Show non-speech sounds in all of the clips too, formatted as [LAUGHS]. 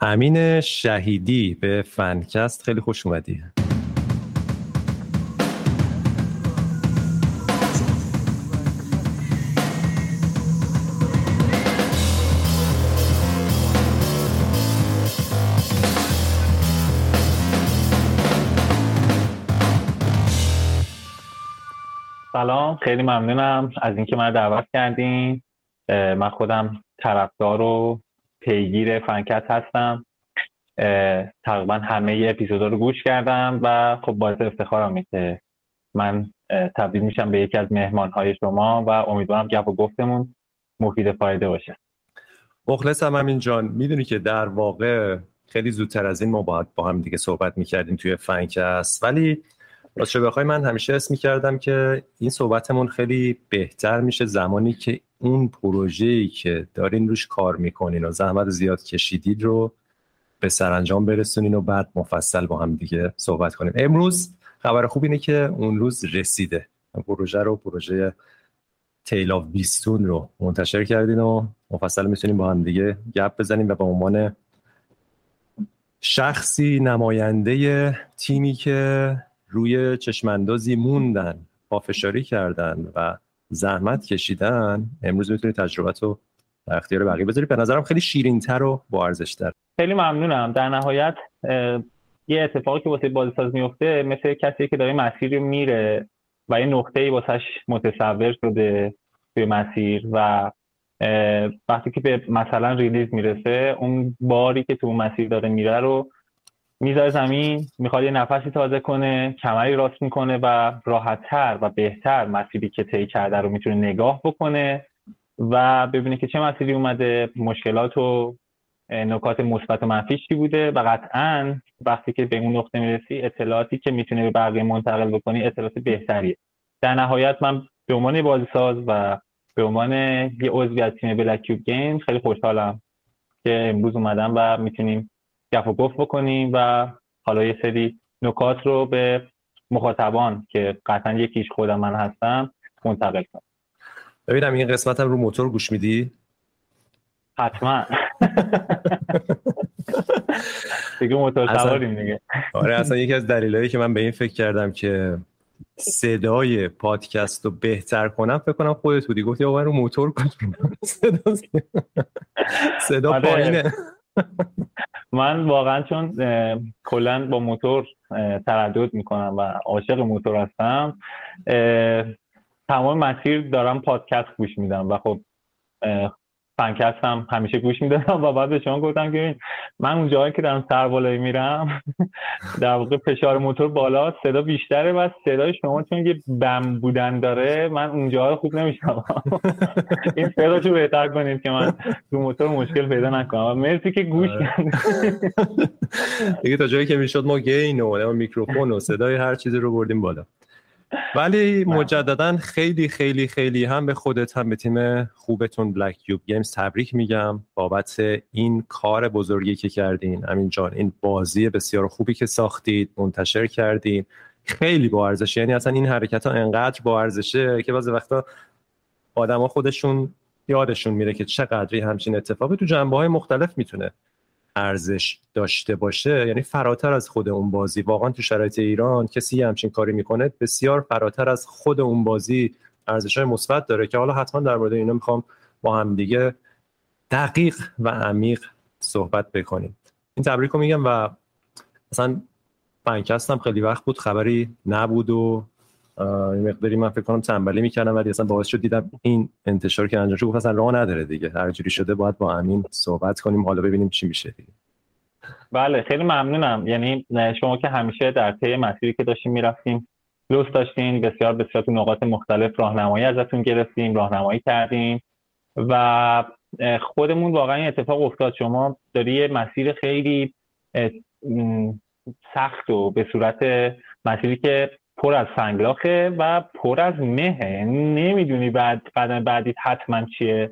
امین شهیدی به فنکست خیلی خوش اومدی. سلام خیلی ممنونم از اینکه من دعوت کردین. من خودم طرفدار و پیگیر فنکت هستم. تقریبا همه اپیزودا رو گوش کردم و خب باعث افتخارم که من تبدیل میشم به یکی از مهمان های شما و امیدوارم گپ و گفتمون مفید فایده باشه. مخلصم همین جان می‌دونی که در واقع خیلی زودتر از این ما باید با هم دیگه صحبت می‌کردیم توی فنکست. ولی راستش بخوای من همیشه اسم می‌کردم که این صحبتمون خیلی بهتر میشه زمانی که اون پروژه‌ای که دارین روش کار می‌کنین و زحمت زیاد کشیدید رو به سرانجام برسونین و بعد مفصل با هم دیگه صحبت کنیم امروز خبر خوب اینه که اون روز رسیده. پروژه رو پروژه تیل آف بیستون رو منتشر کردین و مفصل می‌تونیم با هم دیگه گپ بزنیم و به عنوان شخصی نماینده تیمی که روی چشماندازی موندن پافشاری کردن و زحمت کشیدن امروز می‌تونی تجربت رو در اختیار بقیه بذاری. به نظرم خیلی شیرینتر و با ارزشتر. خیلی ممنونم. در نهایت یه اتفاقی که واسه بازیساز میفته مثل کسی که داره مسیری میره و یه نقطه واسش متصور شده توی مسیر و وقتی که به مثلا ریلیز می‌رسه اون باری که تو مسیر داره میره رو می‌ذاره زمین می‌خواد یه نفسی تازه کنه کمری راست می‌کنه و راحتتر و بهتر مسیری که طی کرده رو می‌تونه نگاه بکنه و ببینه که چه مسیری اومده. مشکلات و نکات مثبت و منفیش چی بوده و قطعا وقتی که به اون نقطه می‌رسی اطلاعاتی که می‌تونه به بقیه منتقل بکنی اطلاعات بهتریه. در نهایت من به عنوان بازیساز و به عنوان یه عضوی از تیم بلک کیوب گیم خیلی خوشحالم که امروز اومدم و می‌تونیم گپ و گفت بکنیم و حالا یه سری نکات رو به مخاطبان که قطعا یکیش خودم من هستم منتقل کنم. ببینم این قسمت هم رو موتور گوش میدی؟ حتما. [LAUGHS] دیگه موتور سواریم دیگه. آره اصلا یکی از دلایلی که من به این فکر کردم که صدای پادکست رو بهتر کنم فکر کنم خودت بودی. گفتی آقا رو موتور گوش [LAUGHS] صدا صدا آره. پایینه. من واقعا چون کلا با موتور تردد می‌کنم و عاشق موتور هستم تمام مسیر دارم پادکست گوش میدم و خب فنکست هم همیشه گوش می‌دادم و بعد به شما گفتم که من اون جایی که دارم سر بالایی میرم در واقع فشار موتور بالا صدا بیشتره و صدای شما چون یه بم بودن داره من اونجا خوب نمیشم [LAUGHS] این صدا رو بهتر کنید که من تو موتور مشکل پیدا نکنم. مرسی که گوش آره. دیگه تا جایی که می‌شد ما gain و میکروفون و صدای هر چیزی رو بردیم بالا. ولی مجددا خیلی خیلی خیلی هم به خودت هم به تیم خوبتون Black Cube Games تبریک میگم بابت این کار بزرگی که کردین. همین جانِ این بازی بسیار خوبی که ساختید منتشر کردین. خیلی با ارزشه یعنی اصلا این حرکت ها انقدر با ارزشه که بعضی وقتا آدما خودشون یادشون میره که چقدری همچین اتفاقی تو جنبه های مختلف می‌تونه ارزش داشته باشه یعنی فراتر از خود اون بازی. واقعا تو شرایط ایران کسی همچین کاری می‌کنه بسیار فراتر از خود اون بازی ارزش های مثبت داره که حالا حتما در مورد اینا می‌خوام با هم دیگه دقیق و عمیق صحبت بکنیم. این تبریک رو میگم و مثلا فنکست هم خیلی وقت بود خبری نبود و این مقداری من فکر کنم تنبلی می‌کردم ولی اصلا باعث شد دیدم این انتشار که انجام شد اصلا راه نداره دیگه هر جوری شده باید با امین صحبت کنیم حالا ببینیم چی میشه دیگه. بله خیلی ممنونم. یعنی شما که همیشه در طی مسیری که داشتیم می‌رفتیم لوست داشتین بسیار بسیار تو نقاط مختلف راهنمایی ازتون گرفتیم راهنمایی کردیم و خودمون واقعا این اتفاق افتاد. شما داری یه مسیر خیلی سخت و به صورت مسیری که پر از سنگلاخه و پر از مهه. یعنی نمی‌دونی بعد قدم بعدی حتما چیه.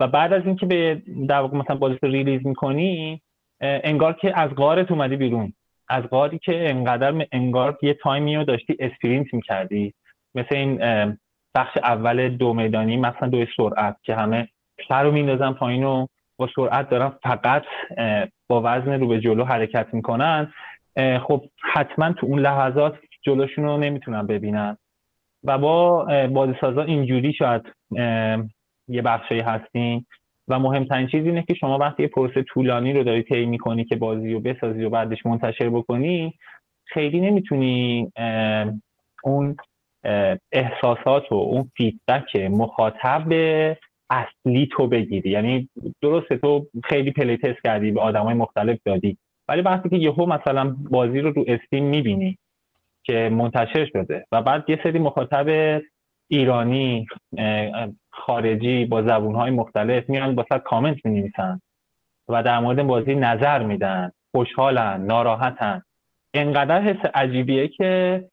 و بعد از اینکه به در واقع مثلا بازی release می‌کنی انگار که از غار اومدی بیرون. از غاری که انقدر انگار یه تایمی رو داشتی sprint می‌کردی. مثل این بخش اول دو میدانی مثلا دو سرعت که همه سر رو میندازن پایین و با سرعت دارن فقط با وزن رو به جلو حرکت می‌کنن. خب حتما تو اون لحظات جلوشون رو نمی‌تونن ببینن. و با بازیسازا اینجوری شاید یه بخشی هستین. و مهمترین چیز اینه که شما وقتی یه پروسه طولانی رو داری طی می‌کنی که بازی رو بسازی و بعدش منتشر بکنی خیلی نمی‌تونی اون احساسات و اون feedback مخاطب اصلی تو بگیری. یعنی درسته تو خیلی playtest کردی به آدمای مختلف دادی. ولی وقتی که یهو مثلا بازی رو رو Steam می‌بینی که منتشر شده. و بعد یه سری مخاطب ایرانی خارجی با زبونهای مختلف میان با کامنت می و در مورد بازی نظر میدن. خوشحالن ناراحتن. انقدر حس عجیبیه که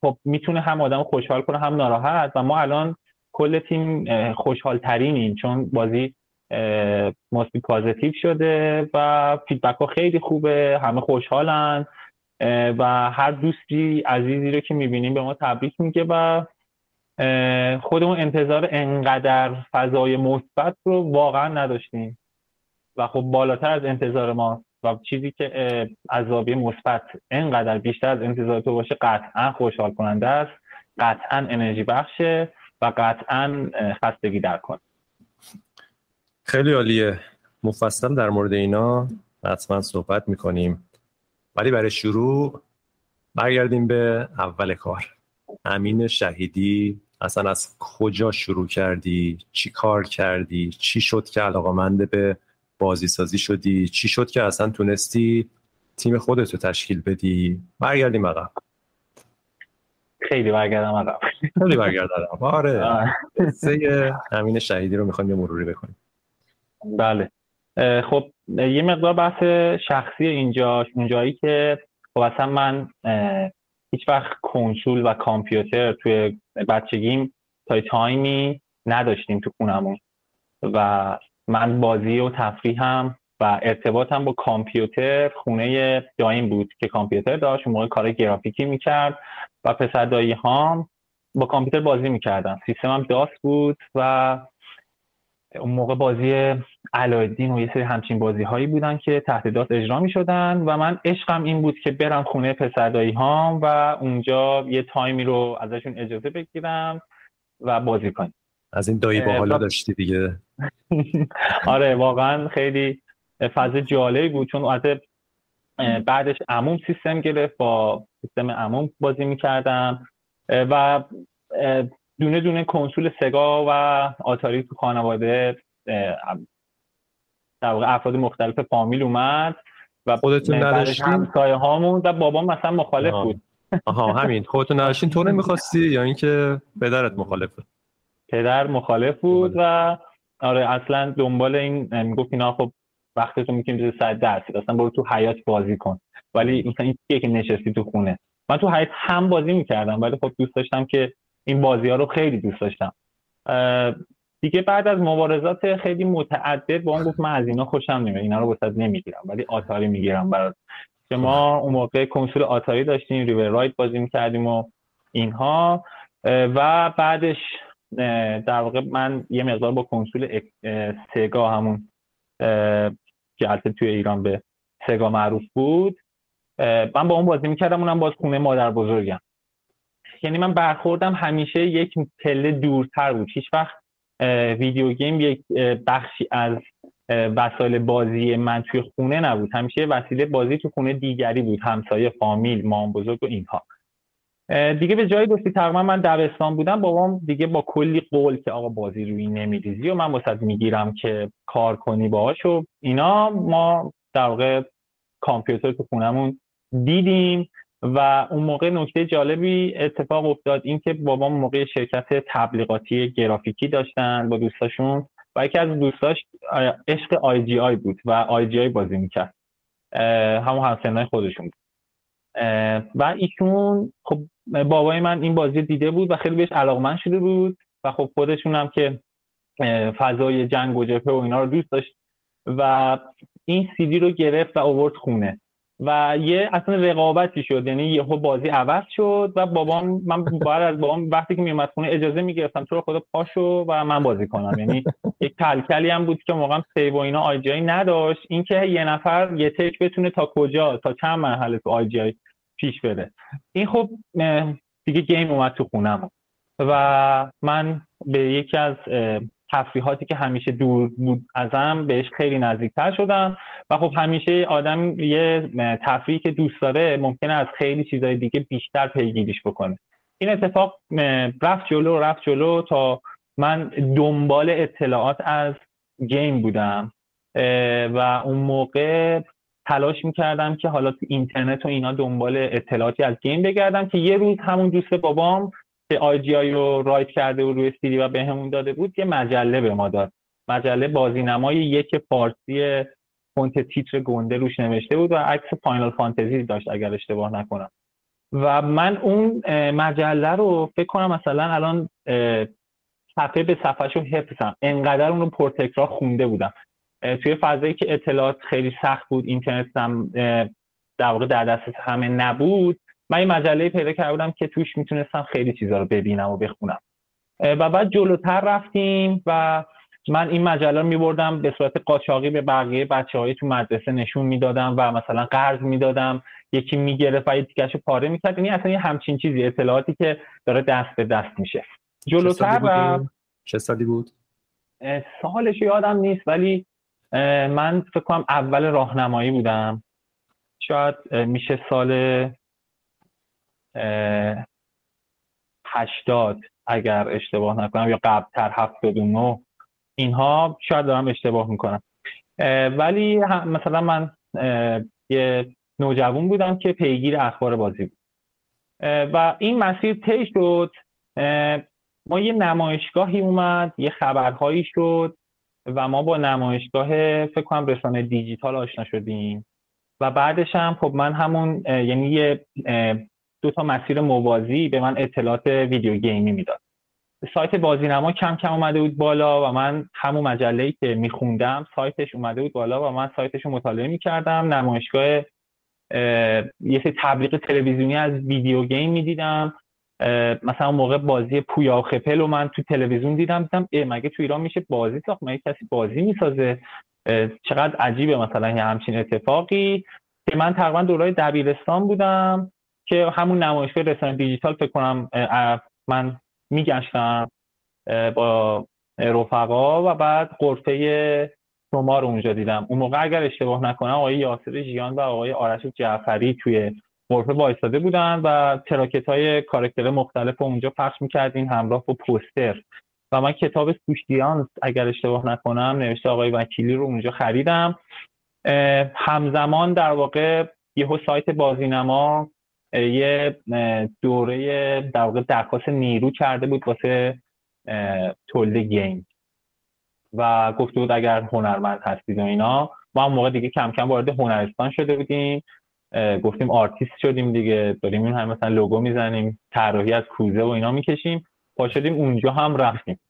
خب می‌تونه هم آدم خوشحال کنه هم ناراحت. و ما الان کل تیم خوشحال ترینیم چون بازی ماسبی پازیتیو شده و فیدبک ها خیلی خوبه همه خوشحالن. و هر دوستی عزیزی رو که می‌بینیم به ما تبریک میگه و خودمون انتظار انقدر فضای مثبت رو واقعا نداشتیم. و خب بالاتر از انتظار ما و چیزی که عذابی مثبت انقدر بیشتر از انتظار تو باشه قطعا خوشحال کننده است. قطعا انرژی بخشه و قطعا خستگی در کن خیلی عالیه. مفصل در مورد اینا حتما صحبت می‌کنیم. ولی برای شروع برگردیم به اول کار. امین شهیدی اصلا از کجا شروع کردی؟ چی کار کردی؟ چی شد که علاقمند به بازی سازی شدی؟ چی شد که اصلا تونستی تیم خودت رو تشکیل بدی؟ برگردیم عقب. خیلی برگردم عقب. خیلی برگردم. آره. قصه امین شهیدی رو می‌خوایم یه مروری بکنیم. بله. خب یه مقدار بحث شخصی اینجا اونجایی که خب اصلا من هیچ وقت کنسول و کامپیوتر توی بچگیم تا تایمی نداشتیم تو خونمون. و من بازی و تفریحم و ارتباطم با کامپیوتر خونه دایم بود که کامپیوتر داشت اون موقع کار گرافیکی می‌کرد و پسر دایی هام با کامپیوتر بازی می‌کردن. سیستمم داس بود و اون موقع بازی علایالدین و یه سری همچین بازی هایی بودن که تحت داس اجرا می شدن و من عشقم این بود که برم خونه پسردایی هام و اونجا یه تایمی رو ازشون اجازه بگیرم و بازی کنیم. از این دایی با حالا داشتی دیگه. [LAUGHS] آره واقعا خیلی فاز جالبی بود چون از بعدش عموم سیستم گرفت با سیستم عموم بازی می‌کردم و دونه دونه کنسول سگا و آتاری تو خانواده در واقع افراد مختلف فامیل اومد و خودتون نداشتین؟ سایه هامون و بابام مثلا مخالف بود. [LAUGHS] آها همین. خودتون نداشتین تو نمی‌خواستی [LAUGHS] یا اینکه پدرت مخالف بود؟ پدر مخالف بود و آره اصلا دنبال این می‌گفت اینا خب وقتتون می‌کنیم بزر ساعت درس اصلا برو تو حیات بازی کن. ولی مثلا این که نشستی تو خونه. من تو حیات هم بازی می‌کردم ولی خب دوست داشتم که این بازی ها رو خیلی دوست داشتم. دیگه بعد از مبارزات خیلی متعدد با اون گفت من از اینا خوشم نمیاد. اینا رو وسط نمی‌گیرم ولی آتاری می‌گیرم برات. که ما اون موقع کنسول آتاری داشتیم ریور رایت بازی می‌کردیم و اینها. و بعدش در واقع من یه مقدار با کنسول سگا همون که البته توی ایران به سگا معروف بود. من با اون بازی می‌کردم اونم باز خونه مادر بزرگم. یعنی من برخوردم همیشه یک پله دورتر بود. هیچ وقت ویدیو گیم یک بخشی از وسایل بازی من توی خونه نبود. همیشه وسیله بازی تو خونه دیگری بود. همسایه فامیل مام بزرگ و اینها. دیگه به جای گفتی تقریبا من دبستان بودم. بابام دیگه با کلی قول که آقا بازی روی نمیریزی و من واسه می‌گیرم که کار کنی باهاش و اینا ما در واقع کامپیوتر تو خونمون دیدیم. و اون موقع نکته جالبی اتفاق افتاد اینکه بابام اون موقع شرکت تبلیغاتی گرافیکی داشتن با دوستاشون و یکی از دوستاش عشق آی جی آی بود و آی جی آی بازی می‌کرد. همون همسنای خودشون بود. و ایشون خب بابای من این بازی دیده بود و خیلی بهش علاقمند شده بود و خب خودشون هم که فضای جنگ و جبهه و اینا رو دوست داشت و این سیدی رو گرفت و آورد خونه. و یه اصلا رقابتی شد یعنی یهو بازی عوض شد و بابام من باید از بابام وقتی که میومد خونه اجازه می‌گرفتم تو رو خدا پاشو و من بازی کنم. یعنی یک کلکلی هم بود که اون موقعا save و اینا IGI نداشت. اینکه یه نفر یه تک بتونه تا کجا تا چند مرحله تو IGI پیش بره. این خب دیگه game اومد تو خونم و من به یکی از تفریحاتی که همیشه دور بود ازم بهش خیلی نزدیکتر شدم. و خب همیشه آدم یه تفریحی که دوست داره ممکنه از خیلی چیزهای دیگه بیشتر پیگیریش بکنه. این اتفاق رفت جلو رفت جلو تا من دنبال اطلاعات از گیم بودم. و اون موقع تلاش می‌کردم که حالا تو اینترنت و اینا دنبال اطلاعاتی از گیم بگردم که یه روز همون دوست بابام که IGI رو write کرده و روی سیدی و بهمون داده بود یه مجله به ما داد. مجله بازینمای یک فارسی font تیتر گنده روش نوشته بود و عکس Final Fantasy داشت اگر اشتباه نکنم. و من اون مجله رو فکر کنم مثلا الان صفحه به صفحهش رو حفظم. انقدر اون رو پرتکرار خونده بودم. توی فضایی که اطلاعات خیلی سخت بود اینترنت هم در واقع در دست همه نبود من این مجله پیدا کرده بودم که توش می‌تونستم خیلی چیزا رو ببینم و بخونم. و بعد جلوتر رفتیم و من این مجله رو میبردم به صورت قاچاقی به بقیه بچه های تو مدرسه نشون می‌دادم و مثلا قرض می‌دادم. یکی می‌گرفت و یه تیکش پاره می‌کرد. یعنی اصلا یه همچین چیزی اطلاعاتی که داره دست به دست میشه. جلوتر و چه سالی بود؟ سالش یادم نیست ولی من فکر کنم اول راهنمایی بودم. شاید میشه سال هشتاد اگر اشتباه نکنم یا قبلتر هفتاد و نه اینها شاید دارم اشتباه می‌کنم. ولی مثلا من یه نوجوان بودم که پیگیر اخبار بازی بود. و این مسیر طی شد. ما یه نمایشگاهی اومد یه خبرهایی شد و ما با نمایشگاه فکر کنم رسانه دیجیتال آشنا شدیم. و بعدش هم خب من همون یعنی یه دو تا مسیر موازی به من اطلاعات ویدیو گیمی می‌داد. سایت بازینما کم کم اومده بود بالا و من همون مجله که میخوندم سایتش اومده بود بالا و من سایتش رو مطالعه می‌کردم. نمایشگاه یه سری تبلیغ تلویزیونی از ویدیو گیم می‌دیدم. مثلا موقع بازی پویا خپل رو من تو تلویزیون دیدم. دیدم مگه تو ایران میشه بازی ساخت؟ مگه کسی بازی می‌سازه؟ چقدر عجیبه مثلا یه همچین اتفاقی. که من تقریبا دورای دبیرستان بودم. که همون نمایشگاه رسانه دیجیتال فکر کنم من میگشتم با رفقا و بعد قرفه شما رو اونجا دیدم. اون موقع اگر اشتباه نکنم آقای یاسر ژیان و آقای آرش جعفری توی غرفه وایستاده بودن و تراکت های کارکتر مختلف اونجا پخش می‌کردین همراه با پوستر. و من کتاب سوشتیانس اگر اشتباه نکنم نوشته آقای وکیلی رو اونجا خریدم. همزمان در واقع یهو سایت بازینما یه دوره در واقع درخواست نیرو کرده بود واسه تولید game. و گفته بود اگر هنرمند هستید و اینا. ما هم اون موقع دیگه کم کم وارد هنرستان شده بودیم. گفتیم آرتیست شدیم دیگه. داریم این هم مثلا logo می‌زنیم طراحی از کوزه و اینا می‌کشیم. پا شدیم اونجا هم رفتیم.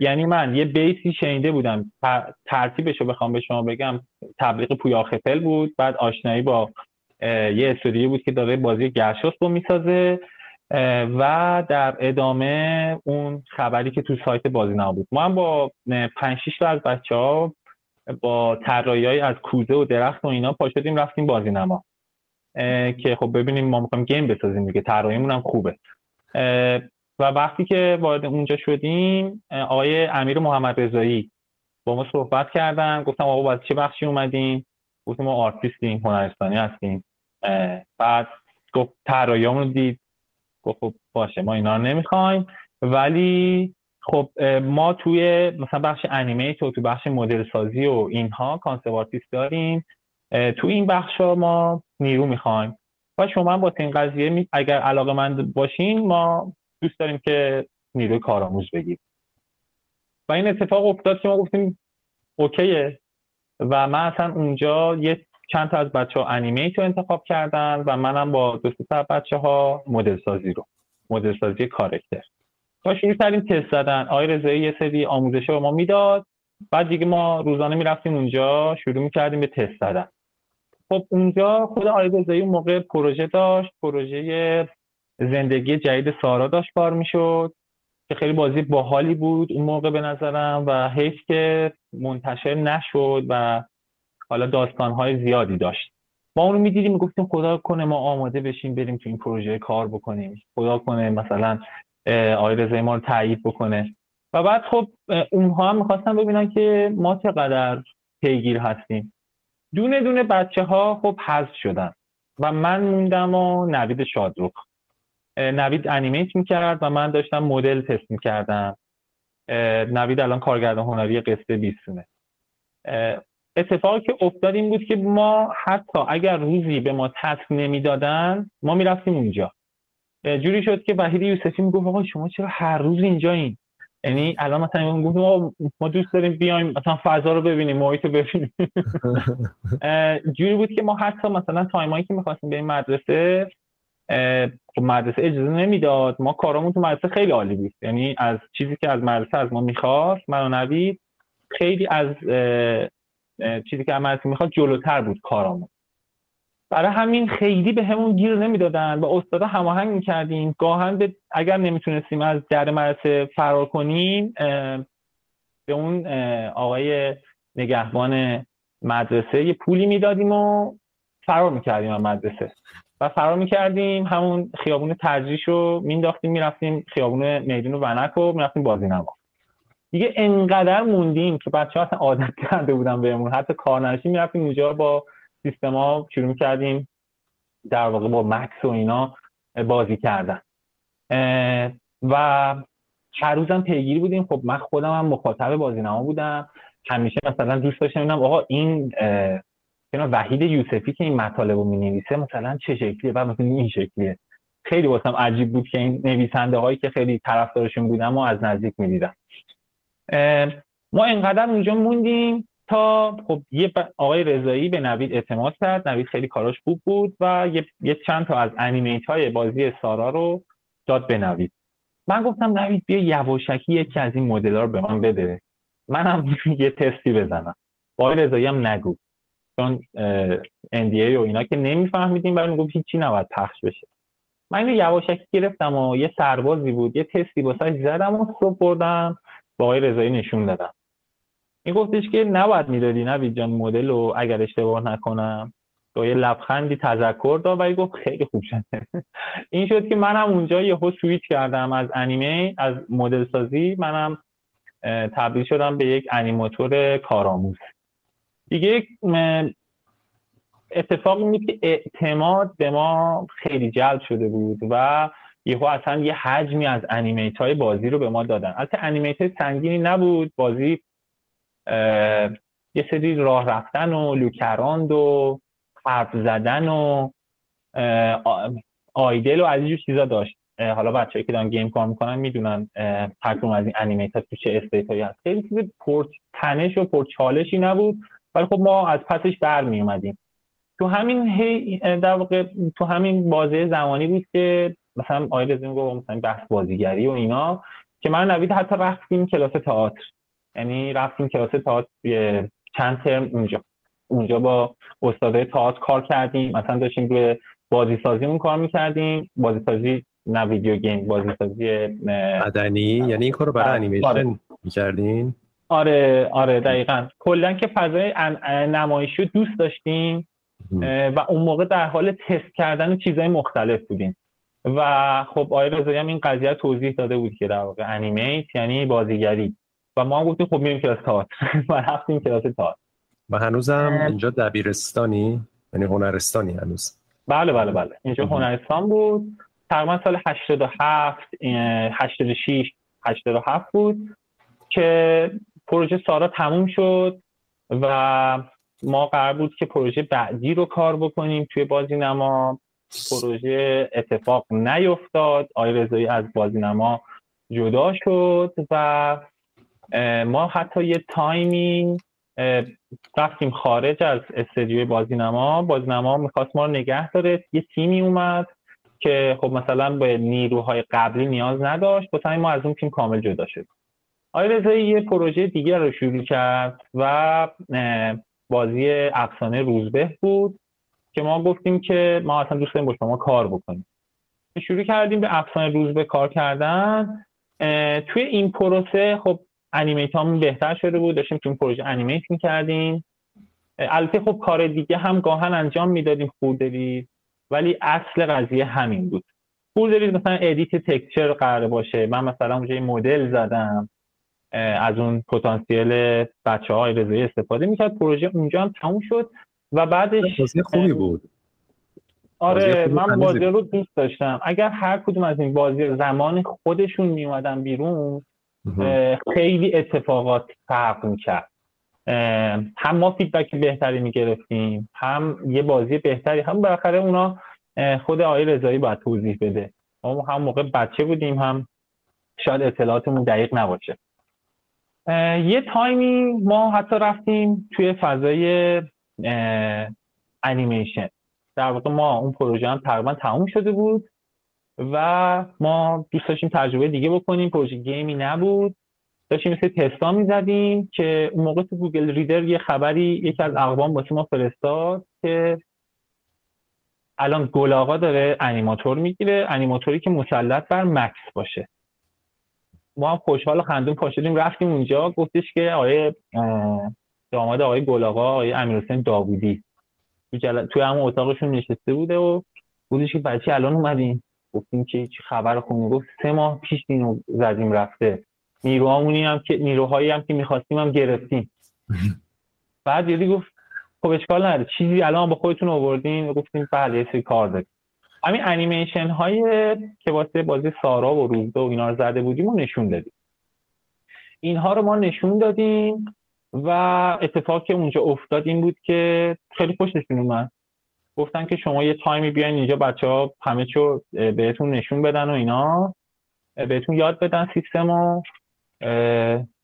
یعنی من یه بیسی شنیده بودم. ترتیبش رو بخوام به شما بگم. تبلیغ پویا خپل بود. بعد آشنایی با یه استودیو بود که داره بازی گرشاست رو می‌سازه و در ادامه اون خبری که تو سایت بازی بود. ما هم با 5 6 تا از بچه ها با طراحی از کوزه و درخت و اینا پا شدیم رفتیم بازی نما. که خب ببینیم ما می‌خوایم game بسازیم دیگه طراحیمون هم خوبه. و وقتی که وارد اونجا شدیم آقای امیر محمد رضایی با ما صحبت کردن گفتم آقا باز چه بخشی اومدیم گفتیم ما آرتیستیم هنرستانی هستیم. بعد گفت طراحیامون دید. گفت خب باشه ما اینا رو نمی‌خوایم. ولی خب ما توی مثلا بخش animate و تو بخش مدل سازی و اینها concept داریم. تو این بخش ها ما نیرو می‌خوایم. و شما با این قضیه اگر علاقه من باشین ما دوست داریم که نیروی کارآموز بگیریم و این اتفاق افتاد که ما گفتیم اوکیه. و من اصلا اونجا یه چند تا از بچه ها انیمیت رو انتخاب کردن و منم با دو تا بچه ها مدل سازی رو مدل سازی کارکتر تا شروع کردیم تست زدن. آقای رضایی یه سری آموزش به ما می‌داد. بعد دیگه ما روزانه می‌رفتیم اونجا شروع می‌کردیم به تست زدن. خب خب اونجا خود آقای رضایی اون موقع پروژه داشت پروژه زندگی جدید سارا داشت کار می‌شد که خیلی بازی باحالی بود اون موقع به نظرم و حیف که منتشر نشد و حالا داستانهای زیادی داشت. ما اونو می‌دیدیم می‌گفتیم خدا کنه ما آماده بشیم بریم تو این پروژه کار بکنیم. خدا کنه مثلا آقای ما رو تایید بکنه. و بعد خب اونها هم می‌خواستن ببینن که ما چقدر پیگیر هستیم. دونه دونه بچه ها خب حذف شدن و من موندم و نوید شادروخ. نوید انیمیت می‌کرد و من داشتم مدل تست می‌کردم. نوید الان کارگردان هنری قصه بیستونه. اتفاقی که افتاد این بود که ما حتی اگر روزی به ما تسک نمی‌دادن ما می‌رفتیم اونجا. جوری شد که وحید یوسفی می‌گفت آقا شما چرا هر روز اینجا این یعنی الان مثلا گفتم ما, ما دوست داریم بیایم مثلا فضا رو ببینیم محیط رو ببینیم. [LAUGHS] جوری بود که ما حتی مثلا تایمایی که می‌خواستیم بریم مدرسه خب مدرسه اجازه نمی‌داد. ما کارامون تو مدرسه خیلی عالی بود. یعنی از چیزی که از مدرسه از ما می‌خواست من و نوید خیلی از چیزی که مدرسه می‌خواد جلوتر بود کارامون. برای همین خیلی به همون گیر نمی‌دادن و استادا هماهنگ می‌کردیم. گاهن اگر نمی‌تونستیم از در مدرسه فرار کنیم به اون آقای نگهبان مدرسه یه پولی می‌دادیم و فرار می‌کردیم از مدرسه. و فرار می‌کردیم همون خیابون ترجیش رو مینداختیم می‌رفتیم خیابون میدون ونک رو می‌رفتیم بازی نما. دیگه انقدر موندیم که بچه ها عادت کرده بودن بهمون. حتی کارنشین می‌رفتیم اونجا با سیستما شروع می‌کردیم در واقع با مکس و اینا بازی کردن. و هر روزم پیگیری بودیم. خب من خودم هم مخاطب بازینما بودم. همیشه مثلا دوست داشتم ببینم آقا این وحید یوسفی که این مطالب رو می نویسه مثلا چه شکلیه؟ و مثلا این شکلیه. خیلی واسم عجیب بود که این نویسنده هایی که خیلی طرفدارشون بودم و از نزدیک می‌دیدم ما انقدر اونجا موندیم تا خب یه آقای رضایی به نوید اعتماد کرد. نوید خیلی کاراش خوب بود و یه, یه چند تا از انیمیت های بازی سارا رو داد به نوید. من گفتم نوید بیا یواشکی یکی از این مدل رو به من بده. منم [LAUGHS] یه تستی بزنم. آقای رضایی هم نگو. چون NDA و اینا که نمیفهمیدیم برای گفت هیچی نباید پخش بشه. من اینو یواشکی گرفتم و یه سربازی بود یه تستی واسه زدم و صبح بردم. با آقای رضایی نشون دادم. این گفتش که نباید می‌دادی نوید جان مدل رو اگر اشتباه نکنم. با یه لبخندی تذکر داد ولی گفت خیلی خوب شده [LAUGHS] این شد که منم اونجا یهو سویچ کردم از انیمه از مدل سازی منم تبدیل شدم به یک انیماتور کارآموز. دیگه اتفاق این که اعتماد به ما خیلی جلب شده بود و یهو اصلا یه حجمی از animate های بازی رو به ما دادن. البته animate سنگینی نبود. بازی یه سری راه رفتن و look around و حرف زدن و idle و از اینجور چیزا داشت. حالا بچه‌ای که دارن game کار می‌کنن می‌دونن هر از این animate ها تو چه state ایی هست. خیلی چیز پر تنش و پر چالشی نبود. ولی خب ما از پسش برمی اومدیم تو همین هی در واقع تو همین بازه زمانی بود که مثلا آقای رزین گفت مثلا بحث بازیگری و اینا که من نوید حتی رفتیم کلاس تئاتر. یعنی رفتیم کلاس تئاتر چند ترم اونجا. اونجا با استادای تئاتر کار کردیم. مثلا داشتیم روی بازی سازیمون کار می‌کردیم. بازی سازی نه ویدیو گیم بازی سازی مدنی یعنی این کارو برای آره. انیمیشن آره. می‌کردین؟ آره آره دقیقا. کلا که فضای نمایشی دوست داشتیم و اون موقع در حال تست کردن چیزهای مختلف بودیم. و خب آقای رضایی هم این قضیه توضیح داده بود که در واقع انیمیت یعنی بازیگری. و ما هم گفتیم خب میریم کلاس تئاتر [LAUGHS] و رفتیم کلاس تئاتر و هنوزم اینجا دبیرستانی یعنی هنرستانی هنوز. بله بله بله. اینجا هنرستان بود. تقریبا سال 87 86 87 بود که پروژه سارا تموم شد و ما قرار بود که پروژه بعدی رو کار بکنیم توی بازی نما. پروژه اتفاق نیفتاد. آی رضایی از بازی نما جدا شد و ما حتی یه تایمی رفتیم خارج از استدیوی بازینما. بازینما می‌خواست ما رو نگه داره. یه تیمی اومد که خب مثلا به نیروهای قبلی نیاز نداشت. با ما از اون تیم کامل جدا شد. آقای رضایی یه پروژه دیگر رو شروع کرد و بازی افسانه روزبه بود. که ما گفتیم که ما اصلا دوست داریم با شما کار بکنیم. شروع کردیم به افسانه روز به کار کردن. توی این پروسه خب انیمیت بهتر شده بود. داشتیم تو این پروژه انیمیت می‌کردیم. البته خب کار دیگه هم گاهن انجام می‌دادیم خوردوید ولی اصل قضیه همین بود. خوردوید مثلا ادیت تکچر قرار باشه. من مثلا اونجا مدل زدم. از اون پتانسیل بچه های رضایی استفاده می‌کرد. پروژه اونجا هم تموم شد. و بعدش خوبی بود. آره من بازی رو دوست داشتم. اگر هر کدوم از این بازی زمان خودشون میومدن بیرون خیلی اتفاقات فرق می‌کرد. هم ما فیدبک بهتری می‌گرفتیم هم یه بازی بهتری هم بالاخره اونا خود آقای رضایی باید توضیح بده. ما هم اون موقع بچه بودیم هم شاید اطلاعاتمون دقیق نباشه. یه تایمی ما حتی رفتیم توی فضای انیمیشن در واقع ما اون پروژه هم تقریبا تموم شده بود و ما دوست داشتیم تجربه دیگه بکنیم. پروژه game ی نبود. داشتیم مثلا تستا می‌زدیم که اون موقع تو Google Reader یه خبری یکی از اقوام واسه ما فرستاد که الان گل داره انیماتور می‌گیره. انیماتوری که مسلط بر مکس باشه. ما هم خوشحال و خندون پاشدیم رفتیم اونجا. گفتش که آقای داماد آقای گلاغا آقای امیرحسین داوودی. تو جل... توی همون اتاقشون نشسته بوده و بودش که بچه الان اومدیم گفتیم که چی خبر خونه گفت سه ماه پیش اینو زدیم رفته. نیروهامونی هم که نیروهایی هم که می‌خواستیم هم گرفتیم. [LAUGHS] بعد یادی گفت خب اشکال نداره. چیزی الان با خودتون آوردین؟ گفتیم بله یه سری کار داریم. همین انیمیشن های که واسه بازی سارا و روزده و اینا رو زده بودیم و نشون دادیم. اینها رو ما نشون دادیم. و اتفاق که اونجا افتاد این بود که خیلی خوششون اومد. گفتن که شما یه تایمی بیاین اینجا بچه ها همه چو بهتون نشون بدن و اینا. بهتون یاد بدن سیستم و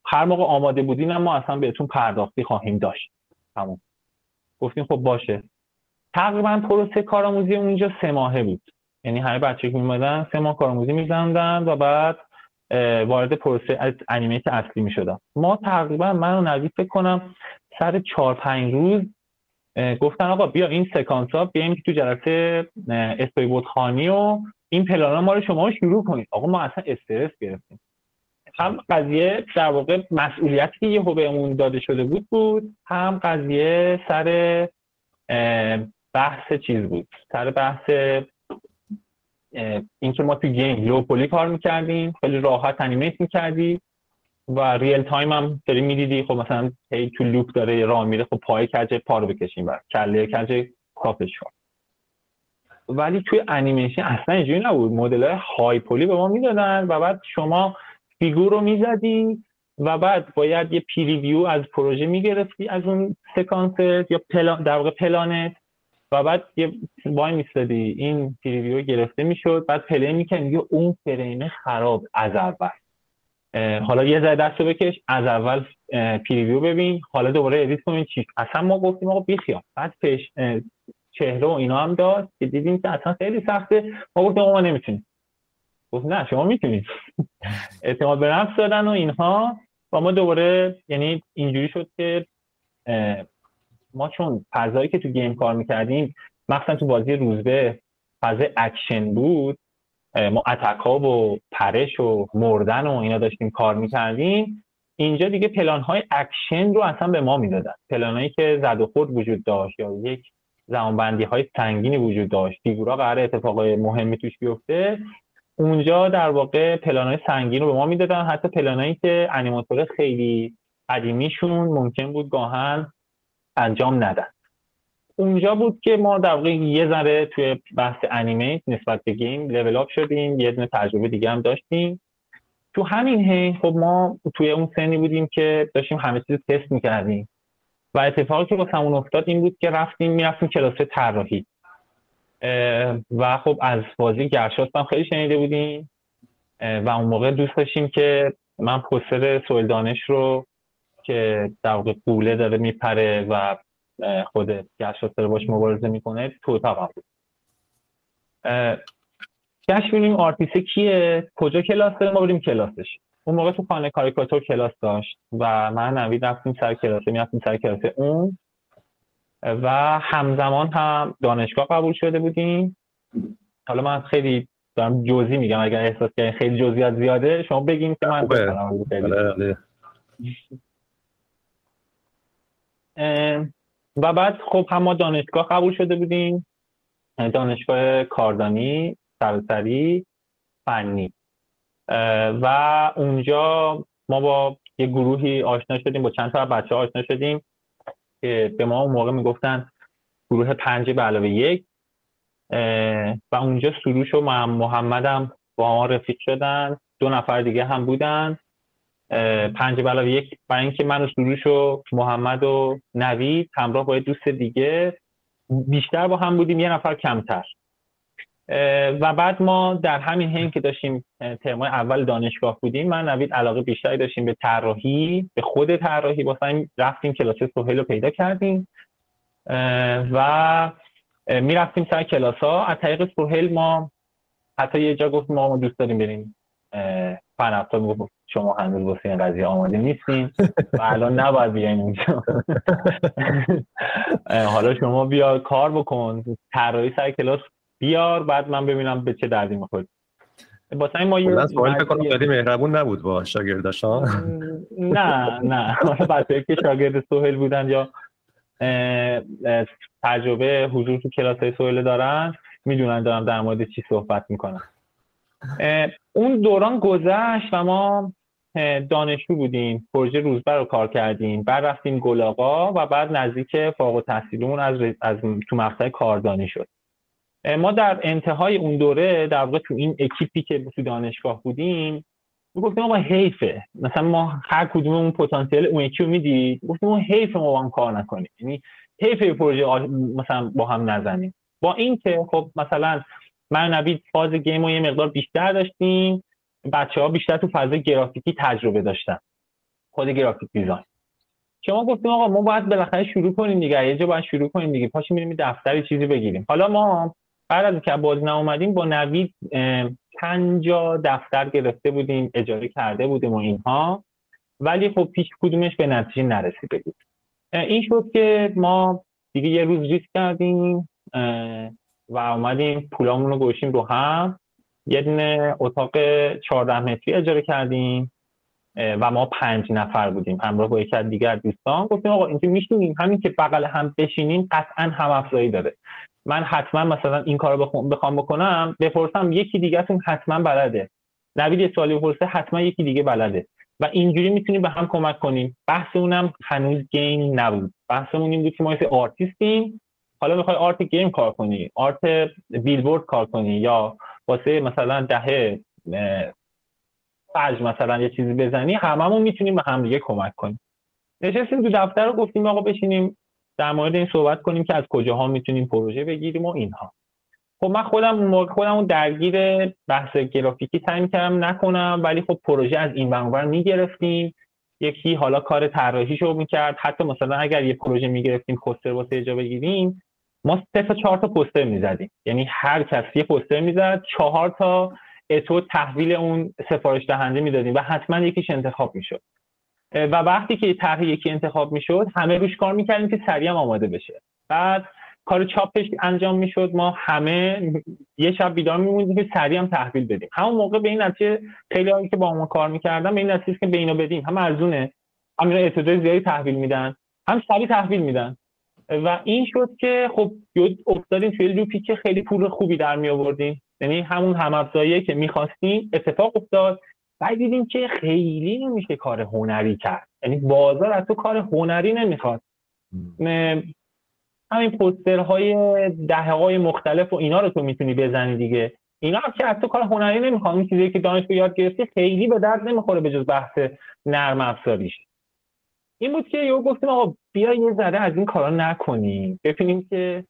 هر موقع آماده بودین ما اصلا بهتون پرداختی خواهیم داشت. همون گفتیم خب باشه. تقریبا پروسه کارآموزی اونجا سه ماهه بود. یعنی همه بچه که میمدن سه ماه کارآموزی میزندن و بعد وارد پروسه از انیمیت اصلی می‌شدم. ما تقریبا من رو نزدیک فکر کنم سر چهار پنج روز گفتن آقا بیا این سکانس ها بیایم تو جلسه استوری بود خانی و این پلان ما رو شما شروع کنید آقا ما اصلا استرس گرفتیم. هم قضیه در واقع مسئولیتی که یه بهمون داده شده بود بود. هم قضیه سر بحث چیز بود. سر بحث اینکه ما تو game low poly کار می‌کردیم خیلی راحت animate می‌کردی و real time هم داری می‌دیدی. خب مثلا هی تو loop داره راه میره خب پای کج پا رو بکشیم و کله کج کافیش کن. ولی توی انیمیشن اصلا اینجوری نبود. مدل های high poly به ما می‌دادن و بعد شما فیگور رو می‌زدی و بعد باید یه preview از پروژه می‌گرفتی از اون سکانس یا پلان در واقع پلانت. و بعد یه وای میستادی این preview گرفته می‌شد بعد play می‌کنی میگه اون فریم خراب از اول. حالا یه ذره دستو بکش از اول preview ببین حالا دوباره edit کنین چی؟ اصلا ما گفتیم آقا بیخیال. بعد پیش چهره و اینا هم داد که دیدیم که اصلا خیلی سخته. ما گفتیم ما نمی‌تونیم. گفت نه شما می‌تونید. [LAUGHS] اعتماد به نفس دادن و اینها. و ما دوباره یعنی اینجوری شد که ما چون فضایی که تو game کار می‌کردیم مخصوصا تو بازی روزبه فضای اکشن بود. ما attack ها و پرش و مردن و اینا داشتیم کار می‌کردیم. اینجا دیگه پلان های اکشن رو اصلا به ما می‌دادن. پلان هایی که زد و خورد وجود داشت یا یک زمانبندی های سنگینی وجود داشت. فیگورا قرار اتفاق مهمی توش بیفته. اونجا در واقع پلان های سنگین رو به ما می‌دادن. حتی پلان که انیماتور خیلی قدیمیشون ممکن بود گاهن انجام ندن. اونجا بود که ما در واقع یه ذره توی بحث انیمیت نسبت به گیم لول اپ شدیم یه دونه تجربه دیگه هم داشتیم. تو همین هی خب ما توی اون سنی بودیم که داشتیم همه چیز تست می‌کردیم. و اتفاقی که واسمون افتاد این بود که رفتیم می‌رفتیم کلاس طراحی. و خب از بازی گرشاست هم خیلی شنیده بودیم. و اون موقع دوست داشتیم که من پوستر سویل دانش رو که در واقع قوله داره میپره و خود گشت داره باش مبارزه می‌کنه تو اتاق بود. گشت بینیم آرتیسه کیه؟ کجا کلاس داره ما بریم کلاسش. اون موقع تو خانه کاریکاتور کلاس داشت و من نوید رفتیم سر کلاسه می‌رفتیم سر کلاسه اون. و همزمان هم دانشگاه قبول شده بودیم. حالا من خیلی دارم جزئی میگم اگر احساس کردین خیلی جزئیات زیاده شما بگین که من. و بعد خب هم ما دانشگاه قبول شده بودیم. دانشگاه کاردانی سرسری فنی. و اونجا ما با یه گروهی آشنا شدیم با چند تا بچه آشنا شدیم که به ما اون موقع می‌گفتن گروه پنج به علاوه یک. و اونجا سروش و محمدم با ما رفیق شدن. دو نفر دیگه هم بودن. پنج به علاوه یک برای اینکه من و سروش و محمد و نوید همراه با دوست دیگه بیشتر با هم بودیم یه نفر کمتر. و بعد ما در همین حین که داشتیم ترمای اول دانشگاه بودیم من نوید علاقه بیشتری داشتیم به طراحی به خود طراحی واسه رفتیم کلاس سهیل رو پیدا کردیم. و می‌رفتیم سر کلاس ها از طریق سهیل ما حتی یه جا گفت ما دوست داریم بریم. فن افتا شما هنوز واسه این قضیه آماده نیستین. و الان نباید بیاین اونجا حالا شما بیا کار بکن. طراحی سر کلاس بیار بعد من ببینم به چه دردی می‌خواد واسه این ما یه سوال فکر کنم خیلی مهربون نبود با شاگرداش نه نه. بچه‌ای که شاگرد سهیل بودن یا تجربه حضور تو کلاس های سهیل دارن می‌دونن دارم در مورد چی صحبت می‌کنم. اون دوران گذشت و ما دانشجو بودیم پروژه روزبر رو کار کردیم. بعد رفتیم گلاغا و بعد نزدیک فوق التحصیلیمون از, از تو مقطع کاردانی شد. ما در انتهای اون دوره در واقع تو این اکیپی که تو دانشگاه بودیم گفتیم ما حیفه. مثلا ما هر کدوم اون پتانسیل اون یکی رو می‌دید. گفتیم ما حیف ما با هم کار نکنیم. یعنی حیف پروژه مثلا با هم نزنیم. با اینکه خب مثلا من نبید فاز گیم رو یه مقدار بیشتر داشتیم. بچه ها بیشتر تو فاز گرافیکی تجربه داشتن. خود گرافیک دیزاین. شما گفتیم آقا ما باید بالاخره شروع کنیم دیگه. یه جا باید شروع کنیم دیگه. پاشیم میریم دفتری چیزی بگیریم. حالا ما بعد از که باز اومدیم با نوید پنجا دفتر گرفته بودیم اجاره کرده بودیم و اینها. ولی خب پیش کدومش به نتیجه نرسیده بود. این شد که ما دیگه یه روز ریس کردیم. و اومدیم پولامون رو گوشیم رو هم. یه دونه اتاق 14 متری اجاره کردیم و ما پنج نفر بودیم. همراه با یکی از دیگر دوستان گفتیم آقا اینکه میشینیم. همین که بغل هم بشینیم قطعا هم افزایی داره. من حتما مثلا این کار رو بخوام بکنم بپرسم یکی دیگه تون حتما بلده. نوید یه سوالی بپرسه حتما یکی دیگه بلده. و اینجوری می‌تونیم به هم کمک کنیم. بحث اونم هنوز game نبود. بحثمون این بود که ما آرتیستیم. حالا می‌خوای art game کار کنی art بیلبورد کار کنی یا واسه مثلا دهه فجر مثلا یه چیزی بزنی هممون می‌تونیم به هم دیگه کمک کنیم. نشستیم تو دفتر رو گفتیم آقا بشینیم در مورد این صحبت کنیم که از کجاها می‌تونیم پروژه بگیریم و اینها. خب من خودم موقع خودم درگیر بحث گرافیکی سعی کردم نکنم ولی خب پروژه از این برانور می‌گرفتیم. یکی حالا کار طراحیشو می‌کرد. حتی مثلا اگر یه پروژه می‌گرفتیم پوستر واسه اجا بگیریم ما سه تا چهار تا پوستر می‌زدیم. یعنی هر کس یه پوستر می‌زد چهار تا اتو تحویل اون سفارش دهنده می‌دادیم و حتما یکیش انتخاب می‌شد. و وقتی که طرح یکی انتخاب می‌شد همه روش کار می‌کردیم که سریع آماده بشه. بعد کار چاپش انجام می‌شد ما همه یه شب بیدار میموندیم که سریع هم تحویل بدیم. همون موقع به این نتیجه خیلی هایی که با ما کار می‌کردن به این نتیجه که به اینو بدیم. هم ارزونه هم اینا زیادی تحویل میدن هم سریع تحویل میدن. و این شد که خب افتادیم توی لوپی که خیلی پول خوبی در می آوردیم. یعنی همون هم که می‌خواستیم اتفاق افتاد بعد دیدیم که خیلی نمیشه کار هنری کرد. یعنی بازار از تو کار هنری نمی‌خواد. همین پوسترهای دهه های مختلف و اینا رو تو می‌تونی بزنی دیگه. اینا هم که از تو کار هنری نمی‌خواد این چیزی که دانشگاه یاد گرفتی خیلی به درد نمی‌خوره به جز بحث نرم افزاریش این بود که یهو گفتیم آقا بیا یه ذره از این کارا نکنیم. ببینیم که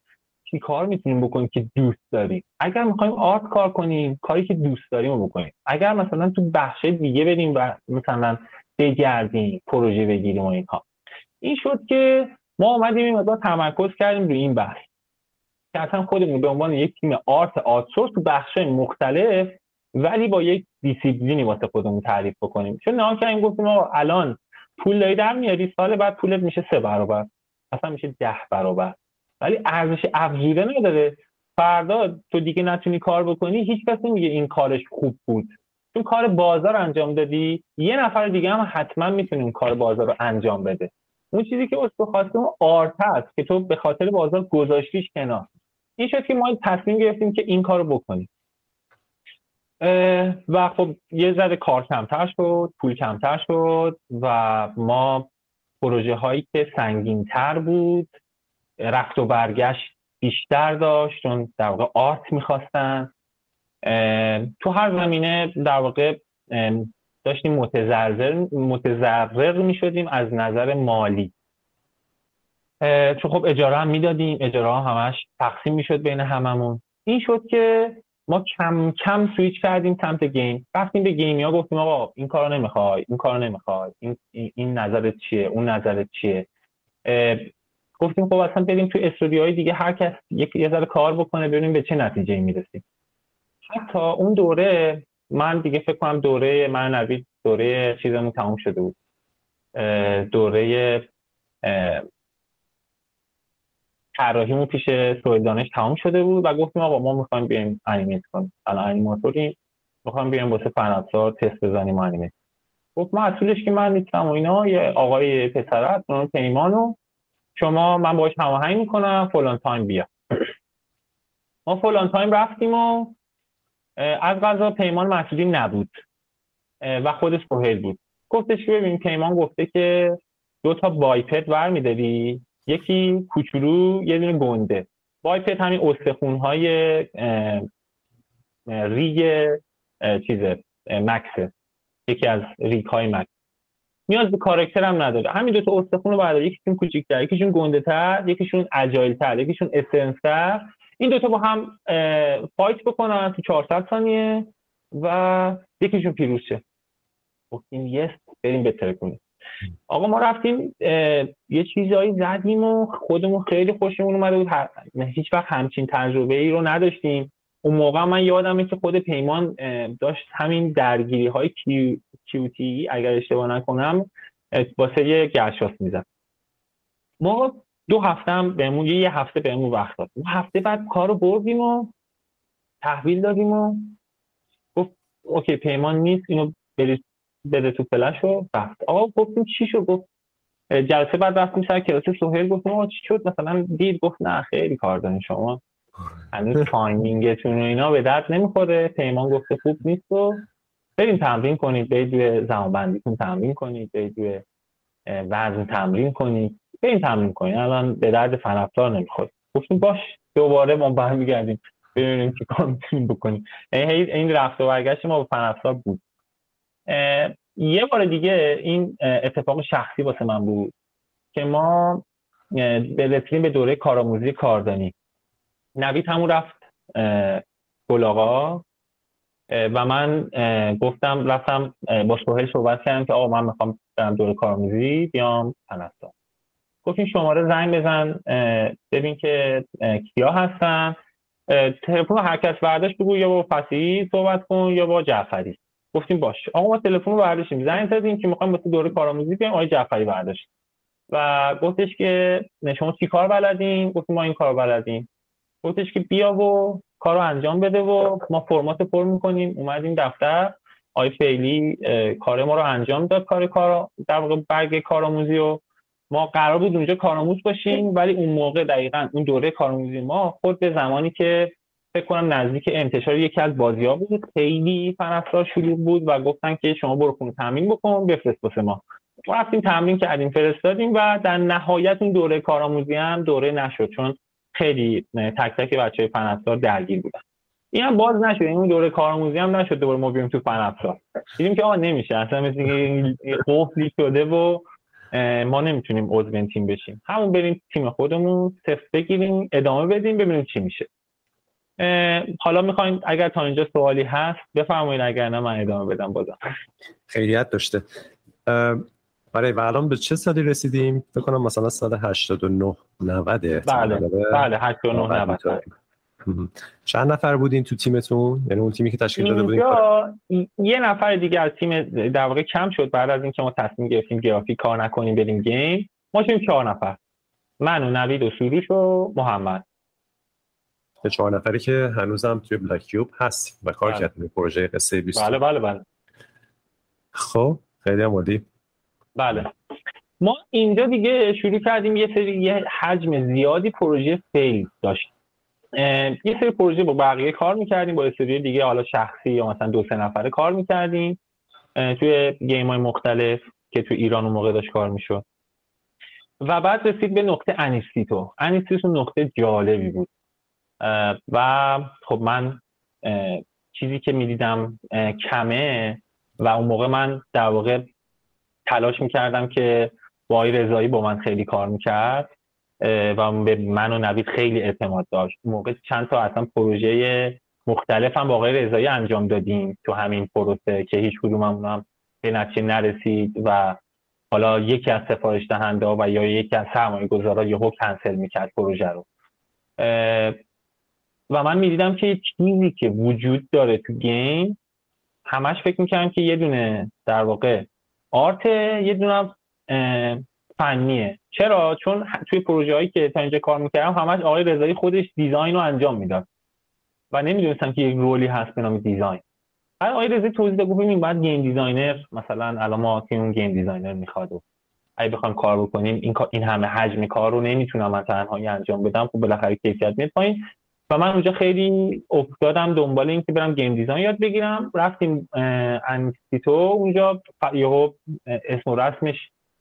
چی کار می‌تونیم بکنیم که دوست داریم. اگر می‌خوایم art کار کنیم کاری که دوست داریم رو بکنیم. اگر مثلا تو بخش دیگه بریم و مثلا بگردیم پروژه بگیریم و اینها. این شد که ما اومدیم این مقدار تمرکز کردیم روی این بحث که اصلا خودمون به عنوان یک تیم art outsource تو بخش مختلف ولی با یک دیسیپلینی واسه خودمون تعریف بکنیم. چون نگاه کردیم گفتیم الان پول داری در میاری سال بعد پولت میشه سه برابر. اصلا میشه ده برابر. ولی ارزش افزوده نداره. فردا تو دیگه نتونی کار بکنی هیچ کسی نمیگه این کارش خوب بود. چون کار بازار انجام دادی یه نفر دیگه هم حتما می‌تونه اون کار بازار رو انجام بده. اون چیزی که اسکو خواسته اون آرت است که تو به خاطر بازار گذاشتیش کنار. این شد که ما تصمیم گرفتیم که این کار رو بکنیم. و خب یه ذره کار کمتر شد پول کمتر شد و ما پروژه هایی که سنگین تر بود رفت و برگشت بیشتر داشت چون در واقع آرت می‌خواستن. تو هر زمینه در واقع داشتیم متضرر متضرر می‌شدیم از نظر مالی. چون خب اجاره هم می‌دادیم اجاره هم همش تقسیم می‌شد بین هممون. این شد که ما کم کم سویچ کردیم سمت گیم. رفتیم به گیمی ها گفتیم آقا این کارو نمی‌خوای این کارو نمی‌خوای. این این نظرت چیه؟ اون نظرت چیه؟ گفتیم خب اصلا بریم تو استودیوهای دیگه هر کس یک یه ذره کار بکنه ببینیم به چه نتیجه می‌رسیم. حتی اون دوره من دیگه فکر کنم دوره من نوید دوره چیزمون تموم شده بود. دوره طراحیمون پیش سویل دانش تمام شده بود و گفتیم آقا ما می‌خوایم بیایم انیمیت کنیم. الان انیماتوریم می‌خوایم بیایم واسه فن تست بزنیم animate. گفت مسئولش که من نیستم و اینا یه آقای پسر هست اون پیمانو شما من باش هماهنگ می‌کنم فلان تایم بیا. ما فلان تایم رفتیم و از قضا پیمان مسئولی نبود و خودش سهیل بود. گفتش که ببین پیمان گفته که دو تا biped ور میداری یکی کوچولو یه دونه گنده. biped همین استخون های rig چیزه Max ه یکی از rig های Max. نیاز به character هم نداره. همین دو تا استخون رو بردار. یکیشون کوچیک‌تر یکیشون گنده تر یکیشون agile تر یکیشون اسنس تر این دوتا با هم fight بکنن تو 400 ثانیه و یکیشون پیروز شه گفتیم yes. بریم بهتر کنیم آقا ما رفتیم یه چیزایی زدیم و خودمون خیلی خوشمون اومده بود. هیچ وقت همچین تجربه ای رو نداشتیم. اون موقع من یادمه که خود پیمان داشت همین درگیری های کیوتی اگر اشتباه نکنم واسه یه گرشاس می‌زد. ما دو هفته هم بهمون یه هفته بهمون وقت داد. هفته بعد کارو بردیم و تحویل دادیم و گفت اوکی پیمان نیست اینو برید بده تو فلش و رفت. آقا گفتیم چی شد گفت جلسه بعد رفتیم سر کلاس سهیل گفتیم آقا چی شد؟ مثلا دید گفت نه خیلی کار دارین شما. هنوز timing تون و اینا به درد نمی‌خوره. پیمان گفته خوب نیست و بریم تمرین کنید. برید روی زمانبندیتون تمرین کنید. برید روی وزن تمرین کنید. بریم تمرین کنید. الان به درد فن‌افزار نمی‌خوره. گفتیم باشه دوباره ما برمیگردیم. ببینیم چی کار می‌تونیم بکنیم. این رفت و برگشت ما به فنفتار بود. یه بار دیگه این اتفاق شخصی واسه من بود که ما رسیدیم به دوره کارآموزی کاردانی. نوید همون رفت گلاغا و من گفتم رفتم با سوهل صحبت کردم که آقا من می‌خوام برم دوره کارآموزی بیام پنستا گفتیم شماره زنگ بزن ببین که کیا هستن. تلفن هر کس برداشت بگو یا با فسی صحبت کن یا با جعفری. گفتیم باش آقا ما تلفن رو برداشتیم. زنگ زدیم که می‌خوایم واسه دوره کارآموزی بیام آقای جعفری برداشت. و گفتش که شما چی کار بلدین؟ گفتیم ما این کار بلدیم. گفتش که بیا و کار رو انجام بده و ما فرمات پر می‌کنیم. اومدیم دفتر. آی فعلی کار ما رو انجام داد کار کار در واقع برگ کارآموزی و ما قرار بود اونجا کارآموز باشیم ولی اون موقع دقیقا اون دوره کارآموزی ما خود به زمانی که فکر کنم نزدیک انتشار یکی از بازی ها بود. خیلی فنفرا شروع بود و گفتن که شما برو خونه تمرین بکن بفرست واسه ما. رفتیم تمرین کردیم فرستادیم و در نهایت اون دوره کارآموزی هم دوره نشد چون خیلی تک تک بچه فن درگیر بودن. این هم باز نشد این دوره کارآموزی هم نشد دوباره ما بیایم تو فن دیدیم که آقا نمیشه. اصلا مثل قفلی شده و ما نمی‌تونیم عضو تیم بشیم. همون بریم تیم خودمون صفر بگیریم ادامه بدیم ببینیم چی میشه. حالا می‌خواین اگر تا اینجا سوالی هست بفرمایید اگر نه من ادامه بدم بازم. خیلیت داشته. آره و الان به چه سالی رسیدیم؟ فکر کنم مثلا سال 89 90 بله بله 89 90 چند نفر بودین تو تیمتون؟ یعنی اون تیمی که تشکیل داده بودین؟ یه نفر دیگه از تیم در واقع کم شد. بعد از اینکه ما تصمیم گرفتیم گرافیک کار نکنیم بریم گیم ما شدیم چهار نفر. من و نوید و سروش و محمد. به چهار نفری که هنوزم توی بلک کیوب هستیم و کار بله. کردیم پروژه قصه 20 بله بله بله. خب خیلی هم بله. ما اینجا دیگه شروع کردیم یه سری یه حجم زیادی پروژه فیل داشت یه سری پروژه با بقیه کار می‌کردیم با سری دیگه حالا شخصی یا مثلا دو سه نفره کار می‌کردیم. توی گیم های مختلف که تو ایران اون موقع داشت کار می‌شد. و بعد رسید به نقطه انیستیتو انیستیتو نقطه جالبی بود. و خب من چیزی که می‌دیدم کمه و اون موقع من در واقع تلاش می‌کردم که با رضایی با من خیلی کار می‌کرد و به من و نوید خیلی اعتماد داشت. موقع چند تا اصلا پروژه مختلف هم با آقای رضایی انجام دادیم تو همین پروسه که هیچ کدوم هم به نتیجه نرسید و حالا یکی از سفارش دهنده و یا یکی از سرمایه گذارا یهو کنسل می‌کرد پروژه رو. و من می‌دیدم که چیزی که وجود داره تو گیم همش فکر می‌کردم که یه دونه در واقع آرت یه دونه فنیه. چرا؟ چون توی پروژه هایی که تا اینجا کار می‌کردم همش آقای رضایی خودش design رو انجام می‌داد. و نمی‌دونستم که یک role ی هست به نام design. بعد آقای رضایی توضیح داد گفت بعد game designer مثلا الان ما تیم game designer می‌خواد و اگه بخوایم کار بکنیم این این همه حجم کار رو نمی‌تونم من تنهایی انجام بدم. خب بالاخره کیفیت میاد پایین. و من اونجا خیلی افتادم دنبال این که برم game design یاد بگیرم. رفتیم انستیتو. اونجا یهو اسم و رسمش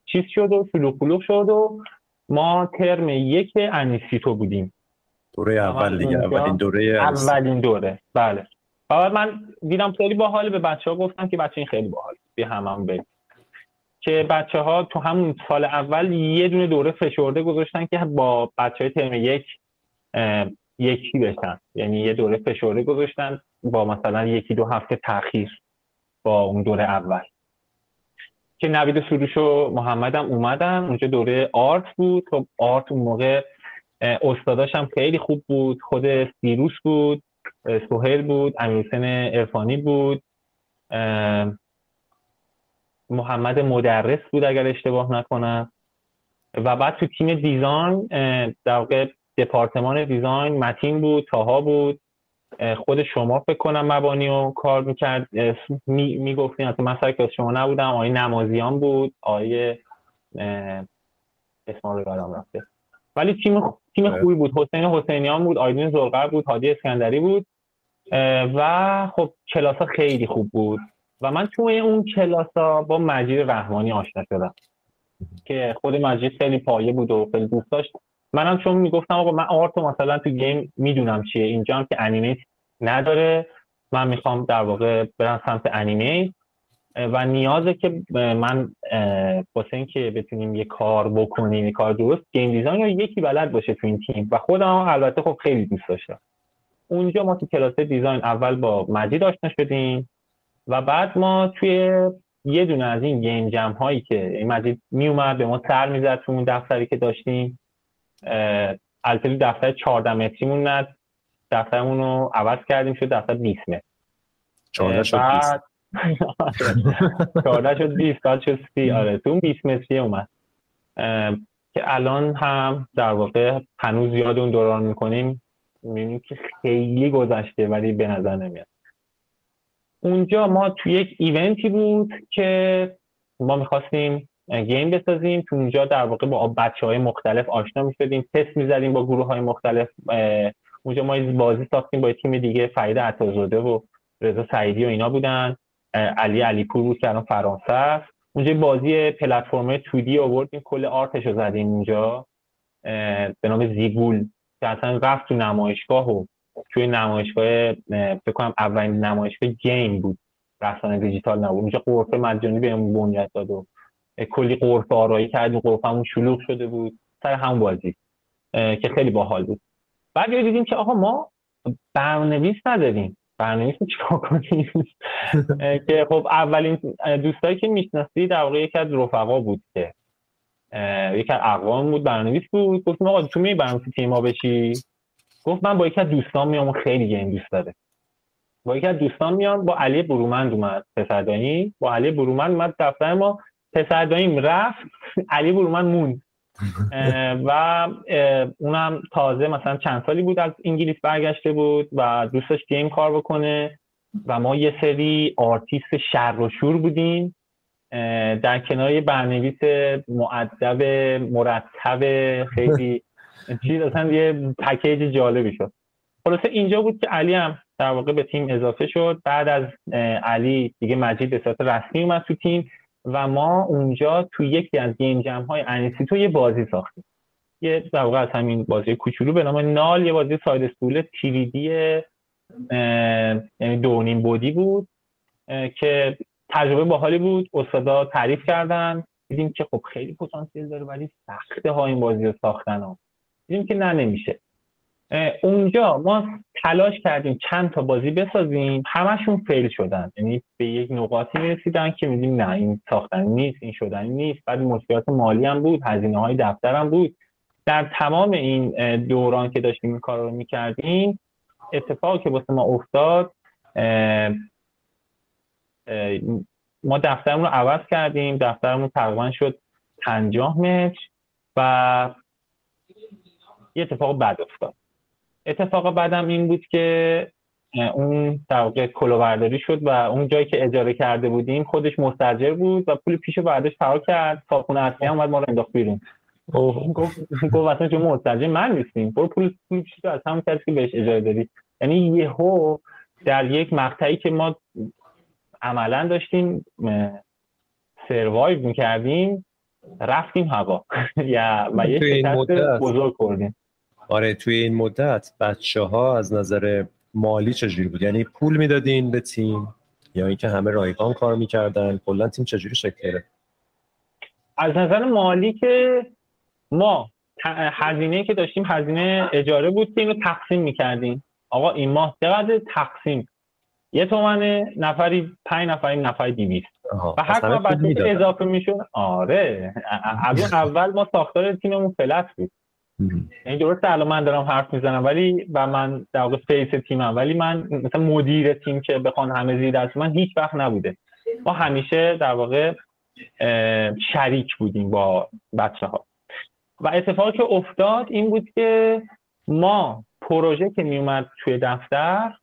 چیز شد و شلوغ شد و ما ترم یک انیستیتو بودیم. دوره اول دیگه اولین دوره اولین دوره. بله. بعد من دیدم خیلی باحال به بچه ها گفتم که بچه این خیلی باحال. بی هم هم بریم که بچه ها تو همون سال اول یه دونه دوره فشرده گذاشتن که با بچه های ترم یک یکی بشن یعنی یه دوره فشرده گذاشتن با مثلا یکی دو هفته تاخیر با اون دوره اول. که نوید سروش و محمدم اومدن. اونجا دوره آرت بود. خب آرت اون موقع استاداش هم خیلی خوب بود. خود سیروس بود سوهل بود امیرسن ارفانی بود. محمد مدرس بود اگر اشتباه نکنم. و بعد تو تیم دیزاین در واقع دپارتمان دیزاین متین بود تاها بود. خود شما فکر کنم مبانی رو کار می‌کرد. می‌گفتین می من سر شما نبودم. آقای نمازیان بود آقای اسم رو رفته. ولی تیم تیم خوبی بود. حسین حسینیان بود آیدین زرقر بود هادی اسکندری بود. و خب کلاس ها خیلی خوب بود. و من توی اون کلاس ها با مجید رحمانی آشنا شدم. که خود مجید خیلی پایه بود و خیلی دوست داشت. منم چون می‌گفتم آقا من art مثلا تو game می‌دونم چیه. اینجا هم که animate نداره. من می‌خوام در واقع برم سمت animate. و نیازه که من واسه اینکه بتونیم یه کار بکنیم یه کار درست game design رو یکی بلد باشه تو این تیم. و خودم البته خب خیلی دوست داشتم. اونجا ما تو کلاس design اول با مجید آشنا شدیم. و بعد ما توی یه دونه از این game jam هایی که این مجید میومد به ما سر می‌زد تو اون دفتری که داشتیم. البته دفتر 14 متریمون ند دفترمون رو عوض کردیم شد دفتر 20 متر. 14 شد 20 14 [LAUGHS] شد 20 بعد شد 30 آره تو 20 متری اومد. که الان هم در واقع هنوز یاد اون دوران می‌کنیم. می‌بینیم که خیلی گذشته ولی به نظر نمیاد. اونجا ما تو یک ایونتی بود که ما می‌خواستیم گیم بسازیم تو اونجا در واقع با بچه های مختلف آشنا می‌شدیم تست می‌زدیم با گروه های مختلف اونجا ما بازی ساختیم با تیم دیگه فرید عطازاده و رضا سعیدی و اینا بودن علی علیپور بود که الان فرانسه است. اونجا بازی پلتفرم 2D آوردیم کل آرتش رو زدیم اونجا به نام زیگول که اصلا رفت تو نمایشگاه و توی نمایشگاه فکر کنم اولین نمایشگاه گیم بود رسانه دیجیتال نبود. اونجا قرفه مجانی بهمون بنیاد داد و کلی قرفه آرایی کردیم قرفمون شلوغ شده بود سر همون بازی که خیلی باحال بود. بعد دیدیم که آقا ما برنامه‌نویس نداریم. برنامه‌نویس چیکار کنیم؟ که خب اولین دوستایی که می‌شناسی در واقع یکی از رفقا بود که یکی از اقوام بود برنامه‌نویس بود. گفتم آقا تو می برنامه‌نویس تیم ما بشی؟ گفت من با یکی از دوستان میام خیلی گیم دوست داره. با یکی از دوستان میام با علی برومند اومد پسردانی با علی برومند اومد دفتر ما پسردانیم رفت علی برومند موند. [LAUGHS] و اونم تازه مثلا چند سالی بود از انگلیس برگشته بود و دوستش game کار بکنه و ما یه سری آرتیست شر و شور بودیم. در کنار یه برنامه‌نویس مؤدب مرتب خیلی [LAUGHS] چیز اصلا یه پکیج جالبی شد. خلاصه اینجا بود که علی هم در واقع به تیم اضافه شد. بعد از علی دیگه مجید به صورت رسمی اومد تو تیم. و ما اونجا تو یکی از game jam های انستیتو یه بازی ساختیم. یه در از همین بازی کوچولو به نام Null یه بازی side scroll 2D یعنی دو بعدی بود که تجربه باحالی بود. استادا تعریف کردن. دیدیم که خب خیلی پتانسیل داره ولی سخته ها این بازی رو ساختن ها. دیدیم که نه نمیشه. اونجا ما تلاش کردیم چند تا بازی بسازیم همشون فیل شدن. یعنی به یک نقاطی می‌رسیدن که میدیم نه این ساختن نیست این شدنی نیست. بعد مشکلات مالی هم بود هزینه های دفتر هم بود. در تمام این دوران که داشتیم این کار رو می‌کردیم اتفاقی که واسه ما افتاد ما دفترمون رو عوض کردیم. دفترمون تقریبا شد پنجاه متر و یه اتفاق بد افتاد. اتفاق بعدم این بود که اون در واقع کلوبرداری شد و اون جایی که اجاره کرده بودیم خودش مستجر بود و پول پیش بعدش فرار کرد. صاحبخونه اصلی هم اومد ما رو انداخت بیرون. گفت اصلا شما مستجر من نیستیم. برو پول پول پیش از همون کسی که بهش اجاره دادی. یعنی یهو در یک مقطعی که ما عملا داشتیم سروایو می‌کردیم رفتیم هوا. [LAUGHS] یا و یه شکست بزرگ کردیم آره توی این مدت بچه ها از نظر مالی چجوری بود؟ یعنی پول می‌دادین به تیم یا اینکه همه رایگان کار می‌کردن؟ کلا تیم چجوری شکل از نظر مالی که ما هزینه که داشتیم هزینه اجاره بود که اینو تقسیم می‌کردیم. آقا این ماه چقدر تقسیم؟ یه تومنه نفری پنج نفری نفری دیویست و هر کار بچه اضافه میشون آره اول ما ساختار تیممون flat بود. یعنی درست الان من دارم حرف می‌زنم ولی و من در واقع face تیمم ولی من مثلا مدیر تیم که بخوان همه زیر دست من هیچ وقت نبوده. ما همیشه در واقع شریک بودیم با بچه ها و اتفاقی که افتاد این بود که ما پروژه که میومد توی دفتر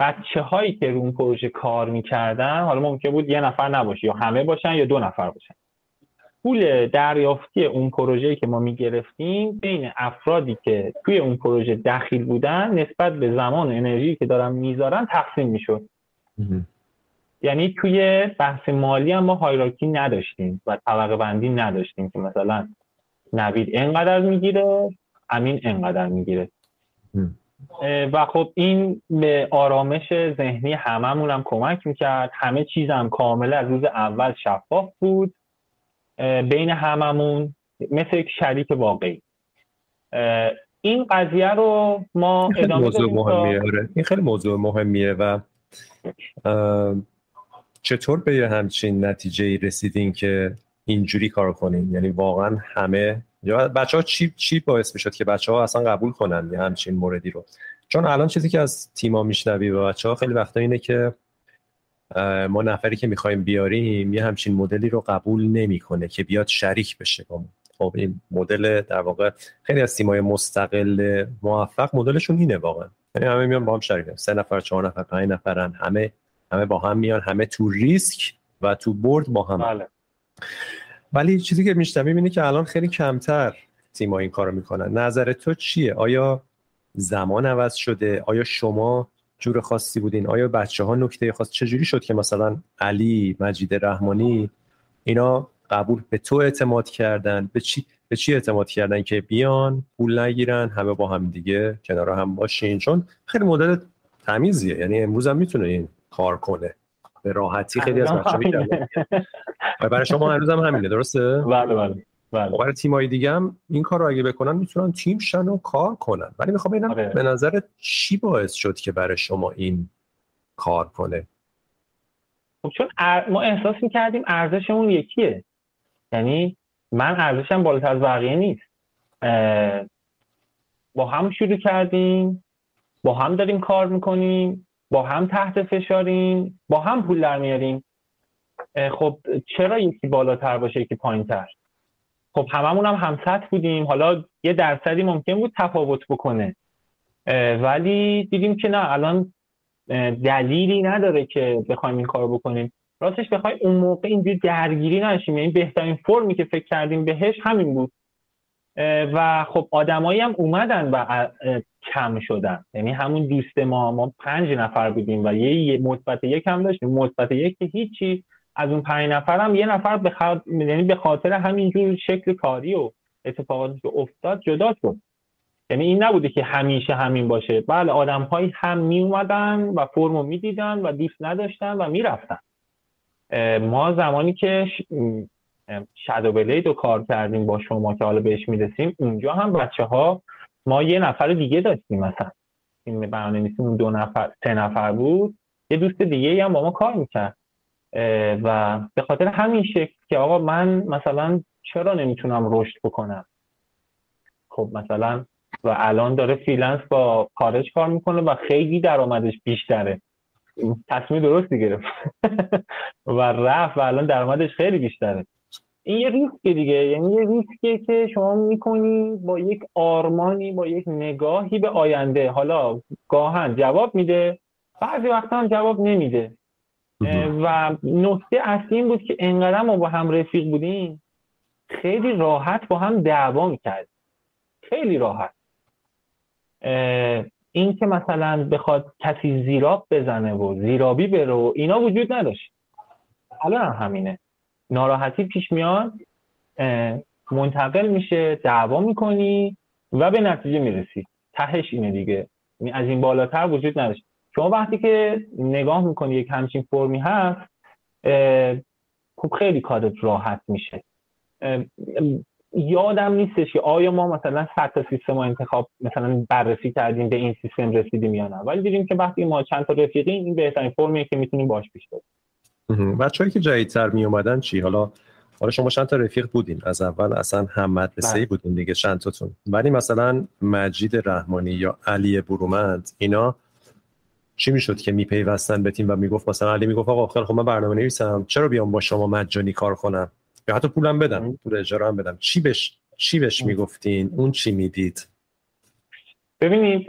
بچه هایی که رو اون پروژه کار می‌کردن حالا ممکن بود یه نفر نباشه یا همه باشن یا دو نفر باشن. پول دریافتی اون پروژه که ما می‌گرفتیم بین افرادی که توی اون پروژه دخیل بودن نسبت به زمان و انرژی که دارن می‌ذارن تقسیم می‌شد. یعنی توی بحث مالی هم ما هایراکی نداشتیم و طبقه بندی نداشتیم که مثلا نوید انقدر می‌گیره امین انقدر می‌گیره. و خب این به آرامش ذهنی هممون هم کمک می‌کرد. همه چیزم کاملا از روز اول شفاف بود. بین هممون مثل یک شریک واقعی. این قضیه رو ما ادامه موضوع مهمیه آره. این خیلی موضوع مهمیه و چطور به یه همچین نتیجه رسیدین که اینجوری کار کنین؟ یعنی واقعا همه یا بچه ها چی, چی باعث می‌شد که بچه ها اصلا قبول کنن یه همچین موردی رو؟ چون الان چیزی که از تیما میشنوی و بچه ها خیلی وقتا اینه که ما نفری که می‌خوایم بیاریم یه همچین مدلی رو قبول نمی‌کنه که بیاد شریک بشه با خب این مدل در واقع خیلی از تیمای مستقل موفق مدلشون اینه واقعا. یعنی همه میان با هم شریک سه نفر چهار نفر پنج نفرن همه همه با هم میان همه تو ریسک و تو برد با هم. بله. ولی چیزی که میشنویم اینه که الان خیلی کمتر تیم‌ها این کارو می‌کنن. نظر تو چیه؟ آیا زمان عوض شده؟ آیا شما جور خاصی بودین؟ آیا بچه ها نکته خاص چجوری شد که مثلا علی مجید رحمانی اینا قبول به تو اعتماد کردن؟ به چی به چی اعتماد کردن که بیان پول نگیرن همه با هم دیگه کنار هم باشین؟ چون خیلی مدل تمیزیه. یعنی امروز هم می‌تونه این کار کنه. به راحتی خیلی از بچه‌ها [LAUGHS] برای شما هنوز هم همینه درسته؟ بله بله. بله. برای تیمایی دیگه هم این کار رو اگه بکنن می‌تونن تیم شن و کار کنن. ولی می‌خوام ببینم آره. به نظر چی باعث شد که برای شما این کار کنه؟ خب چون ما احساس می‌کردیم ارزشمون یکیه. یعنی من ارزشم بالاتر از بقیه نیست. با هم شروع کردیم با هم داریم کار می‌کنیم با هم تحت فشاریم با هم پول در میاریم. خب چرا یکی بالاتر باشه یکی پایین تر خب هممون هم همسط بودیم. حالا یه درصدی ممکن بود تفاوت بکنه. ولی دیدیم که نه الان دلیلی نداره که بخوایم این کار بکنیم. راستش بخوای اون موقع اینجوری درگیری نشیم. یعنی بهترین فرمی که فکر کردیم بهش همین بود. و خب آدمایی هم اومدن و کم شدن. یعنی همون دوست ما ما پنج نفر بودیم و یه مثبت یک هم داشتیم. مثبت یک که هیچی. از اون پنج نفر هم یه نفر به خاطر یعنی به خاطر همینجور شکل کاری و اتفاقاتی که افتاد جدا شد. یعنی این نبوده که همیشه همین باشه. بله آدم هایی هم می اومدن و فرمو می دیدن و دوست نداشتن و می‌رفتن. ما زمانی که Shadow Blade رو کار کردیم با شما که حالا بهش می‌رسیم اونجا هم بچه ها ما یه نفر دیگه داشتیم مثلا. این برنامه اون دو نفر سه نفر بود. یه دوست دیگه هم با ما کار می‌کرد. و به خاطر همین شکل که آقا من مثلا چرا نمی‌تونم رشد بکنم؟ خب مثلا و الان داره freelance با خارج کار می‌کنه و خیلی درآمدش بیشتره. تصمیم درستی گرفت. [LAUGHS] و رفت و الان درآمدش خیلی بیشتره. این یه ریسک دیگه. یعنی یه ریسکیه که شما می‌کنی با یک آرمانی با یک نگاهی به آینده. حالا گاهن جواب میده بعضی وقتا هم جواب نمیده. و نکته اصلی این بود که انقدر ما با هم رفیق بودیم خیلی راحت با هم دعوا می‌کرد خیلی راحت. این که مثلا بخواد کسی زیراب بزنه و زیرابی بره و اینا وجود نداشت. الان هم همینه. ناراحتی پیش میاد منتقل میشه دعوا می‌کنی و به نتیجه می‌رسی. تهش اینه دیگه. از این بالاتر وجود نداشت. شما وقتی که نگاه می‌کنی یک همچین فرمی هست خب خیلی کارت راحت میشه. یادم نیستش که آیا ما مثلا صد تا سیستم انتخاب مثلا بررسی کردیم به این سیستم رسیدیم یا نه؟ ولی دیدیم که وقتی ما چند تا رفیقیم این بهترین فرمیه که می‌تونیم باش پیش بریم. بچه‌ای که جدیدتر می اومدن چی؟ حالا حالا شما چند تا رفیق بودین؟ از اول اصلا هم مدرسه ای بله. بودین دیگه چند تاتون. ولی مثلا مجید رحمانی یا علی برومند اینا چی می‌شد که میپیوستن به تیم و می‌گفت مثلا علی می‌گفت آقا خیلی خب من برنامه نویسم چرا بیام با شما مجانی کار کنم؟ یا حتی پولم بدم پول اجاره هم بدم. چی بش چی بهش می‌گفتین؟ اون چی می‌دید؟ ببینید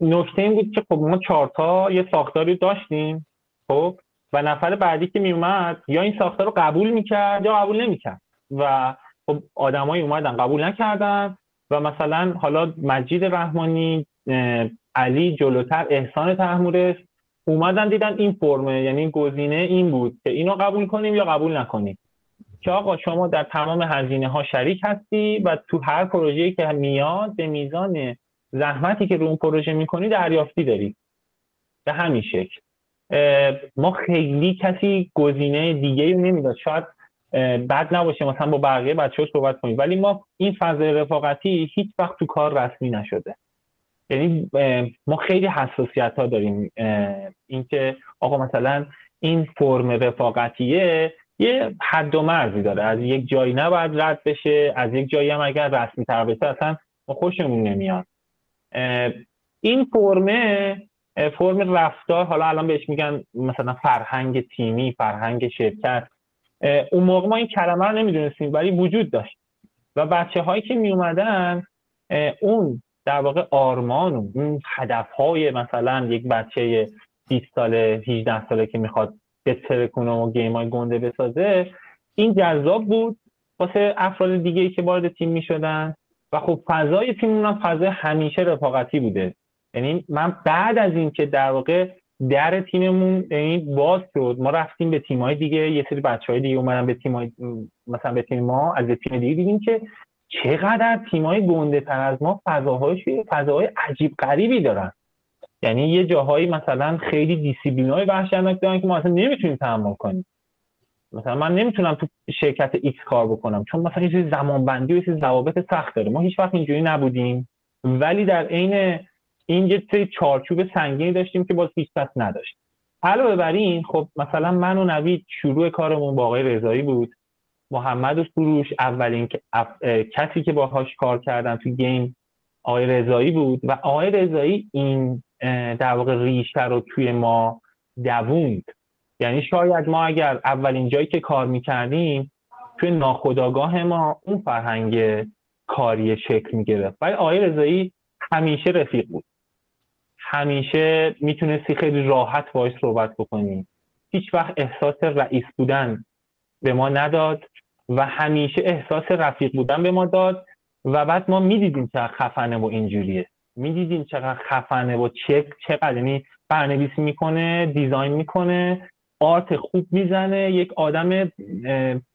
نکته این بود که خب ما چهارتا یه ساختاری داشتیم خب؟ و نفر بعدی که میومد یا این ساختار رو قبول می‌کرد یا قبول نمی‌کرد. و خب آدمایی اومدن قبول نکردن و مثلا حالا مجید رحمانی علی جلوتر احسان تحمورس اومدن دیدن این فرمه یعنی گزینه این بود که اینو قبول کنیم یا قبول نکنیم. که آقا شما در تمام هزینه ها شریک هستی و تو هر پروژه‌ای که میاد به میزان زحمتی که رو اون پروژه می‌کنی دریافتی داری. به همین شکل. ما خیلی کسی گزینه دیگه رو نمی‌داد. شاید بد نباشه مثلا با بقیه بچه صحبت کنیم. ولی ما این فضای رفاقتی هیچ وقت تو کار رسمی نشده. یعنی ما خیلی حساسیت ها داریم اینکه آقا مثلا این فرم رفاقتیه یه حد و مرزی داره. از یک جایی نباید رد بشه از یک جایی هم اگر رسمی تر بشه اصلا ما خوشمون نمیاد. این فرمه فرم رفتار حالا الان بهش میگن مثلا فرهنگ تیمی فرهنگ شرکت. اون موقع ما این کلمه رو نمی‌دونستیم ولی وجود داشت. و بچه هایی که می اومدن اون در واقع آرمان و اون هدف های مثلا یک بچه 20 ساله 18 ساله که می‌خواد بتره کنه و گیم های گنده بسازه این جذاب بود واسه افراد دیگه ای که وارد تیم می‌شدن. و خب فضای تیم هم فضای همیشه رفاقتی بوده. یعنی من بعد از این که در واقع در تیممون یعنی باز شد ما رفتیم به تیمای دیگه یه سری بچه های دیگه اومدن به تیمای مثلا به تیم ما از تیم دیگه دیدیم که چقدر تیمای گنده تر از ما فضاهای فضاهای عجیب غریبی دارن. یعنی یه جاهایی مثلا خیلی دیسیپلین های وحشتناک دارن که ما اصلا نمی‌تونیم تحمل کنیم. مثلا من نمی‌تونم تو شرکت X کار بکنم چون مثلا یه چیز زمان بندی و یه ضوابط سخت داره. ما هیچ وقت اینجوری نبودیم. ولی در عین این یه سری چارچوب سنگینی داشتیم که باز هیچ نداشت. علاوه بر این خب مثلا من و نوید شروع کارمون با آقای رضایی بود. محمد سروش اولین کسی که باهاش کار کردن تو game آقای رضایی بود و آقای رضایی این در واقع ریشه رو توی ما دووند. یعنی شاید ما اگر اولین جایی که کار می‌کردیم توی ناخودآگاه ما اون فرهنگ کاری شکل می‌گرفت. ولی آقای رضایی همیشه رفیق بود. همیشه می‌تونستی خیلی راحت باش صحبت بکنی. هیچ وقت احساس رئیس بودن به ما نداد. و همیشه احساس رفیق بودن به ما داد و بعد ما می‌دیدیم چقدر خفنه و اینجوریه. می‌دیدیم چقدر خفنه و چه چقدر یعنی برنویسی می‌کنه دیزاین می‌کنه آرت خوب می‌زنه یک آدم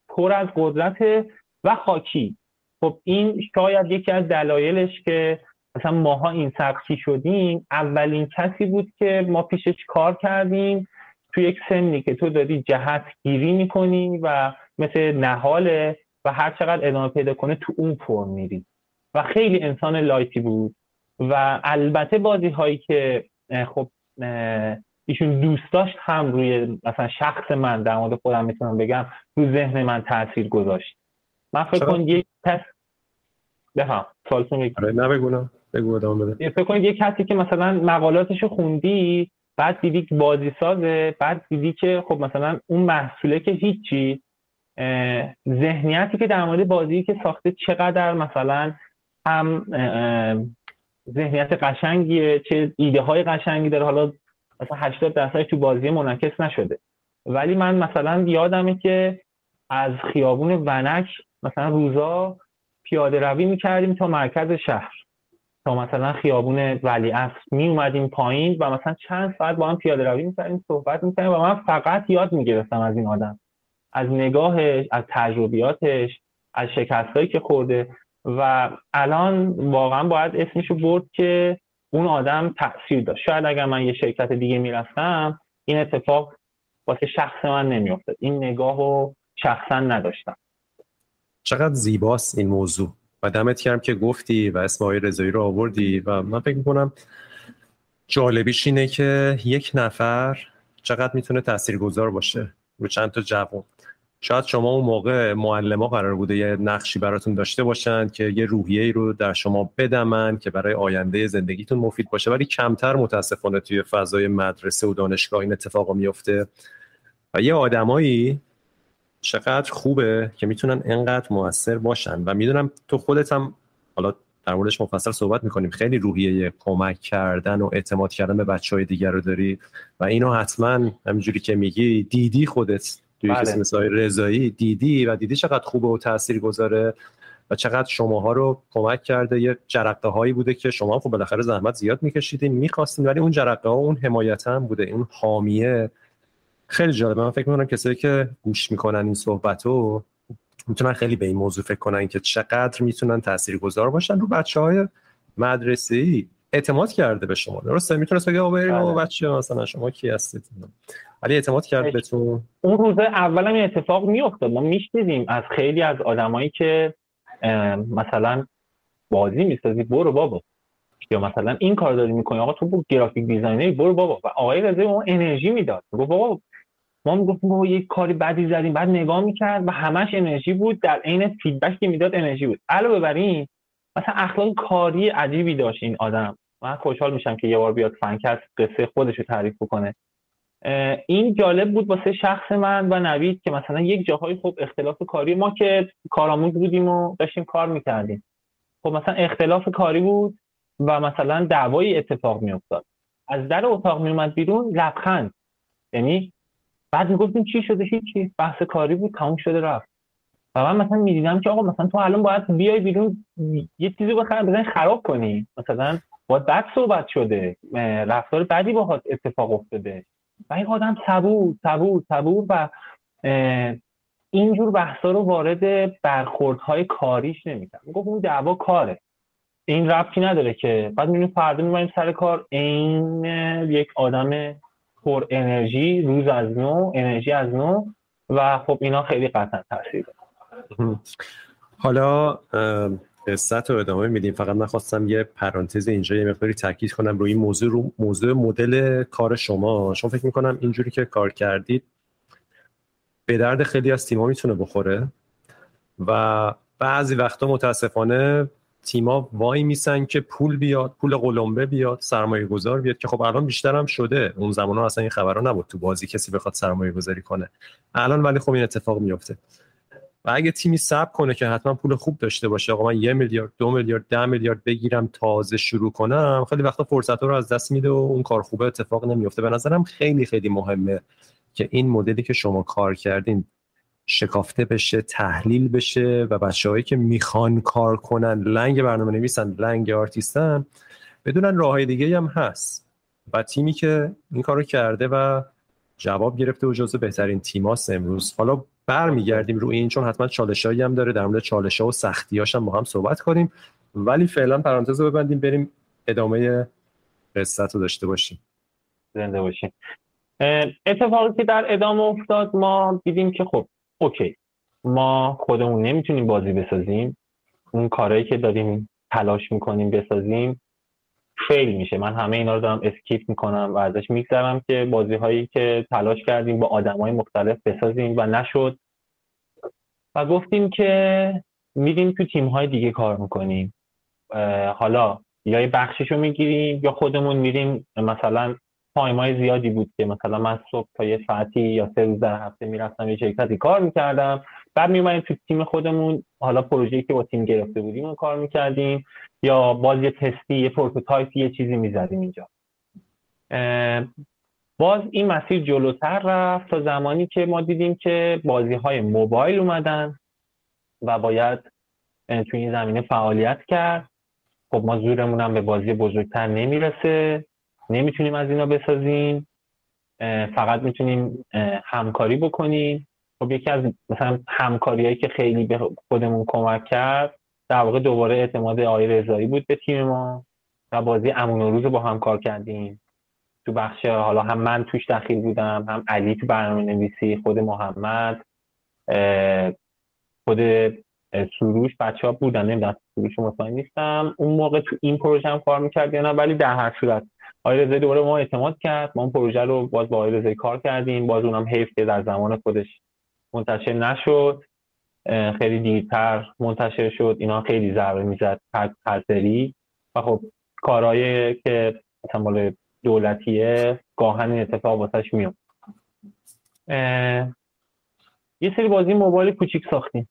پر از قدرت و خاکی. خب این شاید یکی از دلایلش که مثلا ماها این سبکی شدیم اولین کسی بود که ما پیشش کار کردیم تو یک سنی که تو داری جهت گیری می‌کنی و مثل نهاله و هر چقدر ادامه پیدا کنه تو اون فرم میری. و خیلی انسان لایتی بود. و البته بازی هایی که خب ایشون دوست داشت هم روی مثلا شخص من در مورد خودم می‌تونم بگم رو ذهن من تاثیر گذاشت. من فکر کن یک کس بفهم سوالتون آره، نه بگو بگو بده. فکر کنید یک کسی که مثلا مقالاتشو خوندی بعد دیدی که بازی سازه بعد دیدی که خب مثلا اون محصوله که هیچی ذهنیتی که در مورد بازی که ساخته چقدر مثلا هم ذهنیت قشنگیه چه ایده های قشنگی داره. حالا مثلا 80 درصد تو بازی منعکس نشده. ولی من مثلا یادمه که از خیابون ونک مثلا روزا پیاده روی می‌کردیم تا مرکز شهر. تا مثلا خیابون ولی اصر می اومدیم پایین و مثلا چند ساعت با هم پیاده روی می‌کردیم صحبت می‌کردیم و من فقط یاد می‌گرفتم از این آدم. از نگاهش از تجربیاتش از شکستهایی که خورده و الان واقعا باید اسمشو برد که اون آدم تاثیر داشت. شاید اگر من یه شرکت دیگه می‌رفتم این اتفاق واسه شخص من نمیافتاد. این نگاه رو شخصا نداشتم. چقدر زیباست این موضوع. و دمت کردم که گفتی و اسم آقای رضایی رو آوردی و من فکر می‌کنم جالبیش اینه که یک نفر چقدر می‌تونه تاثیرگذار باشه. رو چند تا جوان. شاید شما اون موقع معلم قرار بوده یه نقشی براتون داشته باشن که یه روحیه رو در شما بدمن که برای آینده زندگیتون مفید باشه ولی کمتر متاسفانه توی فضای مدرسه و دانشگاه این اتفاق میفته و یه آدمایی چقدر خوبه که می‌تونن انقدر موثر باشن. و می‌دونم تو خودت هم حالا در موردش مفصل صحبت می‌کنیم. خیلی روحیه کمک کردن و اعتماد کردن به بچه های دیگر رو داری و اینو حتما همینجوری که میگی دیدی خودت. توی بله. کسی مثل رضایی دیدی و دیدی چقدر خوبه و تاثیر گذاره و چقدر شماها رو کمک کرده. یه جرقه هایی بوده که شما خب بالاخره زحمت زیاد میکشیدین می‌خواستین ولی اون جرقه ها اون حمایت هم بوده اون حامیه. خیلی جالبه. من فکر می‌کنم کسایی که گوش می‌کنن این صحبت رو می‌تونن خیلی به این موضوع فکر کنن که چقدر می‌تونن گذار باشن رو بچه های مدرسه ای اعتماد کرده به شما درسته؟ می‌تونست بگه آقا بریم بله. بچه مثلا شما کی هستید؟ ولی اعتماد کرد بهتون. اون روز اول این اتفاق میافتاد. ما میشنیدیم از خیلی از آدمایی که مثلا بازی می‌سازی برو بابا. یا مثلا این کار داری می‌کنی آقا تو برو graphic designer ی برو بابا. و آقای رضایی ما انرژی می‌داد. گفت بابا ما می‌گفتیم ما یک کاری بدی زدیم بعد نگاه می‌کرد و همش انرژی بود. در عین فیدبک که می‌داد انرژی بود. علاوه بر این مثلا اخلاق کاری عجیبی داشت این آدم. من خوشحال میشم که یه بار بیاد فنکست قصه خودش رو تعریف بکنه. این جالب بود واسه شخص من و نوید که مثلا یک جاهای خب اختلاف کاری ما که کارآموز بودیم و داشتیم کار می‌کردیم. خب مثلا اختلاف کاری بود و مثلا دعوایی اتفاق میافتاد. از در اتاق میومد بیرون لبخند. یعنی بعد می‌گفتیم چی شده؟ هیچی بحث کاری بود تموم شده رفت. و من مثلا می‌دیدم که آقا مثلا تو الان باید بیای بیرون یه چیزی بخیر بزنی خراب کنی. مثلا باید بد صحبت شده رفتار بدی باهات اتفاق افتاده. و این آدم صبور صبور صبور و اینجور بحثا رو وارد برخوردهای کاریش نمی‌کنم می‌گفت اون دعوا کاره. این ربطی نداره که. بعد می‌بینیم فردا می‌بینیم سر کار این یک آدم پر انرژی روز از نو انرژی از نو و خب اینا خیلی قطعا تاثیر حالا قصت رو ادامه میدیم. فقط نخواستم یه پرانتز اینجا یه مقداری تاکید کنم روی این موضوع رو موضوع مدل کار شما. شما فکر می‌کنم اینجوری که کار کردید به درد خیلی از تیما می‌تونه بخوره و بعضی وقتا متاسفانه تیما وای میسن که پول بیاد پول قلمبه بیاد سرمایه گذار بیاد که خب الان بیشتر هم شده. اون زمان ها اصلا این خبرها نبود تو بازی کسی بخواد سرمایه گذاری کنه. الان ولی خب این اتفاق میفته و اگه تیمی سب کنه که حتما پول خوب داشته باشه آقا من یه میلیارد دو میلیارد ده میلیارد بگیرم تازه شروع کنم خیلی وقتا فرصت رو از دست میده و اون کار خوبه اتفاق نمیفته به نظرم خیلی خیلی مهمه که این مدلی که شما کار کردین شکافته بشه تحلیل بشه و بچههایی که می‌خوان کار کنن لنگ برنامه نویسن لنگ آرتیستن بدونن راه دیگه هم هست. و تیمی که این کارو کرده و جواب گرفته و جزو بهترین تیماست امروز. حالا برمیگردیم رو این چون حتما چالشایی هم داره. در مورد چالش ها و سختیاش هم با هم صحبت کنیم. ولی فعلا پرانتز رو ببندیم بریم ادامه قصت رو داشته باشیم. زنده باشیم. اتفاقی که در ادامه افتاد ما دیدیم که خب OK. ما خودمون نمی‌تونیم بازی بسازیم. اون کارهایی که داریم تلاش می‌کنیم بسازیم fail میشه. من همه اینا رو دارم skip می‌کنم و ازش میگذرم که بازی هایی که تلاش کردیم با آدم های مختلف بسازیم و نشد. و گفتیم که میریم تو تیم های دیگه کار می‌کنیم. حالا یا یه رو می‌گیریم یا خودمون میریم مثلا time های زیادی بود که مثلا من صبح تا یه ساعتی یا سه روز در هفته می‌رفتم یه شرکتی کار می‌کردم. بعد میومدیم تو تیم خودمون حالا پروژه‌ای که با تیم گرفته بودیم رو کار می‌کردیم یا باز یه تستی یه prototype ی یه چیزی می‌زدیم اینجا. باز این مسیر جلوتر رفت تا زمانی که ما دیدیم که بازی های موبایل اومدن و باید تو این زمینه فعالیت کرد. خب ما زورمون هم به بازی بزرگتر نمی‌رسه. نمی‌تونیم از اینا بسازیم فقط می‌تونیم همکاری بکنیم. خب یکی از مثلا همکاریهایی که خیلی به خودمون کمک کرد در واقع دوباره اعتماد آقای رضایی بود به تیم ما و بازی امون روز با هم کار کردیم. تو بخش حالا هم من توش دخیل بودم هم علی تو برنامه نویسی خود محمد خود سروش بچه ها بودن نمی‌دونم سروش مطمئن نیستم. اون موقع تو این پروژه هم کار می‌کرد یا نه ولی در هر صورت آقای رضایی دوباره ما اعتماد کرد. ما اون پروژه رو باز با آقای رضایی کار کردیم. باز اونم حیف که در زمان خودش منتشر نشد. خیلی دیرتر منتشر شد. اینا خیلی ضربه می‌زد پرسری و خب کارهایی که مثلا دولتیه گاهن اتفاق واسش میاد یه سری بازی موبایل کوچیک ساختیم.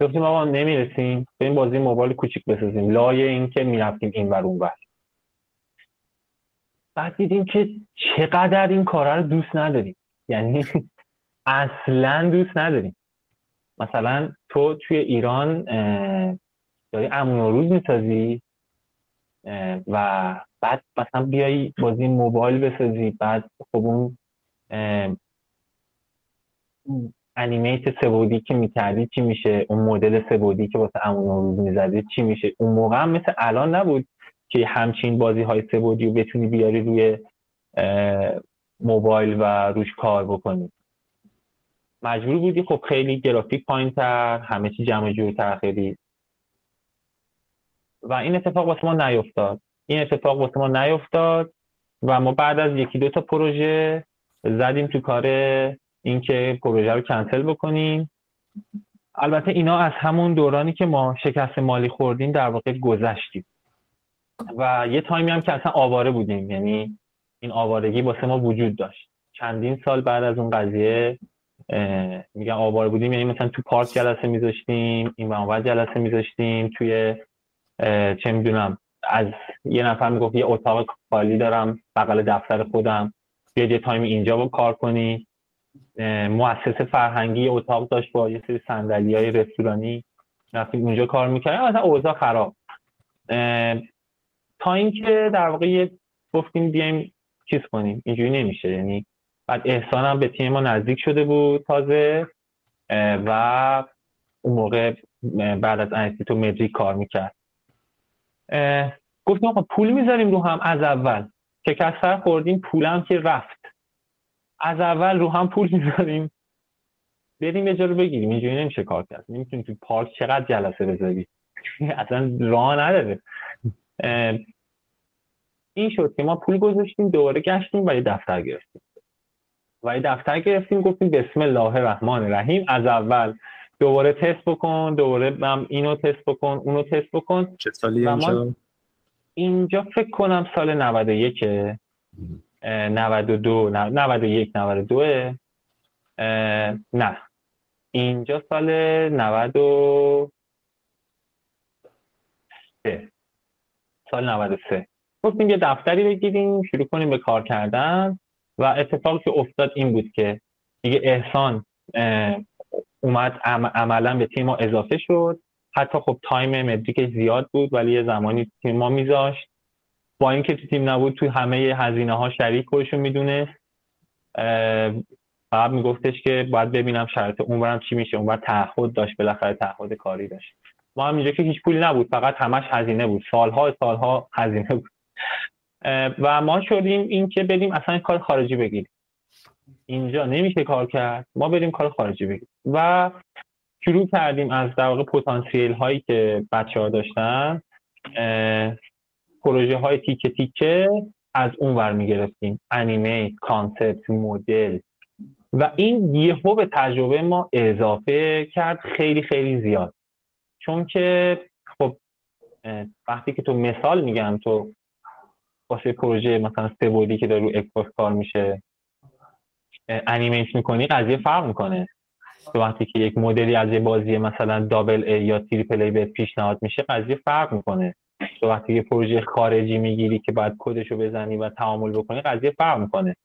گفتیم آقا نمی‌رسیم. این بازی موبایل کوچیک بسازیم. لایه این که می‌رفتیم این ور اون ور بعد دیدیم که چقدر این کارا رو دوست نداریم. یعنی اصلا دوست نداریم. مثلا تو توی ایران داری امون و روز می‌سازی و بعد مثلا بیای بازی موبایل بسازی بعد خب اون انیمیت سبودی که می‌کردی چی میشه؟ اون مدل سبودی که واسه امون روز می‌زدی چی میشه؟ اون موقع هم مثل الان نبود. که همچین بازی های سبودی رو بتونی بیاری روی موبایل و روش کار بکنی. مجبور بودی؟ خب خیلی گرافیک پایین تر همه چی جمع جورتر خیلی. و این اتفاق واسه ما نیفتاد. این اتفاق واسه ما نیفتاد و ما بعد از یکی دو تا پروژه زدیم تو کار اینکه پروژه رو کنسل بکنیم. البته اینا از همون دورانی که ما شکست مالی خوردیم در واقع گذشتیم. و یه تایمی هم که اصلا آواره بودیم. یعنی این آوارگی واسه ما وجود داشت. چندین سال بعد از اون قضیه میگم آواره بودیم. یعنی مثلا تو پارک جلسه میذاشتیم این و جلسه میذاشتیم توی چه می‌دونم از یه نفر می‌گفت یه اتاق خالی دارم بغل دفتر خودم. بیا یه تایم اینجا با کار کنی. مؤسسه فرهنگی اتاق داشت با یه سری صندلی های رستورانی. رفتیم اونجا کار می‌کردیم. مثلا اوضاع خراب. تا اینکه در واقع گفتیم بیایم چیز کنیم. اینجوری نمیشه. یعنی بعد احسان هم به تیم ما نزدیک شده بود تازه و اون موقع بعد از انستیتو مدریک کار می‌کرد. گفتیم آقا پول می‌ذاریم رو هم از اول. شکستر خوردیم پولم که رفت. از اول رو هم پول [LAUGHS] می‌ذاریم. بریم یه رو بگیریم. اینجوری نمیشه کار کرد. نمی‌تونیم تو پارک چقدر جلسه بذاری [LAUGHS] اصلا راه نداره. این شد که ما پول گذاشتیم دوباره گشتیم و یه دفتر گرفتیم. و یه دفتر گرفتیم گفتیم بسم الله الرحمن الرحیم. از اول دوباره تست بکن دوباره هم اینو تست بکن اونو تست بکن. چه سالی اینجا؟ اینجا فکر کنم سال 91 92 91 92 نه اینجا سال 90 سال 93 گفتیم یه دفتری بگیریم شروع کنیم به کار کردن و اتفاقی که افتاد این بود که دیگه احسان اومد عملا به تیم ما اضافه شد. حتی خب تایم مدریک زیاد بود ولی یه زمانی تیم ما میذاشت. با اینکه تو تیم نبود تو همه هزینه ها شریک خودشون می‌دونست فقط میگفتش که باید ببینم شرط اونورم چی میشه. اونور تعهد داشت بالاخره تعهد کاری داشت. ما هم اینجا که هیچ پولی نبود فقط همش هزینه بود. سالها سالها هزینه بود. و ما شدیم این که بریم اصلا کار خارجی بگیریم. اینجا نمیشه کار کرد ما بریم کار خارجی بگیریم. و شروع کردیم از در واقع پتانسیل هایی که بچه ها داشتن پروژه های تیکه تیکه از اون ور می‌گرفتیم. انیمه کانسپت مدل. و این یهو به تجربه ما اضافه کرد خیلی خیلی زیاد. چون که خب وقتی که تو مثال میگم تو واسه پروژه مثلا سه که داره رو Xbox کار میشه animate می‌کنی قضیه فرق می‌کنه. تو وقتی که یک مدلی از یه بازی مثلا double A یا triple A بهت پیشنهاد میشه قضیه فرق می‌کنه. تو وقتی یه پروژه خارجی می‌گیری که باید کدشو بزنی و تعامل بکنی قضیه فرق می‌کنه.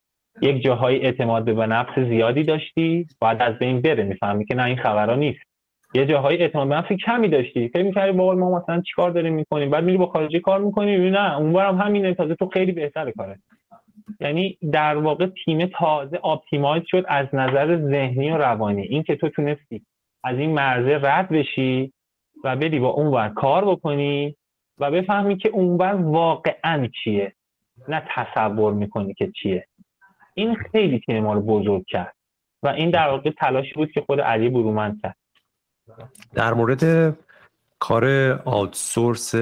یک جاهای اعتماد به نفس زیادی داشتی باید از بین بره. می‌فهمی که نه این خبرها نیست. یه جاهای اعتماد به کمی داشتی. فکر می‌کردی با ما مثلا چیکار داریم می‌کنیم؟ بعد میری با خارجی کار می‌کنی؟ نه اونورم همینه. تازه تو خیلی بهتر کاره. یعنی در واقع تیم تازه آپتیمایز شد از نظر ذهنی و روانی. این که تو تونستی از این مرزه رد بشی و بری با اونور کار بکنی و بفهمی که اونور واقعا چیه. نه تصور می‌کنی که چیه. این خیلی تیم ما رو بزرگ کرد. و این در واقع تلاشی بود که خود علی برومند کرد. در مورد کار outsource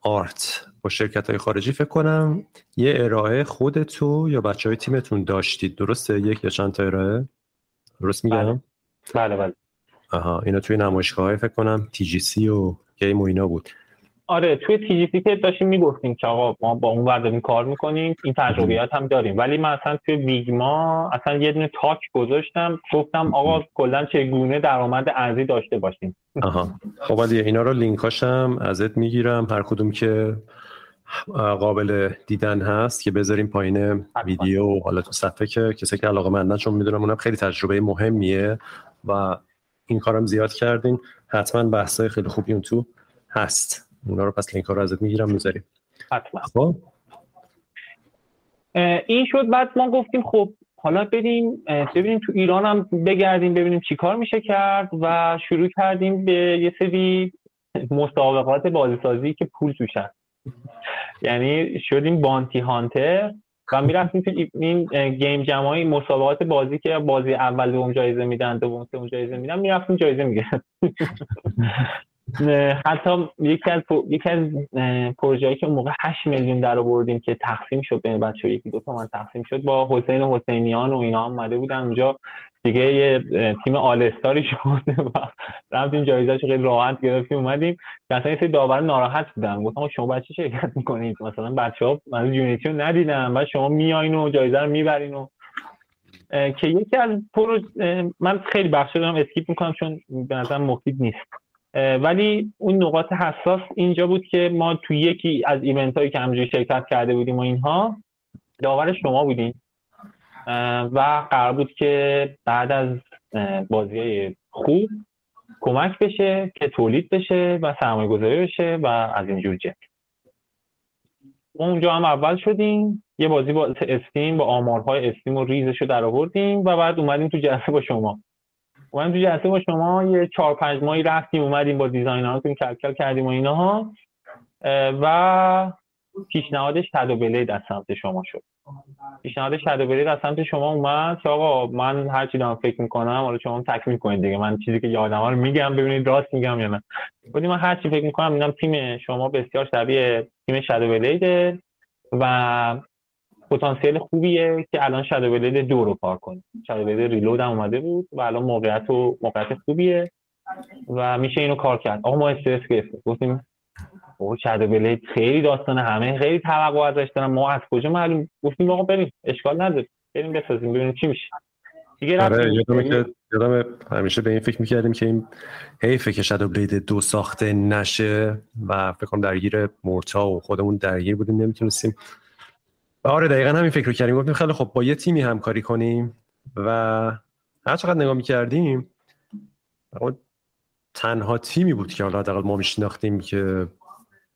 art با شرکت های خارجی فکر کنم یه ارائه خودتو یا بچه های تیمتون داشتید. درسته؟ یک یا چند تا ارائه؟ درست میگم؟ بله. بله, بله. آها اینا توی نمایشگاه فکر کنم TGC و game و اینا بود. آره توی TGC که داشتیم می‌گفتیم که آقا ما با اون ور کار می‌کنیم این تجربیات هم داریم. ولی من اصلا توی ویگما اصلا یه دونه talk گذاشتم گفتم آقا کلا چگونه درآمد ارزی داشته باشیم. آها. خب اینا رو لینکاشم ازت می‌گیرم. هر کدوم که قابل دیدن هست که بذاریم پایین ویدیو و حالا تو صفحه که کسی که علاقه مندن چون می‌دونم اونم خیلی تجربه مهمیه و این کارم زیاد کردین حتما بحثای خیلی خوبی اون تو هست. اونا رو پس لینک ها رو ازت می‌گیرم می‌ذاریم. خب؟ این شد بعد ما گفتیم خب حالا بریم ببینیم تو ایران هم بگردیم ببینیم چی کار میشه کرد و شروع کردیم به یه سری مسابقات بازیسازی که پول توشن. یعنی شدیم بانتی هانتر و می‌رفتیم تو این گیم جمعی مسابقات بازی که بازی اول دوم جایزه میدن دوم سوم جایزه میدن می‌رفتیم جایزه می‌گرفتیم. حتی یکی از یکی از پروژه‌ای که موقع 8 میلیون در آوردیم که تقسیم شد بین بچه‌ها یکی دو تا من تقسیم شد با حسین حسینیان و اینا هم اومده بودن اونجا. دیگه یه تیم all-star ی شد و رفتیم جایزه‌اش خیلی راحت گرفتیم اومدیم. مثلا یه داور ناراحت بودن. گفتم شما بچه شرکت می‌کنید؟ مثلا بچه‌ها من Unity رو ندیدم. و شما میایین و جایزه رو می‌برین و که یکی از پرو من خیلی بخش دارم skip می‌کنم چون به نظر مفید نیست. ولی اون نقاط حساس اینجا بود که ما تو یکی از event هایی که همینجوری شرکت کرده بودیم و اینها داور شما بودیم. و قرار بود که بعد از بازی خوب کمک بشه که تولید بشه و سرمایه گذاری بشه و از اینجور جنگ ما اونجا هم اول شدیم یه بازی با استیم با آمارهای استیم و ریزش رو در آوردیم و بعد اومدیم تو جلسه با شما. اومدیم تو جلسه با شما یه چهار پنج ماهی رفتیم اومدیم با کل کردیم و اینها. و پیشنهاد شادو بلید از سمت شما شد. پیشنهاد شادو بلید از سمت شما اومد که آقا من هر چی دارم فکر می‌کنم حالا شما تکمیل کنید دیگه. من چیزی که یادم رو میگم ببینید راست میگم یا نه. بودی من هر چی فکر می‌کنم اینم تیم شما بسیار شبیه تیم شادو بلیده. و پتانسیل خوبیه که الان شادو بلید دو رو کار کنیم شادو بلید ریلود هم اومده بود و الان موقعیت و موقعیت خوبیه و میشه اینو کار کرد. آقا ما استرس گرفتیم. گفتیم او شادو بلید خیلی داستان همه خیلی توقع ازش دارن. ما از کجا معلوم؟ گفتیم آقا بریم اشکال نداره. بریم بسازیم ببینیم چی میشه. دیگه آره یادم همیشه به این فکر می‌کردیم که این حیفه که شادو بلید دو ساخته نشه و فکر کنم درگیر مورتا و خودمون درگیر بودیم. نمی‌تونستیم آره دقیقا همین فکر رو کردیم. گفتیم خیلی خب با یه تیمی همکاری کنیم و هر چقدر نگاه می‌کردیم تنها تیمی بود که حالا ما میشناختیم که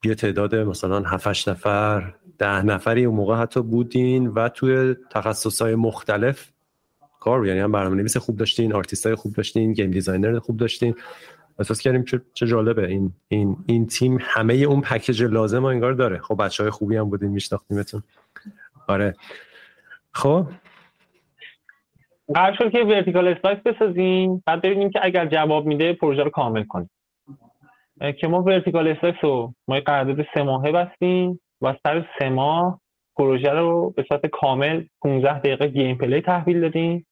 یه تعداد مثلا 7 نفر ده نفری اون موقع حتی بودین و توی های مختلف کار یعنی هم برنامه نویس خوب داشتین آرتیست های خوب داشتین game designer خوب داشتین. احساس کردیم چه, جالبه. این این این تیم همه اون package لازم انگار داره. خب بچه های خوبی هم بودین میشناختیمتون. آره. خب؟ قرار شد که vertical slice بسازیم. بعد ببینیم که اگر جواب میده پروژه رو کامل کنیم. که ما vertical slice رو ما قرارداد سه ماهه بستیم و سر سه ماه پروژه رو به صورت کامل 15 دقیقه gameplay تحویل دادیم.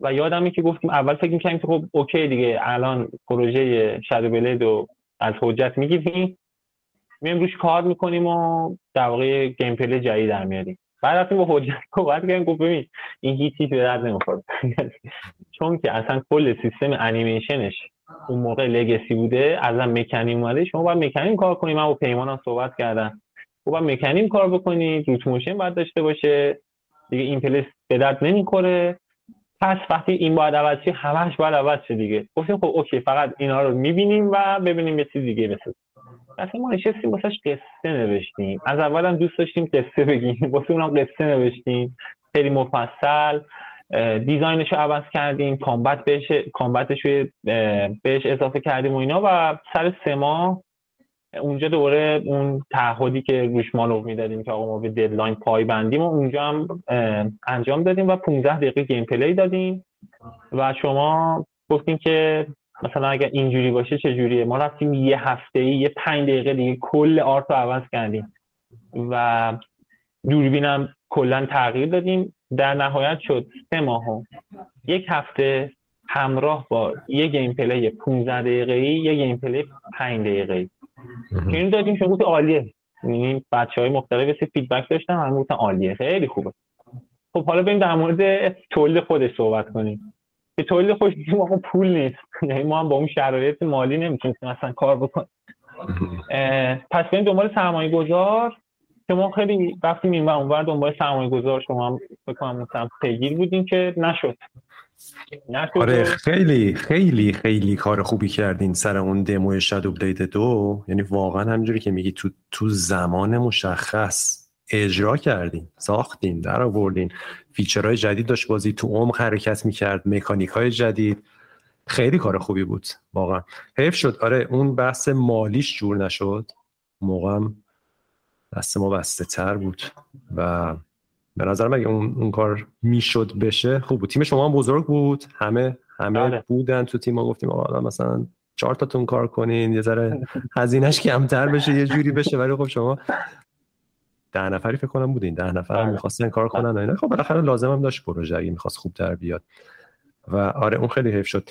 و یادمه که گفتیم اول فکر می‌کردیم که خب OK دیگه الان پروژه Shadow Blade رو از حجت می‌گیریم. میایم روش کار می‌کنیم و در واقع gameplay جدید در میاریم. بعد رفتیم با حجت صحبت کردیم گفت ببین این هیچی به درد نمی‌خوره. [LAUGHS] چون که اصلا کل سیستم انیمیشنش اون موقع legacy بوده الان Mecanim اومده. شما باید Mecanim کار کنید من با پیمانم صحبت کردم. خب باید Mecanim کار بکنید root motion باید داشته باشه. دیگه این پلیس به درد نمی‌خوره. پس وقتی این باید عوض شه همش باید عوض شه دیگه. گفتیم خب OK فقط اینا رو می‌بینیم و ببینیم یه چیز دیگه مثل اصلا ما نشستیم واسش قصه نوشتیم. از اول هم دوست داشتیم قصه بگیم. [LAUGHS] واسه اونم قصه نوشتیم. خیلی مفصل. design ش رو عوض کردیم. combat بهش combat ش بهش اضافه کردیم و اینا و سر سه ماه اونجا دوره اون تعهدی که روش مانور می‌دادیم که آقا ما به deadline پای بندیم و اونجا هم انجام دادیم و 15 دقیقه gameplay دادیم. و شما گفتیم که مثلا اگر اینجوری باشه چه جوریه ما رفتیم یه هفته ای یه پنج دقیقه دیگه کل art رو عوض کردیم. و دوربینم کلا تغییر دادیم. در نهایت شد سه ماه یک هفته همراه با یه gameplay 15 دقیقه ای یه gameplay 5 دقیقه ای که این دادیم شما عالیه. یعنی بچه های مختلف feedback داشتن همه گفتن عالیه. خیلی خوبه. خب حالا بریم در مورد تولید خودش صحبت کنیم. که تولید خودش ما پول نیست. [LAUGHS] یعنی ما هم با اون شرایط مالی نمی‌تونستیم اصلا کار بکنیم. [LAUGHS] پس بریم دنبال سرمایه گذار که ما خیلی رفتیم این و اونور دنبال سرمایه گذار شما هم بکنم مثلا پیگیر بودیم که نشد. آره خیلی خیلی خیلی کار خوبی کردین سر اون دمو شادو بلید دو. یعنی واقعا همینجوری که میگی تو تو زمان مشخص اجرا کردین ساختین در آوردین فیچرهای جدید داشت بازی تو عمق حرکت می‌کرد مکانیک های جدید. خیلی کار خوبی بود واقعا. حیف شد. آره اون بحث مالیش جور نشد. موقع دست ما بسته تر بود و به نظر اگه اون, اون کار می‌شد بشه خوب بود. تیم شما هم بزرگ بود. همه همه بله. بودن تو تیم. ما گفتیم آقا مثلا چهار تاتون کار کنین یه ذره [LAUGHS] هزینهش کمتر بشه یه جوری بشه. ولی خب شما ده نفری فکر کنم بودین. ده نفر هم بله. می‌خواستن کار کنن اینا. خب بالاخره لازم هم داشت پروژه اگه می‌خواست خوب در بیاد. و آره اون خیلی حیف شد.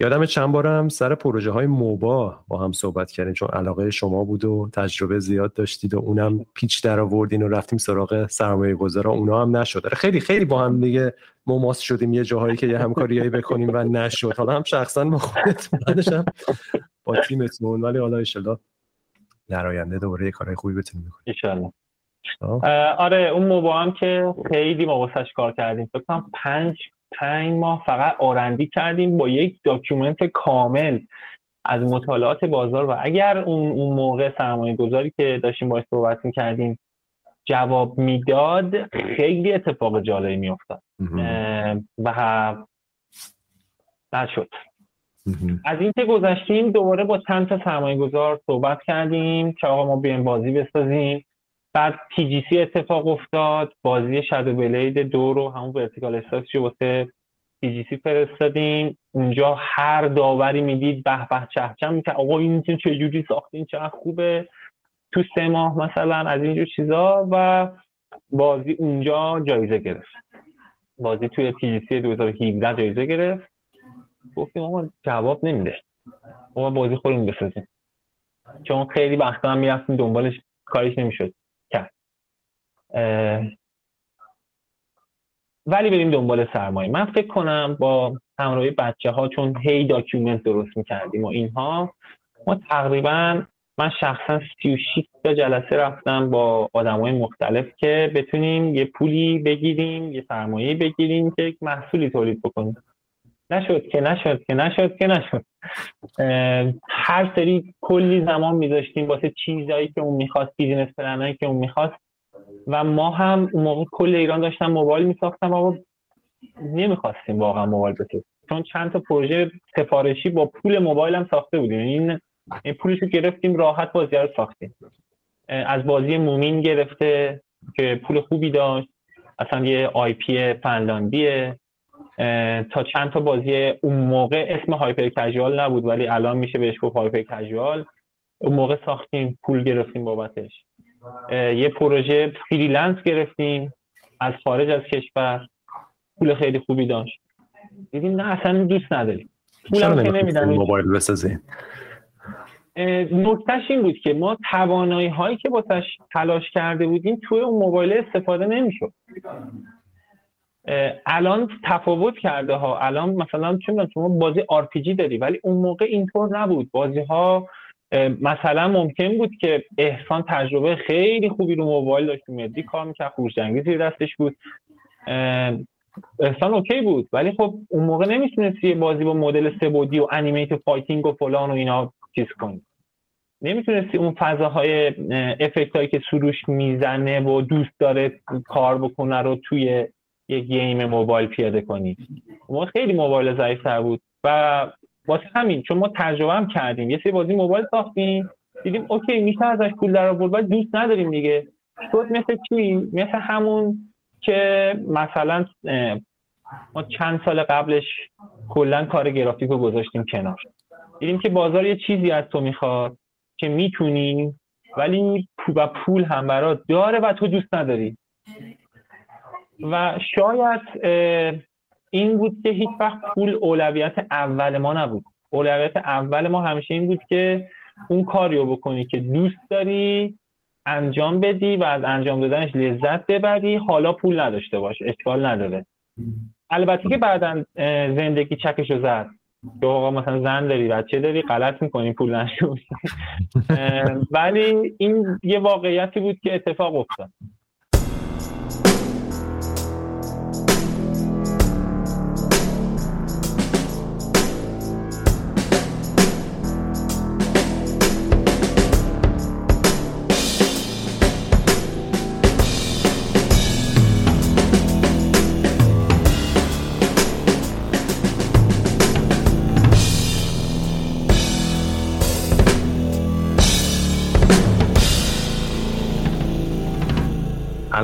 یادم چند بارم سر پروژه های موبا با هم صحبت کردیم. چون علاقه شما بود و تجربه زیاد داشتید و اونم پیچ در آوردین و رفتیم سراغ سرمایه گذارا اونا هم نشد. آره، خیلی خیلی با هم دیگه مماس شدیم یه جاهایی که یه همکاریایی بکنیم و نشد. حالا هم شخصا با خودت بعدش هم با تیمتون. ولی حالا ان در آینده دوباره یه کارهای خوبی بتونیم بکنیم. آره اون MOBA هم که خیلی ما کار کردیم. فکر کنم پنج پنج ماه فقط R&D کردیم با یک document کامل از مطالعات بازار. و اگر اون, اون موقع سرمایه گذاری که داشتیم باش صحبت می‌کردیم جواب می‌داد خیلی اتفاق جالبی میافتاد. و نشد از این که گذشتیم دوباره با چند تا سرمایه گذار صحبت کردیم که آقا ما بیایم بازی بسازیم. بعد PGC اتفاق افتاد. بازی Shadow Blade دو رو همون vertical slice ای واسه PGC فرستادیم. اونجا هر داوری می‌دید به به چه چه‌م که آقا این چجوری ساختین؟ چقدر خوبه. تو سه ماه مثلا از اینجور چیزا و بازی اونجا جایزه گرفت. بازی توی PGC 2017 جایزه گرفت. گفتیم آقا جواب نمیده. ما بازی خودمون بسازیم. چون خیلی وقتا هم می‌رفتیم دنبالش کارش نمی‌شد. ولی بریم دنبال سرمایه. من فکر کنم با همراهی بچه ها چون هی document درست می‌کردیم و اینها ما تقریبا من شخصا 36 تا جلسه رفتم با های مختلف که بتونیم یه پولی بگیریم یه سرمایه بگیریم که یک محصولی تولید بکنیم. نشد که نشد که نشد که نشد. هر سری کلی زمان میذاشتیم واسه چیزایی که اون می‌خواست بیزینس پلنایی که اون می‌خواست. و ما هم اون موقع کل ایران داشتم موبایل میساختم و نمی‌خواستیم واقعا موبایل بسازیم چون چند تا پروژه سفارشی با پول موبایل هم ساخته بودیم. این این پولش رو گرفتیم راحت بازی رو ساختیم. از بازی مومین گرفته که پول خوبی داشت. اصلا یه IP فنلاندیه تا چند تا بازی اون موقع اسم hyper casual نبود ولی الان میشه بهش گفت hyper casual. اون موقع ساختیم پول گرفتیم بابتش. یه پروژه freelance گرفتیم از خارج از کشور. پول خیلی خوبی داشت. دیدیم نه اصلا دوست نداریم. پولم که نمیدن موبایل بسازیم نکتهش این بود که ما توانایی هایی که واسش تلاش کرده بودیم توی اون موبایل استفاده نمی‌شد. الان تفاوت کرده ها. الان مثلا چون شما بازی آر داری ولی اون موقع اینطور نبود. بازی ها مثلا ممکن بود که احسان تجربه خیلی خوبی رو موبایل داشت مدی کار می‌کرد خوشجنگی زیر دستش بود. احسان اوکی بود ولی خب اون موقع نمی‌تونستی یه بازی با مدل سه بودی و انیمیت فایتینگ و فلان و اینا چیز کنی. نمی‌تونستی اون فضاهای افکت هایی که سروش می‌زنه و دوست داره کار بکنه رو توی یه گیم موبایل پیاده کنی. ما خیلی موبایل ضعیفتر بود و واسه همین چون ما تجربه هم کردیم. یه سری بازی موبایل ساختیم. دیدیم اوکی میشه ازش پول در آورد ولی دوست نداریم دیگه. شد مثل چی؟ مثل همون که مثلا ما چند سال قبلش کلا کار گرافیک رو گذاشتیم کنار. دیدیم که بازار یه چیزی از تو می‌خواد که می‌تونی ولی و پول هم برات داره و تو دوست نداری. و شاید این بود که هیچ وقت پول اولویت اول ما نبود. اولویت اول ما همیشه این بود که اون کاریو بکنی که دوست داری انجام بدی و از انجام دادنش لذت ببری. حالا پول نداشته باش اشکال نداره. البته که بعدا زندگی چکشو زد. که آقا مثلا زن داری بچه داری غلط می‌کنی پول نشون ولی این یه واقعیتی بود که اتفاق افتاد.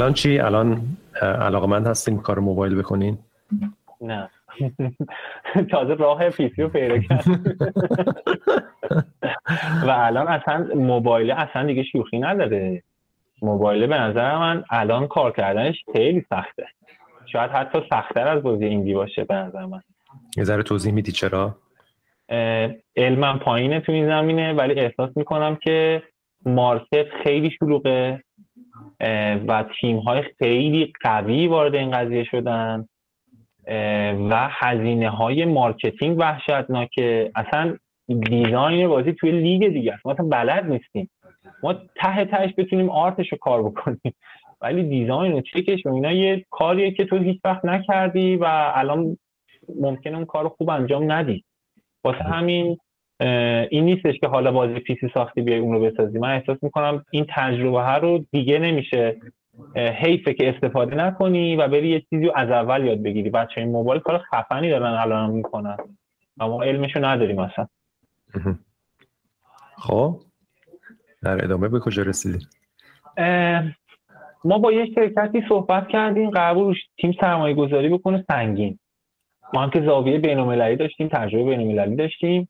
الان چی؟ الان علاقمند هستین کار موبایل بکنین؟ نه. [LAUGHS] تازه راه پیسی رو پیدا کرد [LAUGHS] و الان اصلا موبایل اصلا دیگه شوخی نداره. موبایل به نظر من الان کار کردنش خیلی سخته. شاید حتی سختتر از بازی ایندی باشه به نظر من. یه ذره توضیح میدی چرا؟ علمم پایینه تو این زمینه ولی احساس می‌کنم که market خیلی شلوغه. و تیم های خیلی قوی وارد این قضیه شدن و هزینه های marketing وحشتناکه. اصلا design بازی توی لیگ دیگه است. ما اصلا بلد نیستیم. ما ته تهش بتونیم art ش رو کار بکنیم. ولی design و چکش و اینا یه کاریه که تو هیچ وقت نکردی و الان ممکنه اون کار خوب انجام ندی. واسه همین این نیستش که حالا بازی پیسی ساختی بیای اون رو بسازی. من احساس می‌کنم این تجربه ها رو دیگه نمیشه حیفه که استفاده نکنی و بری یه چیزی رو از اول یاد بگیری. بچه این موبایل کار خفنی دارن الان می‌کنن. اما علمشو نداریم اصلا. خب. در ادامه به کجا رسیدیم؟ ما با یه شرکتی صحبت کردیم. قرار تیم سرمایه گذاری بکنه سنگین. ما هم که زاویه بینالمللی داشتیم تجربه بینالمللی داشتیم.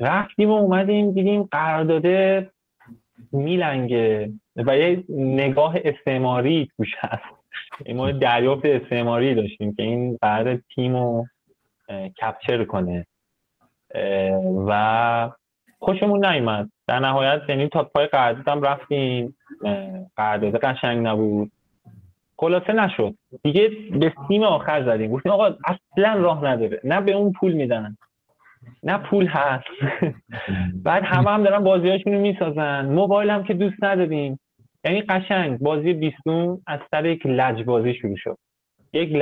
رفتیم و اومدیم دیدیم قرارداده میلنگه و یه نگاه استعماری توش هست. ما دریافت استعماری داشتیم که این قرار تیم رو کپچر کنه. و خوشمون نیومد. در نهایت یعنی تا پای قرارداد هم رفتیم. قرارداد قشنگ نبود. خلاصه نشد. دیگه به سیم آخر زدیم. گفتیم آقا اصلا راه نداره. نه به اون پول میدنن نه پول هست. [LAUGHS] بعد همه هم دارن بازیاشون رو می‌سازن. موبایل هم که دوست نداریم. یعنی قشنگ بازی بیستون از سر یک لجبازی شروع شد. یک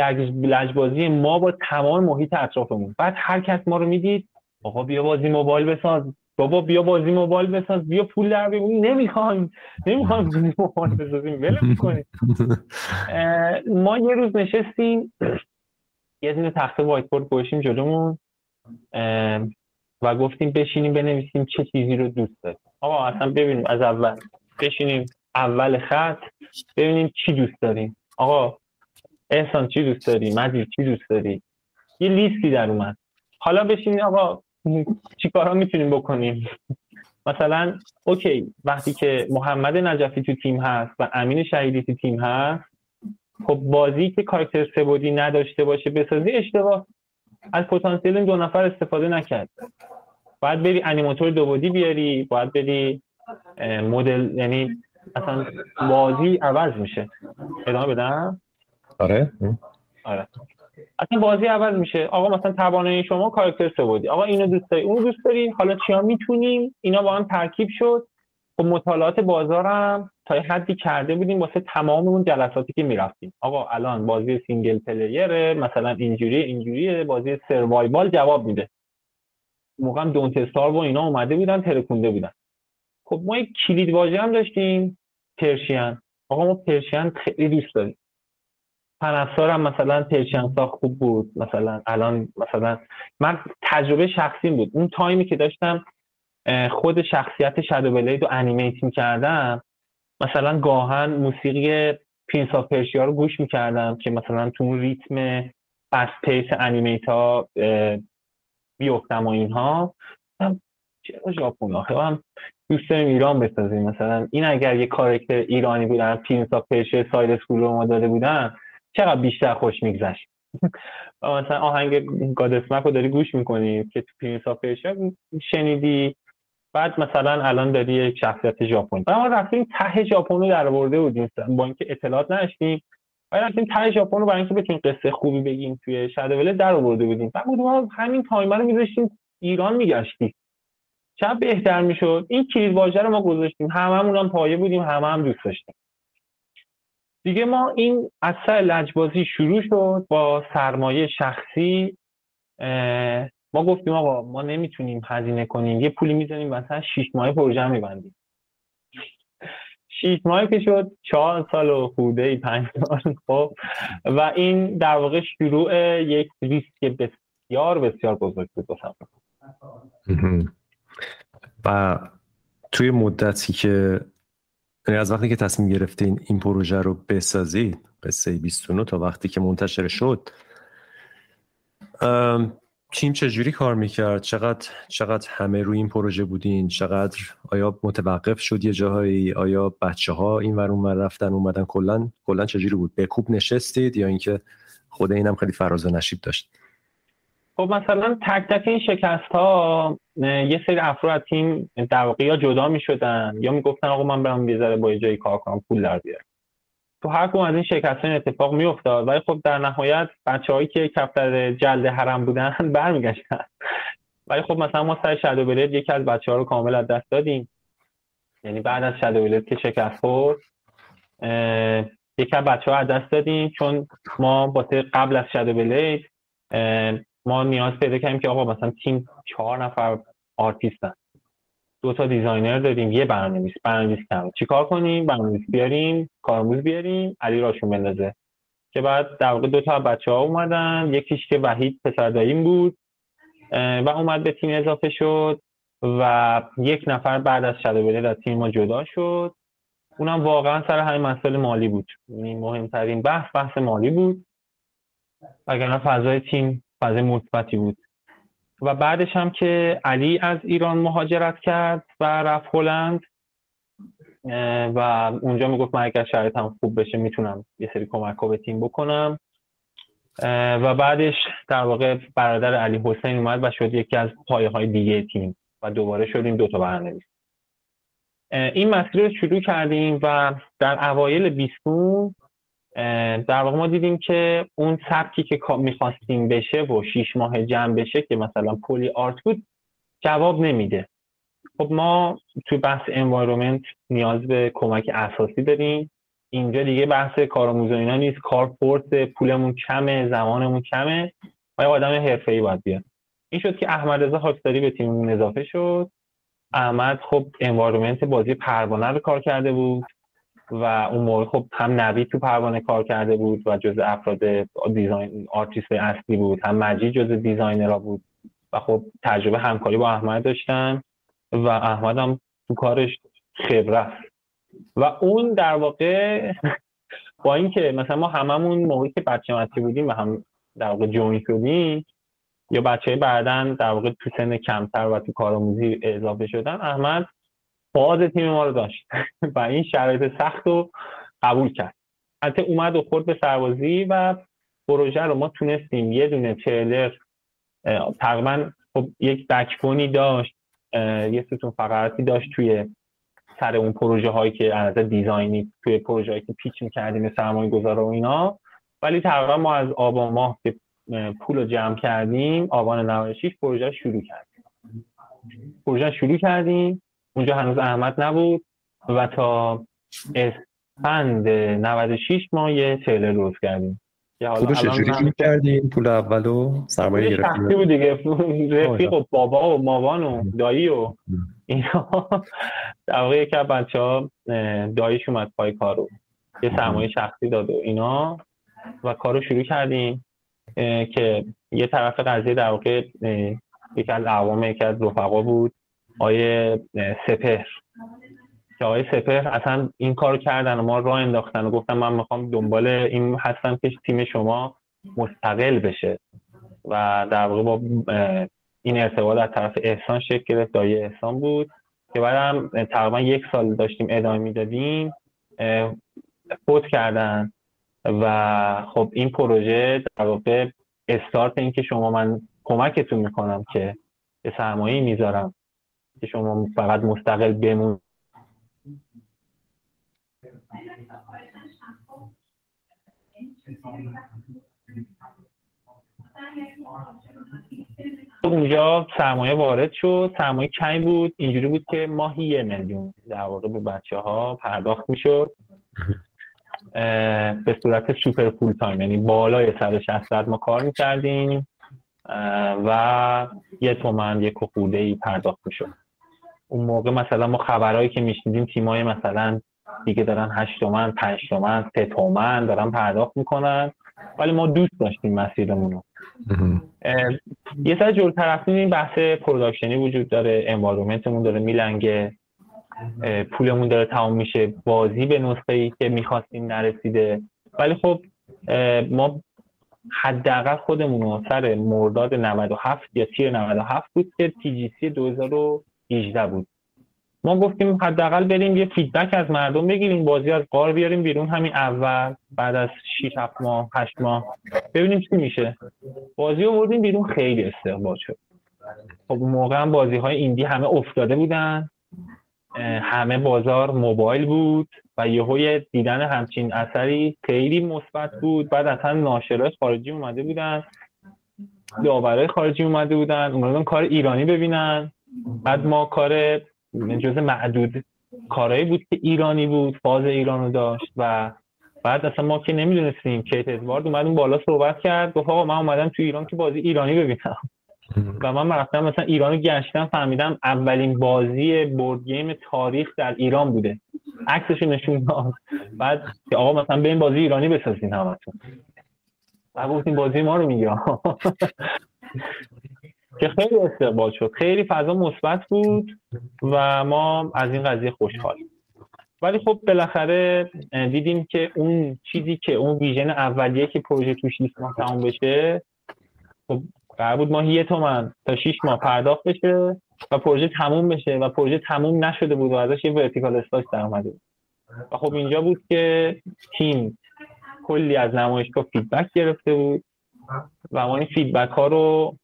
لجبازی ما با تمام محیط اطرافمون. بعد هر کس ما رو می‌دید آقا بیا بازی موبایل بساز. بابا بیا بازی موبایل بساز. بیا پول در بگیم نمی‌خوایم نمی‌خوایم بازی موبایل بسازیم. ول می‌کنیم. [LAUGHS] ما یه روز نشستیم. [CLEARS THROAT] یه دونه تخته وایت بورد گوشیم جلومون. و گفتیم بشینیم بنویسیم چه چیزی رو دوست داریم. آقا اصلا ببینیم از اول بشینیم اول خط ببینیم چی دوست داریم. آقا احسان چی دوست داری؟ مجید چی دوست داری؟ یه لیستی در اومد. حالا بشینیم آقا چی کارا می‌تونیم بکنیم؟ مثلا اوکی وقتی که محمد نجفی تو تیم هست و امین شهیدی تو تیم هست خب بازی که کاراکتر سبودی نداشته باشه بسازی اشتباه. از پتانسیل این دو نفر استفاده نکرد. باید بری انیماتور دو بودی بیاری باید بری مدل یعنی اصلا بازی عوض میشه. ادامه بدم؟ آره. آره. اصلا بازی عوض میشه. آقا مثلا توانایی شما character سه بعدی آقا اینو دوست داری اونو دوست داری حالا چیا می‌تونیم؟ اینا با هم ترکیب شد. خب مطالعات بازارم تا حدی کرده بودیم واسه تمام اون جلساتی که می‌رفتیم. آقا الان بازی single player ه مثلا اینجوری اینجوری بازی survival جواب میده. موقع هم Don't Starve و اینا اومده بودن ترکونده بودن. خب ما یک کلید واژه هم داشتیم Persian. آقا ما Persian خیلی دوست داریم. Prince of Persia هم مثلا Persian ساخت خوب بود. مثلا الان مثلا من تجربه شخصیم بود. اون تایمی که داشتم خود شخصیت Shadow Blade رو animate می‌کردم. مثلا گاهن موسیقی Prince of Persia رو گوش می‌کردم که مثلا تو اون ریتم fast pace animate ها بیفتم و اینها. چرا ژاپن آخه؟ هم دوست داریم ایران بسازیم مثلا. این اگر یه character ایرانی بودن Prince of Persia side scroll رو ما داده بودن چقدر بیشتر خوش میگذشت. [LAUGHS] مثلا آهنگ Godsmack رو داری گوش می‌کنی که تو Prince of شنیدی. بعد مثلا الان داری یک شخصیت ژاپنی. ما رفتیم ته ژاپن رو در آورده بودیم. با اینکه اطلاعات نداشتیم. و رفتیم ته ژاپن رو برای اینکه بتونیم قصه خوبی بگیم توی Shadow Blade در آورده بودیم. بعد ما همین تایم رو میذاشتیم ایران میگشتیم. چه بهتر می‌شد. این کلید واژه رو ما گذاشتیم. هممون هم پایه بودیم. همه هم دوست داشتیم. دیگه ما این اثر لجبازی شروع شد با سرمایه شخصی ما گفتیم آقا ما نمی‌تونیم هزینه کنیم. یه پولی می‌زنیم مثلا شیش ماه پروژه میبندیم. شیش ماه که شد چهار سال و خوده ای پنج سال. خب. و این در واقع شروع یک ریسک بسیار بسیار بزرگ بود و توی مدتی که یعنی از وقتی که تصمیم گرفتین این پروژه رو بسازید قصه 29 تا وقتی که منتشر شد تیم چجوری کار می‌کرد؟ چقدر چقدر همه روی این پروژه بودین؟ چقدر آیا متوقف شد یه جاهایی؟ آیا بچه ها این ور اون رفتن اومدن؟ کلا کلا چجوری بود؟ به کوب نشستید یا اینکه خود اینم خیلی فراز و نشیب داشت؟ خب مثلا تک تک این شکست ها یه سری افراد تیم در واقع جدا می شدن یا می‌گفتن آقا من برم یه با جایی کار کنم پول در بیارم. تو هر کدوم از این شکست این اتفاق می افتاد ولی خب در نهایت بچههایی که کفتر جلد حرم بودن [LAUGHS] برمیگشتن. ولی خب مثلا ما سر شادو بلد یکی از بچه ها رو کامل از دست دادیم. یعنی بعد از شادو بلد که شکست خورد یکی از بچه ها از دست دادیم. چون ما واسه قبل از Shadow Blade ما نیاز پیدا کردیم که آقا مثلا تیم چهار نفر آرتیستن. دو تا designer داریم. یه برنامه‌نویس برنامه‌نویس کم چیکار کنیم؟ برنامه‌نویس بیاریم کارآموز بیاریم علی راشون بندازه. که بعد در واقع دو تا بچه ها اومدن. یکیش که وحید پسر داییم بود و اومد به تیم اضافه شد و یک نفر بعد از شده در تیم ما جدا شد. اونم واقعا سر همین مسئله مالی بود. یعنی مهمترین بحث بحث مالی بود. اگر فضای تیم فضای مثبتی بود. و بعدش هم که علی از ایران مهاجرت کرد و رفت هلند و اونجا می‌گفت من اگر هم خوب بشه می‌تونم یه سری کمک ها به تیم بکنم. و بعدش در واقع برادر علی حسین اومد و شد یکی از پایه های دیگه تیم و دوباره شدیم دوتا برنامه این مسیر رو شروع کردیم و در اوایل بیستون در واقع ما دیدیم که اون سبکی که می‌خواستیم بشه و شیش ماه جمع بشه که مثلا پولی آرت بود جواب نمیده. خب ما توی بحث انوایرومنت نیاز به کمک اساسی داریم. اینجا دیگه بحث کارآموز اینا نیست. کار پولمون کمه زمانمون کمه. و آدم حرفه‌ای باید بیاد. این شد که احمد رضا خاکساری به تیممون اضافه شد. احمد خب environment بازی پروانه رو کار کرده بود. و اون موقع خب هم نوید تو پروانه کار کرده بود و جز افراد design artist اصلی بود هم مجید جز designer ها بود و خب تجربه همکاری با احمد داشتن و احمد هم تو کارش خبره و اون در واقع [LAUGHS] با اینکه مثلا ما هممون موقعی که بچه بودیم و هم در واقع جوین شدیم یا بچه بعدا در واقع تو سن کمتر و تو کارآموزی اضافه شدن احمد باز تیم ما رو داشت. [LAUGHS] و این شرایط سخت رو قبول کرد. حتی اومد و خورد به سربازی و پروژه رو ما تونستیم یه دونه تریلر تقریبا خب یک بکفونی داشت یه ستون فقراتی داشت توی سر اون پروژه هایی که از دیزاینی توی پروژه هایی که پیچ می‌کردیم سرمایه گذار و اینا. ولی تقریبا ما از آبان ماه که پول رو جمع کردیم آبان 96 پروژه شروع کردیم. پروژه شروع کردیم. اونجا هنوز احمد نبود و تا اسفند 96 ما یه تیلر روز کردیم. پولو چجوری کردین پول اولو سرمایه گرفتیم بود دیگه. رفیق و بابا و مامان و دایی و اینا. در واقع یکی از بچه ها داییش اومد پای کارو یه سرمایه شخصی داد و اینا. و کارو شروع کردیم که یه طرف قضیه در واقع یکی از اعوام یکی از رفقا بود. آیه سپهر. که آقای سپهر اصلا این کار کردن و ما راه انداختن و گفتم من می‌خوام دنبال این هستم که تیم شما مستقل بشه. و در واقع با این ارتباط از طرف احسان شکل گرفت دایه احسان بود. که بعدم تقریبا یک سال داشتیم ادامه می‌دادیم فوت کردن. و خب این پروژه در واقع استارت این که شما من کمکتون می‌کنم که به سرمایه می‌ذارم. که شما فقط مستقل بمون اونجا سرمایه وارد شد سرمایه کمی بود اینجوری بود که ماهی یه میلیون در واقع به بچه ها پرداخت می‌شد. به صورت super full time یعنی بالای 160 ما کار می‌کردیم و یه تومن یک خورده ای پرداخت می‌شد. اون موقع مثلا ما خبرهایی که میشنیدیم تیمای مثلا دیگه دارن 8 تومن 5 تومن 3 تومن دارن پرداخت می‌کنن ولی ما دوست داشتیم مسیرمون رو یه سر جور طرف این بحث production ی وجود داره environment مون داره میلنگه پولمون داره تمام میشه بازی به نسخه ای که می‌خواستیم نرسیده. ولی خب ما حداقل خودمون سر مرداد 97 یا تیر 97 بود که TGC 2018 بود. ما گفتیم حداقل بریم یه feedback از مردم بگیریم بازی از غار بیاریم بیرون همین اول بعد از 6 7 ماه 8 ماه. ببینیم چی میشه. بازی آوردیم بیرون خیلی استقبال شد. خب موقع هم بازی های ایندی همه افتاده بودن. همه بازار موبایل بود و یهو دیدن همچین اثری خیلی مثبت بود. بعد اصلا ناشرای خارجی اومده بودن. داورای خارجی اومده بودن. اومدن کار ایرانی ببینن. بعد ما کار جز معدود کارهایی بود که ایرانی بود فاز ایرانو داشت و بعد اصلا ما که نمی‌دونستیم کیت ادوارد اومد اون بالا صحبت کرد گفت آقا من اومدم تو ایران که بازی ایرانی ببینم. [LAUGHS] و من رفتم مثلا ایرانو گشتم فهمیدم اولین بازی بورد گیم تاریخ در ایران بوده. عکسش نشون داد. بعد که آقا مثلا به این بازی ایرانی بسازین همتون. و گفتیم بازی ما رو میگه. [LAUGHS] که خیلی استقبال شد. خیلی فضا مثبت بود و ما از این قضیه خوشحالیم. ولی خب بالاخره دیدیم که اون چیزی که اون vision اولیه که پروژه توش نیست ما تمام بشه خب قرار بود ما یه تومن تا 6 ماه پرداخت بشه و پروژه تموم بشه و پروژه تموم نشده بود و ازش یه vertical slice در اومده و خب اینجا بود که تیم کلی از نمایشگاه feedback گرفته بود و ما این feedback ها رو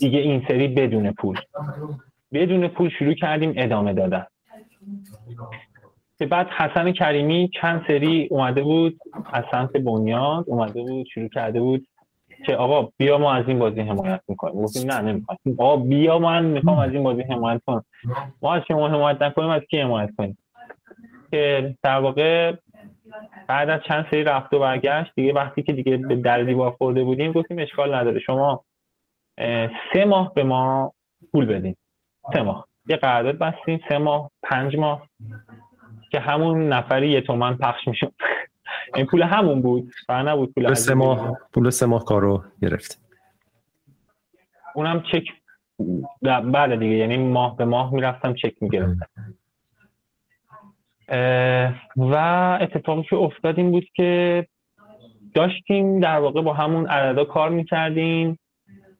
دیگه این سری بدون پول. بدون پول شروع کردیم ادامه دادن. که بعد حسن کریمی چند سری اومده بود از سمت بنیاد اومده بود شروع کرده بود که آقا بیا ما از این بازی حمایت می‌کنیم. گفتیم نه نمی‌خوایم. آقا بیا من می‌خوام از این بازی حمایت کنم. ما از شما حمایت نکنیم از کی حمایت کنیم؟ که در واقع بعد از چند سری رفت و برگشت دیگه وقتی که دیگه به در دیوار خورده بودیم گفتیم اشکال نداره. شما سه ماه به ما پول بدین. سه ماه. یه قرارداد بستیم. سه ماه پنج ماه. که همون نفری یه تومن پخش می‌شد. [LAUGHS] این پول همون بود. فقط نبود پول سه ماه پول سه ماه کارو گرفت. اونم چک بله دیگه. یعنی ماه به ماه می‌رفتم چک می‌گرفتم. و اتفاقی که افتاد این بود که داشتیم در واقع با همون عددا کار می‌کردیم.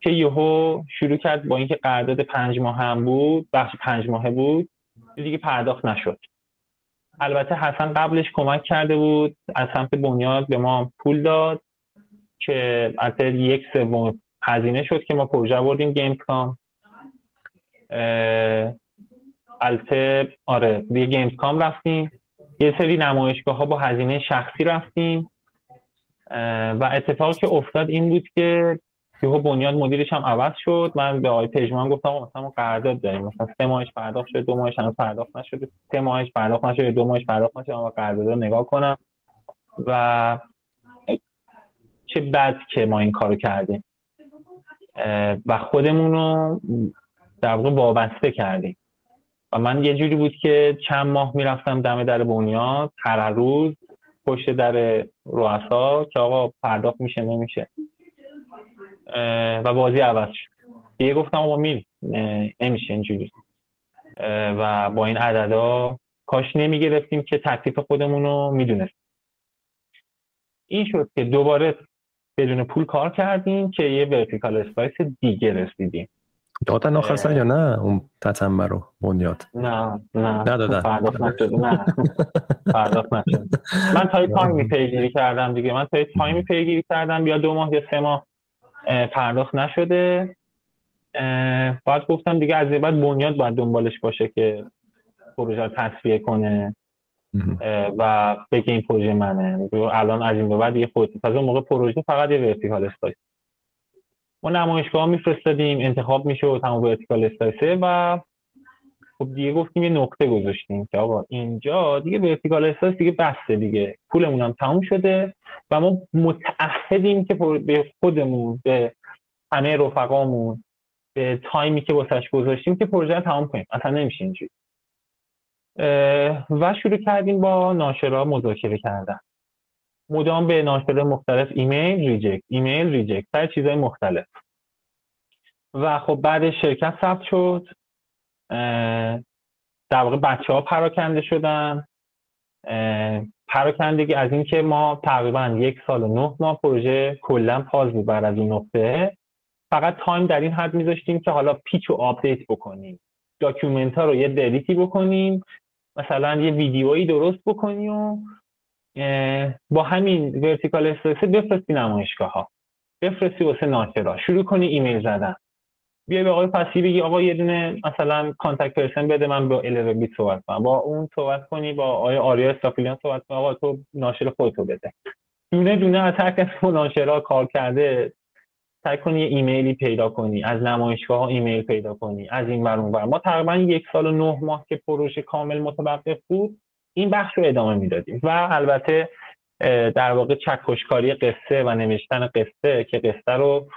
که یهو شروع کرد با اینکه قرارداد پنج ماه هم بود بخش پنج ماهه بود دیگه پرداخت نشد. البته حسن قبلش کمک کرده بود از سمت بنیاد به ما پول داد که از یک سوم هزینه شد که ما پروژه بردیم Gamescom البته آره یه Gamescom رفتیم. یه سری نمایشگاه ها با هزینه شخصی رفتیم. و اتفاقی که افتاد این بود که یهو بنیاد مدیرش هم عوض شد. من به آقای پژمان گفتم مثلا ما قرارداد داریم. مثلا سه ماهش پرداخت شد دو ماهش هنوز پرداخت نشده. سه ماهش پرداخت نشده دو ماهش پرداخت نشده. ما قرارداد رو نگاه کنم. و چه بد که ما این کارو کردیم. و خودمون رو در واقع وابسته کردیم. و من یه جوری بود که چند ماه می‌رفتم دم در بنیاد هر روز پشت در رؤسا که آقا پرداخت میشه نمیشه. و بازی عوض شد. دیگه گفتم آقا میری نمیشه اینجوری. و با این عددا کاش نمی‌گرفتیم که تکلیف خودمون رو می‌دونست این شد که دوباره بدون پول کار کردیم که یه vertical slice دیگه رسیدیم. دادن آخر یا نه؟ اون تتمه رو بنیاد. نه نه. ندادن. پرداخت نشد. نه. پرداخت نشد. من تا [LAUGHS] time ی پیگیری کردم دیگه. من تا time ی پیگیری کردم یا دو ماه یا سه ماه. پرداخت نشده. باید گفتم دیگه از بعد بنیاد باید دنبالش باشه که پروژه تسویه کنه. و بگه این پروژه منه. الان از این به بعد دیگه خود پس اون موقع پروژه فقط یه vertical slice ما نمایشگاه میفرستادیم انتخاب می‌شد همون vertical slice ه و خب دیگه گفتیم یه نقطه گذاشتیم که آقا اینجا دیگه vertical slice دیگه بسته دیگه. پولمون هم تموم شده. و ما متعهدیم که به خودمون به همه رفقامون به time ی که واسش گذاشتیم که پروژه رو تمام کنیم. اصلا نمیشه اینجوری. و شروع کردیم با ناشرا مذاکره کردن. مدام به ناشر مختلف ایمیل reject ایمیل reject هر چیزهای مختلف. و خب بعد شرکت ثبت شد. در واقع بچه ها پراکنده شدن. پراکندگی از اینکه ما تقریبا یک سال و نه ماه پروژه کلا pause بود بعد از اون نقطه. فقط time در این حد میذاشتیم که حالا pitch و update بکنیم. document ها رو یه دلیتی بکنیم مثلا یه ویدیویی درست بکنیم و با همین vertical slice بفرستی نمایشگاه ها بفرستی واسه ناشرا شروع کنی ایمیل زدن. بیا به آقای فسی بگی آقا یه دونه مثلا contact person بده من با 11 bit صحبت کنم. با اون صحبت کنی با آقای آریا اسرافیلیان صحبت کنی. آقا تو ناشر خودتو بده. دونه دونه از هر کس ناشرا کار کرده سعی کنی یه ایمیلی پیدا کنی. از نمایشگاه ها ایمیل پیدا کنی. از این ور اون ما تقریبا یک سال و نه ماه که پروژه کامل متوقف بود این بخش رو ادامه می‌دادیم. و البته در واقع چکشکاری قصه و نوشتن قصه که قصه رو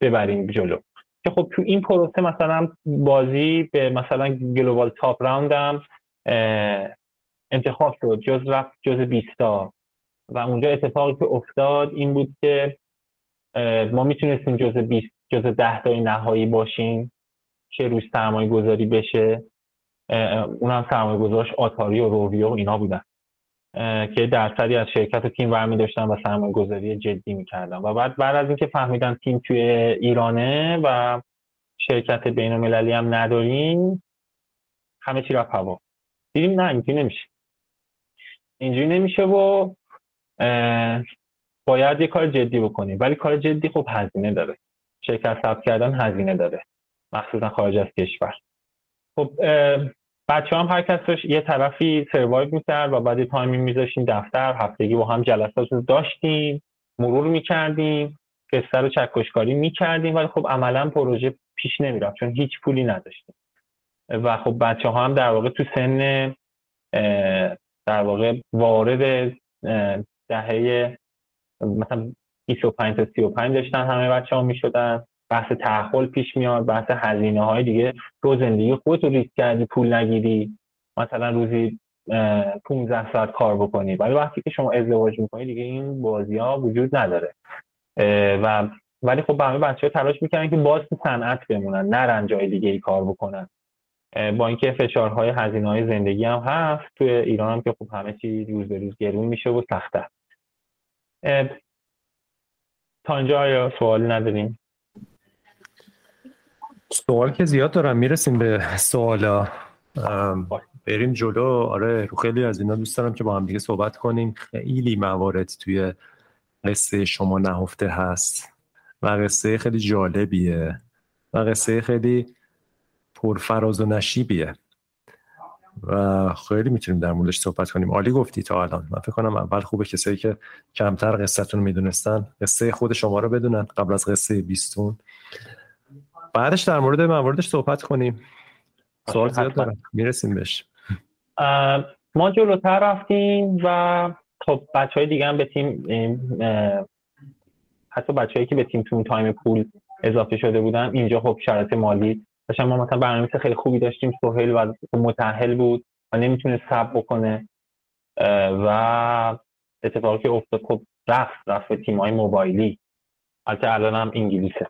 ببریم جلو. که خب تو این پروسه مثلا بازی به مثلا گلوبال تاپ راوندم انتخاب شد. جز رفت جز بیستا و اونجا اتفاقی که افتاد این بود که ما می‌تونستیم جز 20 جز 10 تای نهایی باشیم که روز سرمایه گذاری بشه اونم سرمایه گذارش آتاری و روویو و اینا بودن. که درصدی از شرکت و تیم برمی داشتن و سرمایه گذاری جدی می‌کردن. و بعد بعد از اینکه فهمیدن تیم توی ایرانه و شرکت بین المللی هم نداریم همه چی رفت هوا. دیدیم نه اینجوری نمیشه. اینجوری نمیشه و باید یه کار جدی بکنیم. ولی کار جدی خب هزینه داره. شرکت ثبت کردن هزینه داره. مخصوصا خارج از کشور. خب بچه هم هر کس یه طرفی سروایو می‌کرد و بعد تایمی میذاشیم دفتر هفتگی با هم جلسات رو داشتیم مرور می‌کردیم قصه رو چکشکاری می‌کردیم ولی خب عملا پروژه پیش نمی‌رفت چون هیچ پولی نداشتیم. و خب بچه ها هم در واقع تو سن در واقع وارد دهه مثلا 25 تا 35 داشتن همه بچه ها می بحث تحول پیش میاد بحث هزینه های دیگه. تو زندگی خودت رو ریسک کردی پول نگیری. مثلا روزی 15 ساعت کار بکنی. ولی وقتی که شما ازدواج می‌کنی دیگه این بازی ها وجود نداره. و ولی خب همه بچه ها تلاش می‌کنن که باز تو صنعت بمونن نرن جای دیگه ای کار بکنن. با اینکه فشارهای هزینه های زندگی هم هست توی ایران هم که خب همه چی روز به روز گرون میشه و سخته. تا اینجا آیا سوالی نداریم؟ سوال که زیاد دارم می‌رسیم به سوالا. بریم جلو. آره رو خیلی از اینا دوست دارم که با هم دیگه صحبت کنیم. خیلی موارد توی قصه شما نهفته هست و قصه خیلی جالبیه و قصه خیلی پرفراز و نشیبیه و خیلی می‌تونیم در موردش صحبت کنیم. عالی گفتی تا الان. من فکر کنم اول خوبه کسایی که کمتر قصهتون رو می‌دونستن قصه خود شما رو بدونن قبل از قصه بیستون. بعدش در مورد مواردش صحبت کنیم. سوال زیاد دارم. می‌رسیم بهش. ما جلوتر رفتیم و خب بچه های دیگه هم به تیم حتی بچههایی که به تیم تون تایم پول اضافه شده بودن اینجا خب شرایط مالی داشتن. ما مثلا برنامه خیلی خوبی داشتیم. سهیل و متحل بود و نمی‌تونه صبر بکنه. و اتفاقی که افتاد خب رفت رفت به تیم های موبایلی. البته الان هم انگلیسه.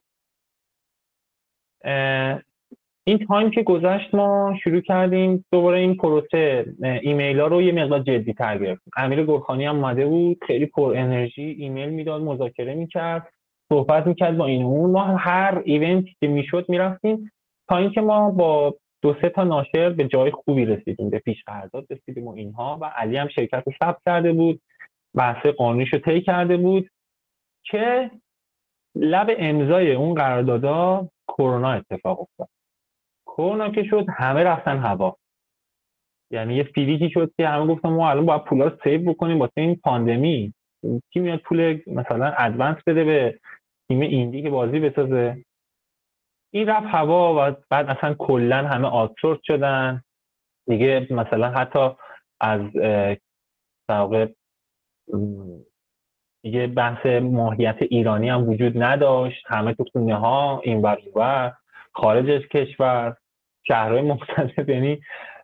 این time که گذشت ما شروع کردیم دوباره این پروسه ایمیل ها رو یه مقدار جدی تر گرفتیم. امیر گرخانی هم اومده بود خیلی پر انرژی ایمیل می‌داد مذاکره می‌کرد صحبت می‌کرد با این اون. ما هر event ی که می‌شد می‌رفتیم. تا اینکه ما با دو سه تا ناشر به جای خوبی رسیدیم به پیش قرارداد رسیدیم و اینها. و علی هم شرکت رو ثبت کرده بود بحث قانونیش رو طی کرده بود که لب امضای اون قراردادا کرونا اتفاق افتاد. کرونا که شد همه رفتن هوا. یعنی یه فیلیکی شد که همه گفتن ما الان باید پولا رو save بکنیم واسه این پاندمی. کی میاد پول مثلا advance بده به تیم ایندی که بازی بسازه؟ این رفت هوا و بعد اصلا کلا همه آتسورس شدن. دیگه مثلا حتی از واقع دیگه بحث ماهیت ایرانی هم وجود نداشت. همه تو خونه ها این و خارج از کشور. شهرهای مختلف یعنی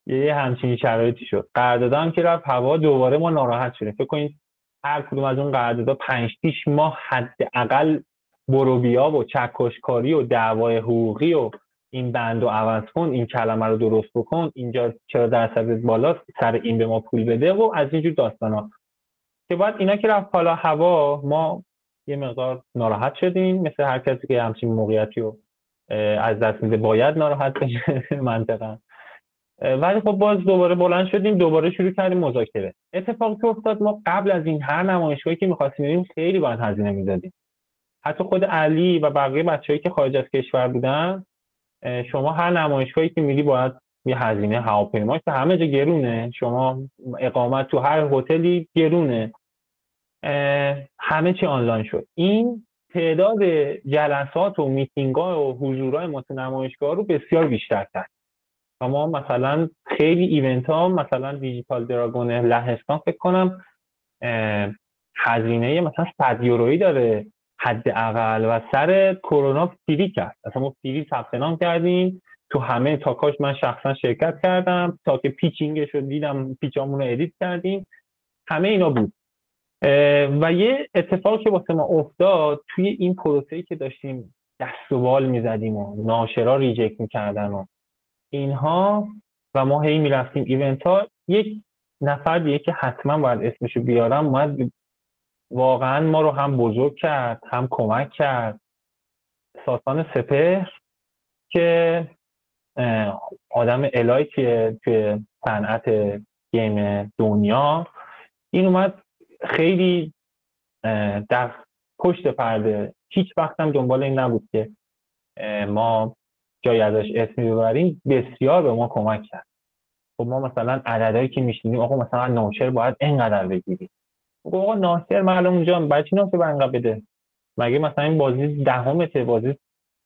یه همچین شرایطی شد. قرارداد که رفت هوا دوباره ما ناراحت شدیم. فکر کنید هر کدوم از اون قراردادها 5 6 ماه حداقل بروبیا و چکشکاری و دعوای حقوقی و این بند و عوض کن این کلمه رو درست بکن. اینجا چرا درصد بالاست؟ سر این به ما پول بده و از اینجور داستان ها که باید اینا که رفت حالا هوا ما یه مقدار ناراحت شدیم مثل هر کسی که همچین موقعیتی رو از دست میده باید ناراحت بشه [LAUGHS] منطقا. ولی خب باز دوباره بلند شدیم دوباره شروع کردیم مذاکره. اتفاقی که افتاد ما قبل از این هر نمایشگاهی که می‌خواستیم بریم خیلی باید هزینه می‌دادیم. حتی خود علی و بقیه بچههایی که خارج از کشور بودن شما هر نمایشگاهی که میری باید یه هزینه هواپیما که همه جا گرونه. شما اقامت تو هر هتلی گرونه. همه چی آنلاین شد. این تعداد جلسات و میتینگ ها و حضورهای ما رو بسیار بیشتر کرد. و ما مثلا خیلی ایونت ها مثلا دیجیتال دراگون لهستان فکر کنم هزینه مثلا 100 یورویی داره حداقل و سر کرونا free کرد. اصلا ما free ثبت نام کردیم. تو همه talk اش من شخصا شرکت کردم. talk pitching ش رو دیدم pitch امون رو edit کردیم. همه اینا بود. و یه اتفاق که واسه ما افتاد توی این پروسه‌ای که داشتیم دست و بال می‌زدیم و ناشرا reject می‌کردن و اینها و ما هی می‌رفتیم event ها یک نفر دیگه که حتما باید اسمشو بیارم اومد واقعا ما رو هم بزرگ کرد هم کمک کرد. ساسان سپهر که آدم الایتیه توی صنعت گیم دنیا این اومد خیلی در پشت پرده هیچ وقت هم دنبال این نبود که ما جای ازش اسمی ببریم بسیار به ما کمک کرد. خب ما مثلا عددهایی که میشنیم آقا مثلا ناشر باید اینقدر بگیریم. خب آقا ناشر معلوم اونجا برای چی ناشر انقدر بده. مگه مثلا این بازی دهمته بازی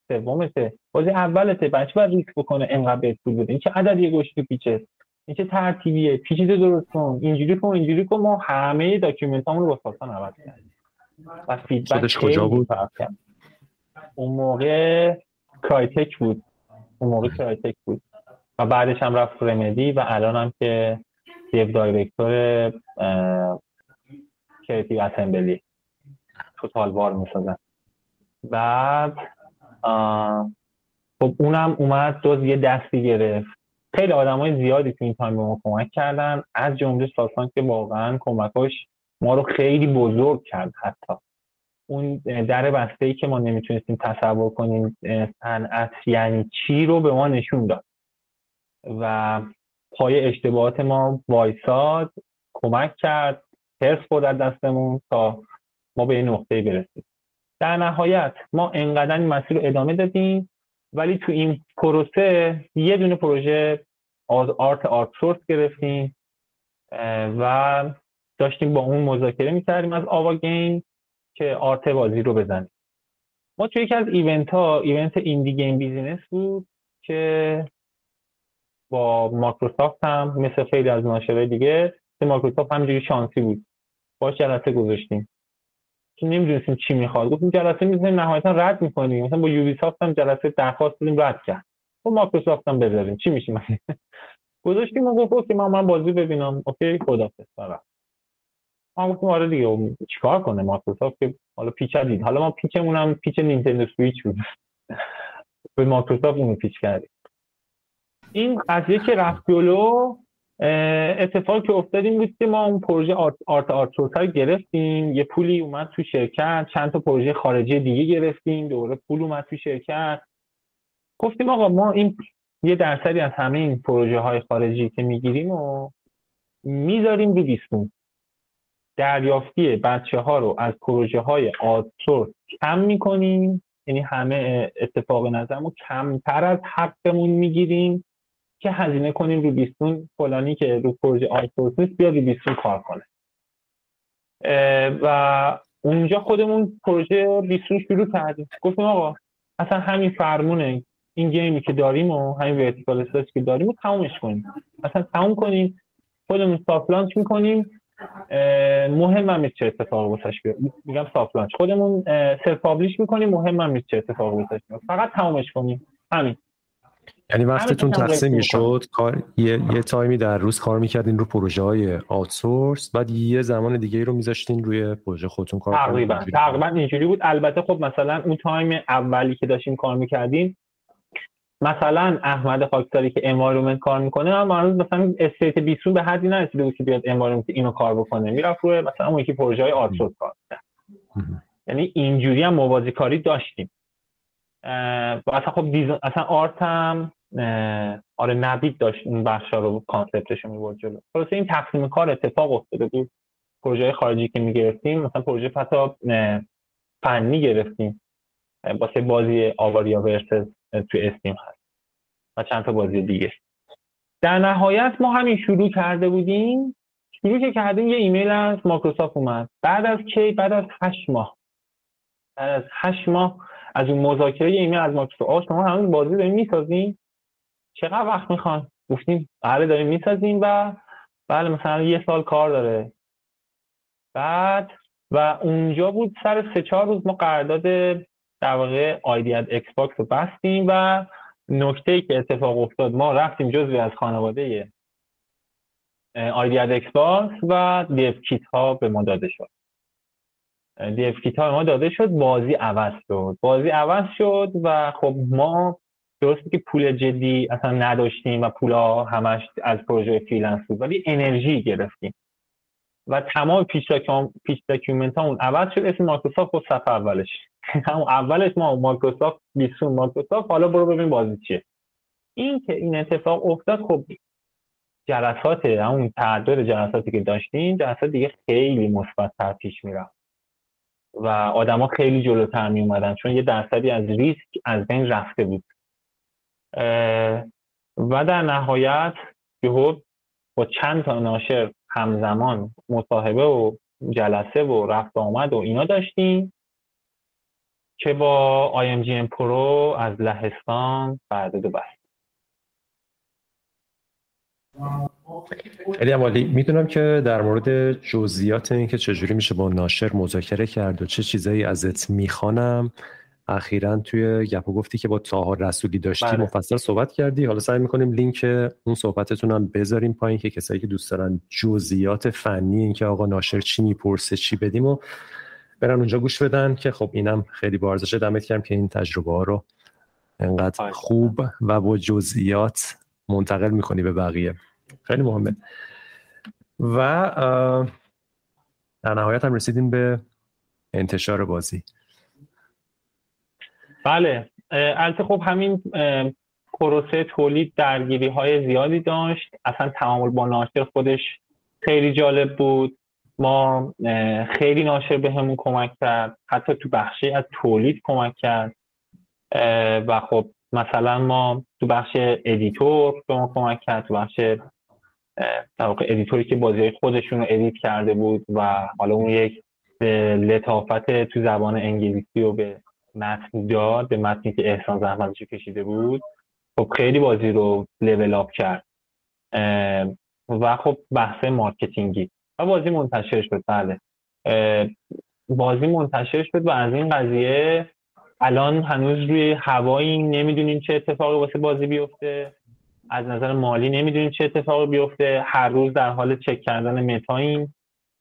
سومته؟ بازی اولته. بچه باید ریسک بکنه انقدر بهت پول بده. این چه عددیه گذاشتی تو pitch ه؟ این چه ترتیبیه؟ pitch deck درست کن. اینجوری کن اینجوری کن. ما همه document رو با ساسان عوض کردیم. و feedback کجا بود؟ اون موقع Crytek بود. اون موقع Crytek بود. و بعدش هم رفت Remedy و الان هم که dev director Creative Assembly Total War می‌سازن. بعد خب اونم اومد دوز یه دستی گرفت. خیلی آدم های زیادی تو این تایم به ما کمک کردن. از جمله ساسان که واقعا کمکاش ما رو خیلی بزرگ کرد حتی. اون در بسته ای که ما نمی‌تونستیم تصور کنیم صنعت یعنی چی رو به ما نشون داد. و پای اشتباهات ما وایساد کمک کرد حرف بود از دستمون تا ما به این نقطه برسیم. در نهایت ما انقدر این مسیر رو ادامه دادیم ولی تو این پروسه یه دونه پروژه از آرت آرت سورس گرفتیم و داشتیم با اون مذاکره می‌کردیم از آوا گیم که art بازی رو بزنیم. ما توی یکی از event ها event Indie Game Business بود که با مایکروسافت هم مثل خیلی از ناشرهای دیگه مایکروسافت همینجوری شانسی بود. باش جلسه گذاشتیم. که نمی‌دونستیم چی می‌خواد. گفتیم جلسه می‌زنیم نهایتا رد می‌کنیم. مثلا با Ubi هم جلسه درخواست دادیم رد کرد. با مایکروسافت هم بذاریم. چی میشیم؟ [LAUGHS] گذاشتیم و گفت که من من بازی ببینم. اوکی خدافظ. فقط ما گفتیم آره دیگه چیکار کنه مایکروسافت که حالا pitch دید حالا ما pitch مون هم pitch Nintendo Switch بود. [LAUGHS] به مایکروسافت اونو pitch کردیم. این قضیه که رفت جلو اتفاقی که افتاد این بود که ما اون پروژه art art, art گرفتیم. یه پولی اومد تو شرکت چند تا پروژه خارجی دیگه گرفتیم دوره پول اومد تو شرکت. گفتیم آقا ما این یه درصدی از همه این پروژه های خارجی که می‌گیریم و می‌ذاریم رو بیستون دریافتی بچه ها رو از پروژه های آتسورس کم می‌کنیم یعنی همه اتفاق نظرمو کمتر از حقمون می‌گیریم. که هزینه کنیم رو بیستون فلانی که رو پروژه آیسورس نیست بیاد رو بیستون کار کنه. و اونجا خودمون پروژه بیستون شروع کردیم. گفتیم آقا اصلا همین فرمونه این game ی که داریم و همین vertical که داریم رو تمومش کنیم. اصلا تموم کنیم خودمون soft launch می‌کنیم. مهم هم چه اتفاق واسش بیاد میگم soft launch خودمون self publish می‌کنیم مهم هم چه اتفاق واسش بیاد فقط تمومش کنیم. همین. یعنی وقتتون تقسیم می‌شد کار یه،, یه تایمی در روز کار می‌کردین رو پروژه های outsource بعد یه زمان دیگه رو میذاشتین روی پروژه خودتون کار تقریبا. تقریبا اینجوری بود. البته خب مثلا اون تایم اولی که داشتیم کار می‌کردیم مثلا احمد خاکساری که environment کار می‌کنه هم هنوز مثلا state بیستون به حدی نرسیده بود که بیاد environment اینو کار بکنه. می‌رفت روی مثلا اون یکی پروژه های outsource کار یعنی اینجوری هم موازی کاری داشتیم. و اصلا خب اصلا art هم آره نبید داشت این بخشا رو concept ش رو می‌برد جلو. خلاصه این تقسیم کار اتفاق افتاده بود. پروژه خارجی که می‌گرفتیم مثلا پروژه فتا فنی گرفتیم واسه بازی Avaria Versus تو Steam هست. و چند تا بازی دیگه. در نهایت ما همین شروع کرده بودیم. شروع که کردیم یه ایمیل از مایکروسافت اومد. بعد از کی؟ بعد از هشت ماه. بعد از هشت ماه از اون مذاکره ایمیل از مایکروسافت. شما همون بازی داریم می‌سازیم چقدر وقت می‌خوان؟ گفتیم بله داریم می‌سازیم و بله مثلا یه سال کار داره. بعد و اونجا بود سر سه چهار روز ما قرارداد در واقع ID@Xbox رو بستیم و نکته ای که اتفاق افتاد ما رفتیم جزوی از خانواده ID@Xbox و dev kit ها به ما داده شد. dev kit ها به ما داده شد بازی عوض شد. بازی عوض شد و خب ما درسته که پول جدی اصلا نداشتیم و پولا همش از پروژه freelance بود ولی انرژی گرفتیم. و تمام پیش, document اون عوض شد اسم مایکروسافت با صفحه اولش. [LAUGHS] همون اولش ما Microsoft بیستون Microsoft حالا برو ببین بازی چیه. این که این اتفاق افتاد خب جلسات همون تعداد جلساتی که داشتیم جلسات دیگه خیلی مثبت پیش می‌رفت. و آدما خیلی جلوتر می اومدن چون یه درصدی از ریسک از بین رفته بود. و در نهایت یهو با چند تا ناشر همزمان مصاحبه و جلسه و رفت آمد و اینا داشتیم که با IMGN.PRO از لهستان بعد بست. خیلی عمالی می‌دونم که در مورد جزئیات این که چجوری میشه با ناشر مذاکره کرد و چه چیزایی ازت می‌خوانم. اخیرا توی گپ و گفتی که با تاها رسولی داشتی بله. مفصل صحبت کردی. حالا سعی می‌کنیم لینک اون صحبتتون هم بذاریم پایین که کسایی که دوست دارن جزئیات فنی این که آقا ناشر چی می‌پرسه چی بدیم و برن اونجا گوش بدن که خب اینم خیلی با ارزش. دمت کردم که این تجربه ها رو انقدر خوب و با جزئیات منتقل می‌کنی به بقیه. خیلی مهمه. و در نهایت هم رسیدیم به انتشار بازی. بله. البته خب همین پروسه تولید درگیری های زیادی داشت. اصلا تعامل با ناشر خودش خیلی جالب بود. ما خیلی ناشر بهمون کمک کرد. حتی تو بخشی از تولید کمک کرد. و خب مثلا ما تو بخش editor به ما کمک کرد. تو بخش در واقع editor ی که بازی خودشون رو edit کرده بود و حالا اون یک لطافت تو زبان انگلیسی رو به متن داد به متنی که احسان زحمتشو کشیده بود. خب خیلی بازی رو level up کرد. و خب بحث marketing ی. و بازی منتشر شد بله. بازی منتشر شد و از این قضیه الان هنوز روی هوایی نمی‌دونیم چه اتفاقی واسه بازی بیفته. از نظر مالی نمی‌دونیم چه اتفاقی بیفته. هر روز در حال چک کردن Meta ییم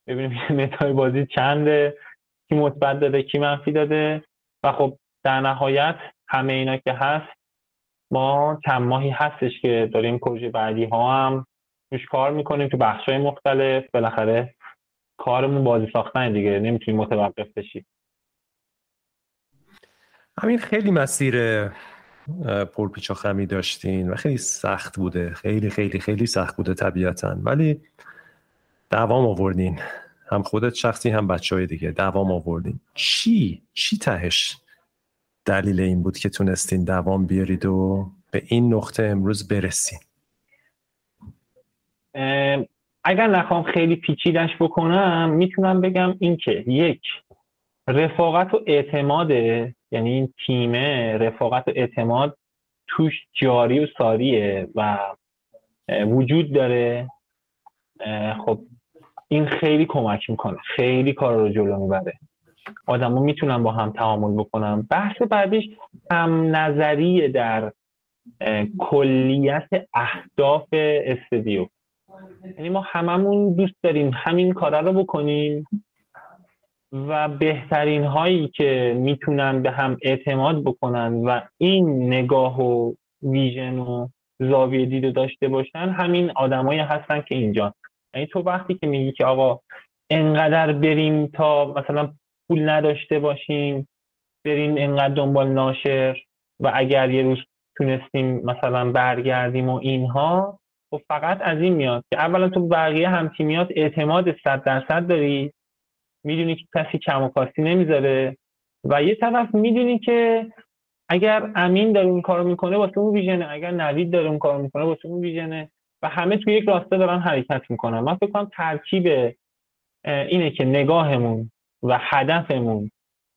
ببینیم [LAUGHS] متای بازی چنده کی مثبت داده کی منفی داده. و خب در نهایت همه اینا که هست ما چند ماهی هستش که داریم پروژه بعدی ها هم روش کار می‌کنیم تو بخش های مختلف. بالاخره کارمون بازی ساختن دیگه نمی‌تونیم متوقف بشیم. همین خیلی مسیر پرپیچ و خمی داشتین و خیلی سخت بوده. خیلی خیلی خیلی سخت بوده طبیعتا. ولی دوام آوردین. هم خودت شخصی هم بچه های دیگه. دوام آوردین چی؟ چی تهش دلیل این بود که تونستین دوام بیارید و به این نقطه امروز برسین؟ اگر نخوام خیلی پیچیدش بکنم می‌تونم بگم این که یک رفاقت و اعتماده یعنی این تیمه رفاقت و اعتماد توش جاری و ساریه و وجود داره. خب این خیلی کمک می‌کنه. خیلی کار رو جلو می‌بره. آدم می‌تونن با هم تعامل بکنن بحث بعدش هم نظریه در کلیت اهداف استودیو. یعنی ما هممون دوست داریم همین کارا رو بکنیم و بهترین هایی که می‌تونن به هم اعتماد بکنن و این نگاه و ویژن و زاویه دید داشته باشن همین آدمایی هستن که اینجا. یعنی تو وقتی که میگی که آقا انقدر بریم تا مثلا پول نداشته باشیم بریم انقدر دنبال ناشر و اگر یه روز تونستیم مثلا برگردیم و اینها و خب فقط از این میاد که اولا تو بقیه هم تیمیات اعتماد صد درصد داری می‌دونی که کسی کم و کاستی نمی‌ذاره و یه طرف می‌دونی که اگر امین داره اون کارو می‌کنه واسه اون ویژنه اگر نوید داره اون کارو می‌کنه واسه اون ویژنه. و همه توی یک راسته دارن حرکت می‌کنن. من فکر کنم ترکیب اینه که نگاهمون و هدفمون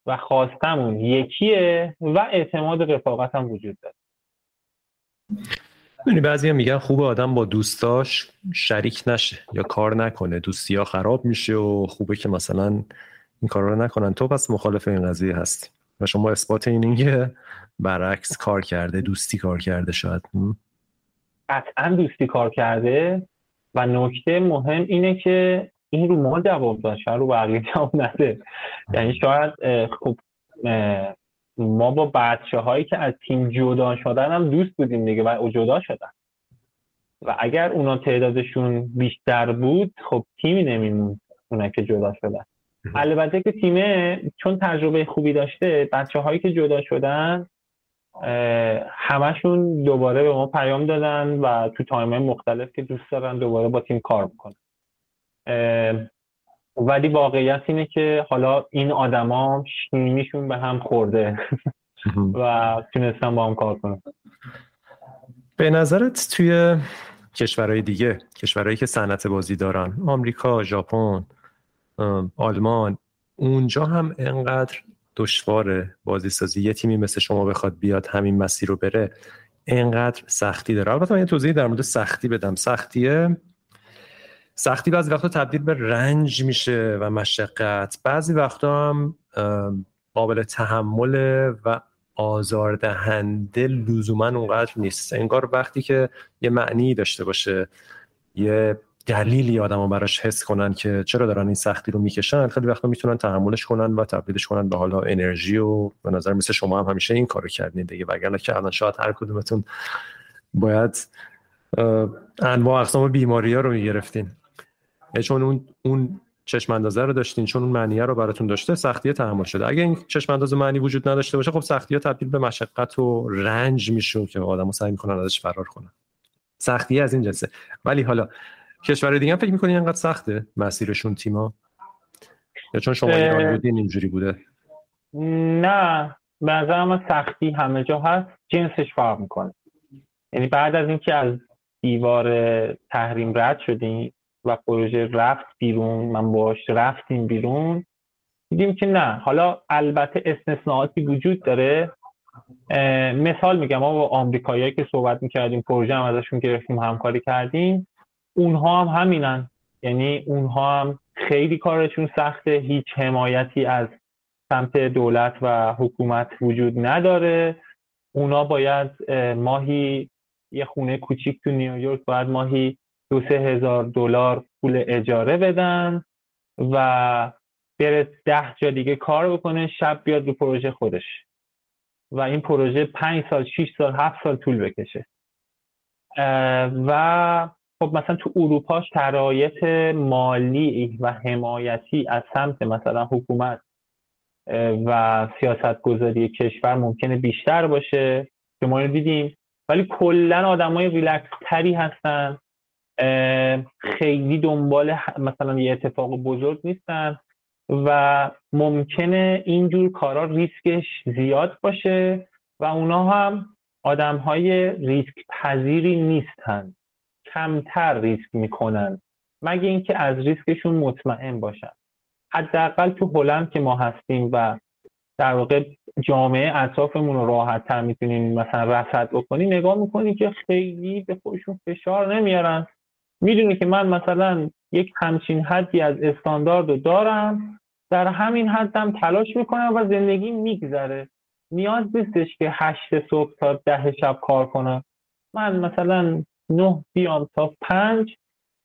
و خواستمون یکیه و اعتماد رفاقت هم وجود داره. ببینی بعضی هم میگن خوب آدم با دوستاش شریک نشه یا کار نکنه. دوستی ها خراب میشه و خوبه که مثلا این کار رو نکنن. تو پس مخالف این قضیه هستی و شما اثبات این برعکس کار کرده دوستی کار کرده شاید. قطعا دوستی کار کرده و نکته مهم اینه که این رو ما جواب داشت رو بقیه جواب نده. یعنی شاید خب ما با بچه هایی که از تیم جدا شدن هم دوست بودیم دیگه و او جدا شدن. و اگر اونا تعدادشون بیشتر بود خب تیمی نمیمون اونا که جدا شدن. البته که تیمه چون تجربه خوبی داشته بچه هایی که جدا شدن همشون دوباره به ما پیام دادن و تو تایم مختلف که دوست دارن دوباره با تیم کار بکنن. ولی واقعیت اینه که حالا این آدما شیمیشون به هم خورده [LAUGHS] و تونستن با هم کار کنن. به نظرت توی کشورهای دیگه کشورهایی که صنعت بازی دارن آمریکا ژاپن آلمان اونجا هم انقدر دشوار بازی سازی یه تیمی مثل شما بخواد بیاد همین مسیر رو بره انقدر سختی داره. البته من یه توضیحی در مورد سختی بدم. سختیه؟ سختی بعضی وقتا تبدیل به رنج میشه و مشقت. بعضی وقتا هم قابل تحمل و آزاردهنده لزوما اونقدر نیست. انگار وقتی که یه معنی داشته باشه یه دلیلی آدم براش حس کنن که چرا دارن این سختی رو می‌کشن خیلی وقتا می‌تونن تحملش کنن و تبدیلش کنن به حالا انرژی و به نظر مثل شما هم همیشه این کارو کردین دیگه. وگرنه که الان شاید هر کدومتون باید انواع اقسام بیماری ها رو می‌گرفتین. چون اون اون چشم اندازه رو داشتین چون اون معنیه رو براتون داشته سختی تحمل شده. اگه این چشم اندازه معنی وجود نداشته باشه خب سختی ها تبدیل به مشقت و رنج میشه که آدمو سعی می‌کنن ازش فرار کنن. سختی از این جنسه. ولی حالا کشور دیگه هم فکر می‌کنی اینقدر سخته مسیرشون تیما یا چون شما ایران بودین اینجوری بوده؟ نه به سختی همه جا هست. جنسش فرق می‌کنه. یعنی بعد از اینکه از دیوار تحریم رد شدیم و پروژه رفت بیرون من باش رفتیم بیرون دیدیم که نه. حالا البته استثناءاتی وجود داره. مثال میگم ما با آمریکاییایی که صحبت می‌کردیم پروژه هم ازشون گرفتیم همکاری کردیم. اونها هم همینن. یعنی اونها هم خیلی کارشون سخته. هیچ حمایتی از سمت دولت و حکومت وجود نداره. اونا باید ماهی یه خونه کوچیک تو نیویورک باید ماهی دو سه هزار دلار پول اجاره بدن و بره ده جا دیگه کار بکنه شب بیاد رو پروژه خودش. و این پروژه پنج سال شیش سال هفت سال طول بکشه. و خب مثلا تو اروپا شرایط مالی و حمایتی از سمت مثلا حکومت و سیاست گذاری کشور ممکنه بیشتر باشه. که ما دیدیم. ولی کلا آدمای ریلکس تری هستن خیلی دنبال مثلا یه اتفاق بزرگ نیستن و ممکنه اینجور کارا ریسکش زیاد باشه و اونا هم آدم های ریسک پذیری نیستن. کمتر ریسک می‌کنن. مگه اینکه از ریسکشون مطمئن باشن. حداقل تو هلند که ما هستیم و در واقع جامعه اطرافمون رو راحت تر می‌تونیم مثلا رصد بکنیم نگاه می‌کنیم که خیلی به خودشون فشار نمیارن. می‌دونی که من مثلا یک همچین حدی از استاندارد رو دارم در همین حدم تلاش می‌کنم و زندگی میگذره. نیاز نیستش که هشت صبح تا ده شب کار کنم. من مثلا نه بیام تا پنج.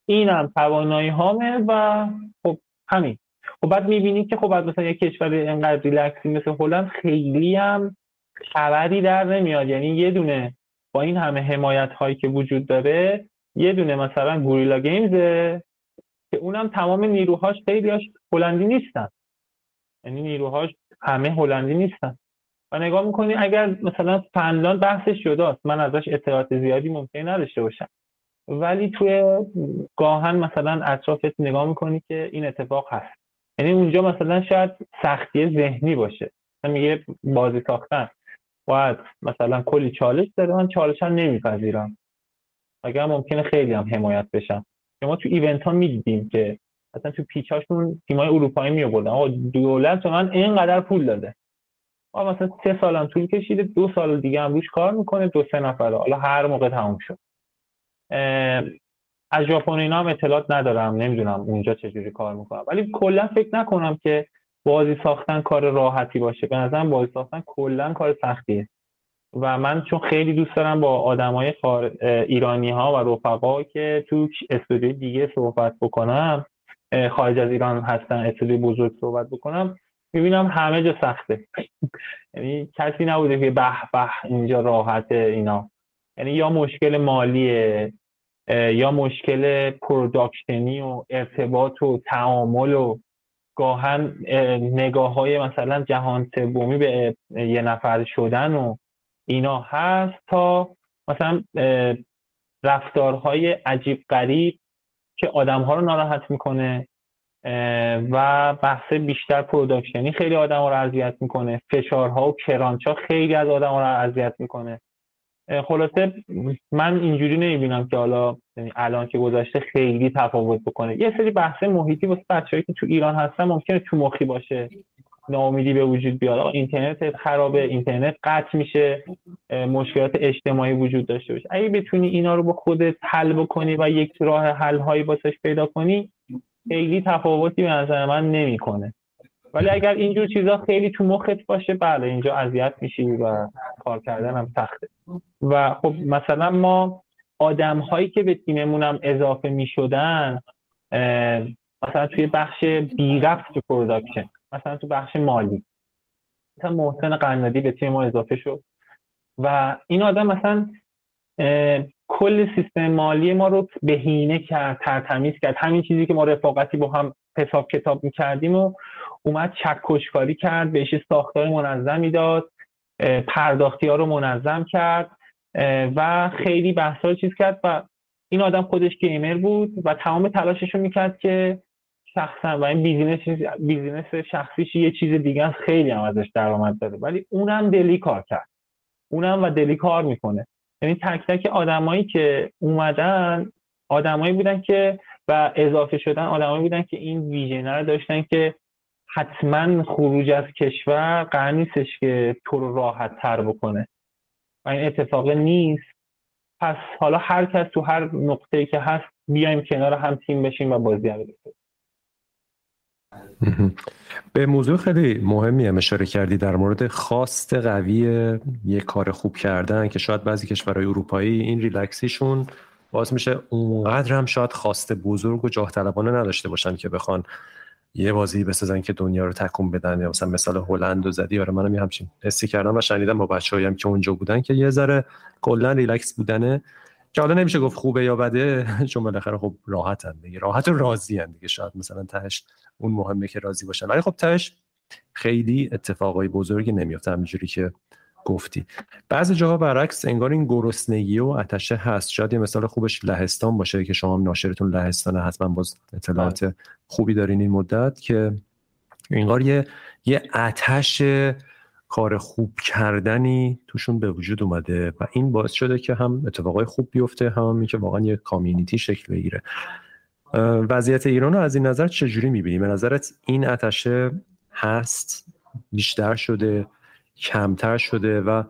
اینم توانایی هامه و خب همین. خب بعد می‌بینی که خب مثلا یک کشور انقدر ریلکسی مثل هلند خیلی هم خبری در نمیاد. یعنی یه دونه با این همه حمایت هایی که وجود داره یه دونه مثلا گوریلا گیمزه که اونم تمام نیروهاش خیلیاش هلندی نیستن. یعنی نیروهاش همه هلندی نیستن. و نگاه می‌کنی اگر مثلا فنلاند بحثش جداست من ازش اطلاعات زیادی ممکن نداشته باشم. ولی توی گاهن مثلا اطرافت نگاه می‌کنی که این اتفاق هست. یعنی اونجا مثلا شاید سختی ذهنی باشه. میگه بازی ساختن. باید مثلا کلی چالش داره من چالش هم نمیپذیرم. اگر ممکنه خیلی هم حمایت بشن ما تو ایونت ها می‌دیدیم که مثلا تو پیچ هاشون تیمای اروپایی می آوردن آقا دولت من اینقدر پول داده. آقا مثلا سه سالم طول کشیده دو سال دیگه هم روش کار می‌کنه دو سه نفره. حالا هر موقع تموم شد. از ژاپن اینا هم اطلاعات ندارم نمی‌دونم اونجا چجوری کار می‌کنم. ولی کلا فکر نکنم که بازی ساختن کار راحتی باشه. به نظرم بازی ساختن کلا کار سختیه. و من چون خیلی دوست دارم با آدمای خار... ایرانی ها و رفقا که تو استودیو دیگه صحبت بکنم خارج از ایران هستن استودیو بزرگ صحبت بکنم می‌بینم همه جا سخته. یعنی کسی نبوده که به به اینجا راحته اینا. یعنی یا مشکل مالیه یا مشکل production ی و ارتباط و تعامل و گاهن نگاه های مثلا جهان سومی به یه نفر شدن و اینا هست تا مثلا رفتارهای عجیب غریب که آدم ها رو ناراحت می‌کنه. و بحث بیشتر production ی خیلی آدم رو اذیت می‌کنه. فشارها و crunch ها خیلی از آدم رو اذیت می‌کنه. خلاصه من اینجوری نمی‌بینم که حالا یعنی الان که گذاشته خیلی تفاوت بکنه. یه سری بحث محیطی واسه بچه‌ای که تو ایران هستن ممکنه تو مخی باشه. ناامیدی به وجود بیاد. اینترنت خرابه اینترنت قطع میشه. مشکلات اجتماعی وجود داشته باشه. اگه بتونی اینا رو با خودت حل بکنی و یک راه حل هایی واسش پیدا کنی خیلی تفاوتی به نظر من نمی‌کنه. ولی اگر اینجور چیزا خیلی تو مخت باشه بله اینجا اذیت میشی و کار کردن هم سخته. و خب مثلا ما آدم هایی که به تیممون هم اضافه می‌شدن مثلا توی بخش بی رفت production مثلا تو بخش مالی مثلا محسن قنادی به تیم ما اضافه شد. و این آدم مثلا کل سیستم مالی ما رو بهینه کرد ترتمیز کرد. همین چیزی که ما رفاقتی با هم حساب کتاب می‌کردیم و اومد چکشکاری کرد بهش ساختار منظمی داد پرداختی ها رو منظم کرد و خیلی بحث چیز کرد و این آدم خودش gamer بود و تمام تلاشش رو می‌کرد که شخصا و این business business شخصیش یه چیز دیگه است خیلی هم ازش درآمد داره ولی اونم دلی کار کرد. اونم و دلی کار می‌کنه. یعنی تک تک آدمایی که اومدن آدمایی بودن که و اضافه شدن آدمایی بودن که این ویژنر رو داشتن که حتما خروج از کشور قرار نیستش که تو رو راحت تر بکنه. و این اتفاق نیست. پس حالا هر کس تو هر نقطه که هست بیایم کنار هم تیم بشیم و بازی رو به موضوع خیلی مهمی هم اشاره کردی در مورد خواست قوی یه کار خوب کردن که شاید بعضی کشورهای اروپایی این ریلکسیشون باز میشه اونقدر هم شاید خواست بزرگ و جاه طلبانه نداشته باشن که بخوان یه بازی بسازن که دنیا رو تکون بدن. یا مثلا مثال هلند و زدی. آره منم همچین حسی کردم و شنیدم با بچه‌هایم که اونجا بودن که یه ذره کلا ریلکس بودنه. که حالا نمیشه گفت خوبه یا بده. [LAUGHS] چون بالاخره خب راحتن دیگه. راحت و راضی دیگه. شاید مثلا تهش اون مهمه که راضی باشن ولی خب تهش خیلی اتفاقای بزرگی نمیفته همینجوری که گفتی. بعضی جاها برعکس انگار این گرسنگی و آتشه هست. شاید یه مثال خوبش لهستان باشه که شما هم ناشرتون لهستان حتما باز اطلاعات بله. خوبی دارین این مدت که انگار یه یه آتش کار خوب کردنی توشون به وجود اومده و این باعث شده که هم اتفاقای خوب بیفته هم که واقعا یه کامیونیتی شکل بگیره. وضعیت ایران رو از این نظر چجوری می‌بینی؟ به نظرت این اتشه هست بیشتر شده کمتر شده و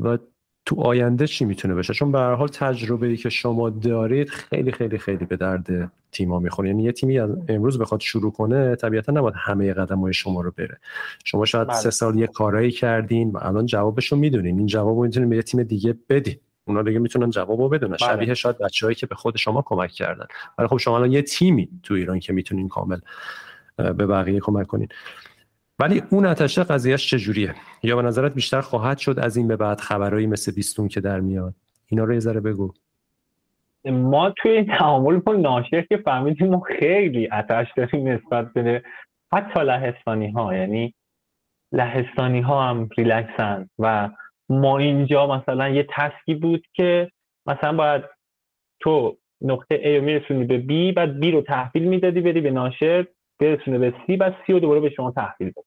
و تو آینده چی می‌تونه بشه؟ چون به هر حال تجربه ای که شما دارید خیلی خیلی خیلی به درد تیما می‌خوره. یعنی یه تیمی امروز بخواد شروع کنه طبیعتا نباید همه قدم های شما رو بره. شما شاید بله. سه سال یه کارایی کردین و الان جوابش رو می‌دونین. این جواب رو می‌تونین به یه تیم دیگه بدین. اونا دیگه می‌تونن جواب رو بدونن بله. شبیه شاید بچه‌هایی که به خود شما کمک کردن. ولی خب شما الان یه تیمی تو ایران که می‌تونین کامل به بقیه کمک کنین. ولی اون اتشه قضیهش چجوریه؟ یا به نظرت بیشتر خواهد شد از این به بعد خبرهایی مثل بیستون که در میاد؟ اینا رو یه ذره بگو. ما توی این تعامل با ناشر که فهمیدیم ما خیلی اتش داریم نسبت به حتی لهستانی ها یعنی لهستانی ها هم ریلکسن و ما اینجا مثلا یه تسکی بود که مثلا باید تو نقطه A رو میرسونی به B بعد B رو تحویل می‌دادی بدی به ناشر برسونه به سی بعد سی و دوباره به شما تحویل بده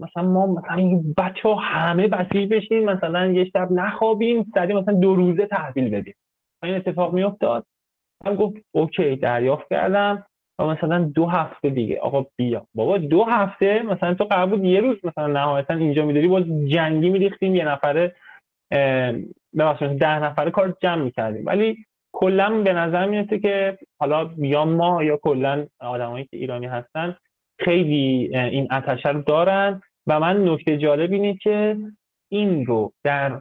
مثلا ما مثلا بچه ها همه بسیج بشین مثلا یه شب نخوابیم سریع مثلا دو روزه تحویل بدیم. این اتفاق میافتاد. من گفت اوکی دریافت کردم. و مثلا دو هفته دیگه. آقا بیا. بابا دو هفته مثلا تو قرار بود یه روز مثلا نهایتا اینجا میداری. باز جنگی میریختیم یه نفره ببخشید ده نفره کار جمع می‌کردیم. ولی کلا به نظر میاد که حالا یا ما یا کلا آدمایی که ایرانی هستن خیلی این اتشه رو دارن. و من نکته جالب اینه که این رو در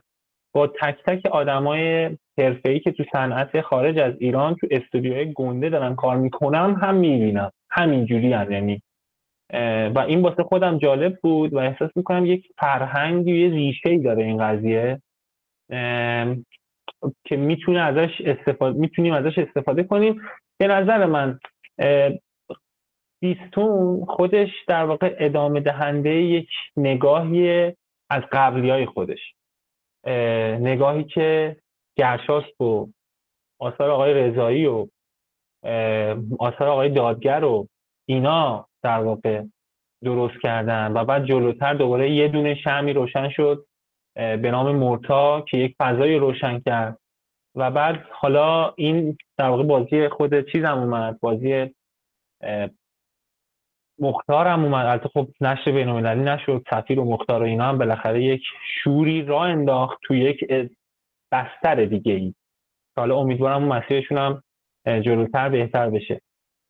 با تک تک آدمای حرفه‌ای که تو صنعت خارج از ایران تو استودیوهای گنده دارن کار می‌کنم هم می‌بینم. همینجوری هم یعنی و این واسه خودم جالب بود و احساس می‌کنم یک فرهنگی یه ریشه ای داره این قضیه. که می‌تونه ازش استفاده می‌تونیم ازش استفاده کنیم. به نظر من بیستون خودش در واقع ادامه دهنده یک نگاهی از قبلی های خودش نگاهی که گرشاست و آثار آقای رضایی و آثار آقای دادگر و اینا در واقع درست کردن و بعد جلوتر دوباره یه دونه شمی روشن شد به نام مورتا که یک فضای روشن کرد. و بعد حالا این در واقع بازی خود چیزم اومد بازی مختار هم اومد. البته خب نشر بین المللی نشد سفیر و مختار و اینا هم بالاخره یک شوری را انداخت تو یک بستر دیگه ای. حالا امیدوارم اون مسیرشون هم جلوتر بهتر بشه.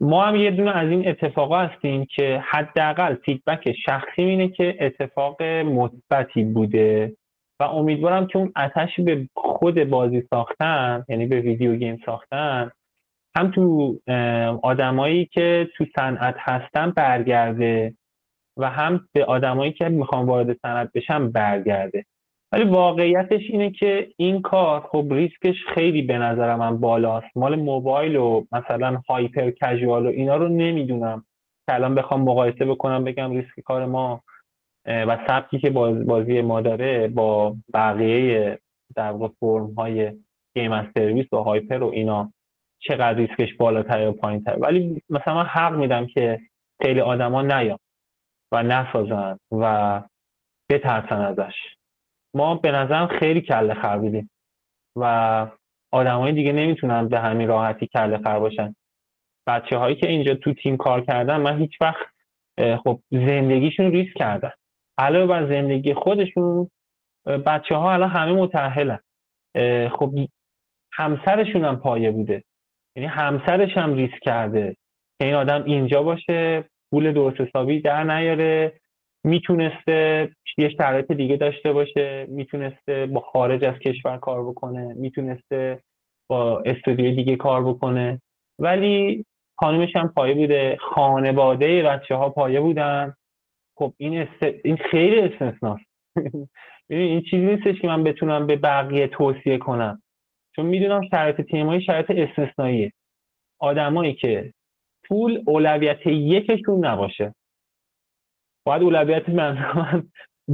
ما هم یه دونه از این اتفاقا هستیم که حداقل فیدبک شخصی اینه که اتفاق مثبتی بوده و امیدوارم که اون اتش به خود بازی ساختن یعنی به ویدیو گیم ساختن هم تو آدمایی که تو صنعت هستن برگرده و هم به آدمایی که می‌خوان وارد صنعت بشن برگرده. ولی واقعیتش اینه که این کار خب ریسکش خیلی به نظر من بالاست. مال موبایل و مثلا هایپر کژوال و اینا رو نمی‌دونم. که الان بخوام مقایسه بکنم بگم ریسک کار ما و سبکی که بازی ما داره با بقیه در واقع فرم های game service و hyper و اینا چقدر ریسکش بالاتر یا پایینتر. ولی مثلا من حق میدم که خیلی آدما نیان و نسازن و بترسن ازش. ما به نظرم خیلی کله خر بودیم و آدمای دیگه نمی‌تونن به همین راحتی کله خر باشن. بچه هایی که اینجا تو تیم کار کردن من هیچ وقت خب زندگیشون ریسک کردن. علاوه بر زندگی خودشون بچه ها الان همه متحلن خب همسرشون هم پایه بوده. یعنی همسرش هم ریسک کرده که این آدم اینجا باشه پول درست حسابی در نیاره. می‌تونسته یه شرایط دیگه داشته باشه می‌تونسته با خارج از کشور کار بکنه می‌تونسته با استودیو دیگه کار بکنه. ولی خانمش هم پایه بوده خانواده بچه ها پایه بودن. خب این, این خیلی استثناست. [LAUGHS] این چیزی نیستش که من بتونم به بقیه توصیه کنم. چون می‌دونم شرایط تیمایی شرایط استثنائیه. آدمایی که پول اولویت یکشون نباشه. باید اولویت من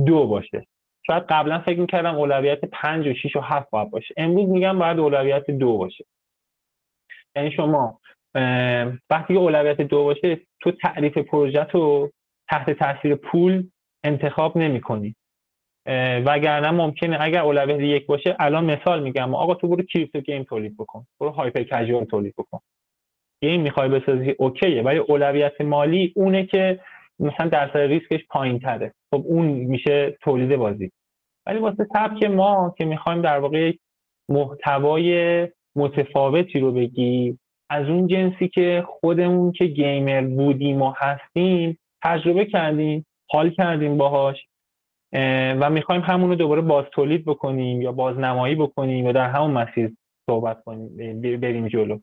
دو باشه. شاید قبلا فکر می‌کردم اولویت پنج و شیش و هفت باید باشه. امروز میگم باید اولویت دو باشه. یعنی شما وقتی که اولویت دو باشه تو تعریف پروژه رو تحت تاثیر پول انتخاب نمی کنی وگرنه ممکنه اگر اولویت یک باشه الان مثال میگم. آقا تو برو crypto game تولید بکن. برو hyper casual تولید بکن. game می‌خوای بسازی اوکیه. ولی اولویت مالی اونه که مثلا درصد ریسکش پایین تره خب اون میشه تولید بازی. ولی واسه سبک ما که می‌خوایم در واقع محتوای متفاوتی رو بگی از اون جنسی که خودمون که gamer بودیم و هستیم تجربه کردیم حال کردیم باهاش و می‌خوایم همون رو دوباره باز تولید بکنیم یا بازنمایی بکنیم و در همون مسیر صحبت کنیم بریم جلو.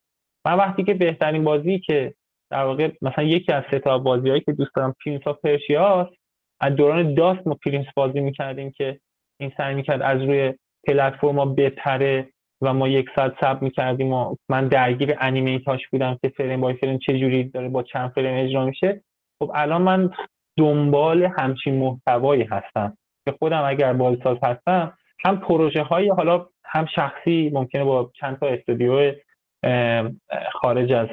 من وقتی که بهترین بازی که در واقع مثلا یکی از سه بازی هایی که دوست دارم Prince of Persia ست از دوران DOS ما Prince بازی می‌کردیم که این سعی می‌کرد از روی پلتفرما بپره و ما یک ساعت سب می‌کردیم و من درگیر انیمیتاش بودم که فریم بای فریم چجوری داره با چند فریم اجرا میشه. خب الان من دنبال همچین محتوایی هستم که خودم اگر بازیساز هستم هم پروژه های حالا هم شخصی ممکنه با چند تا استودیو خارج از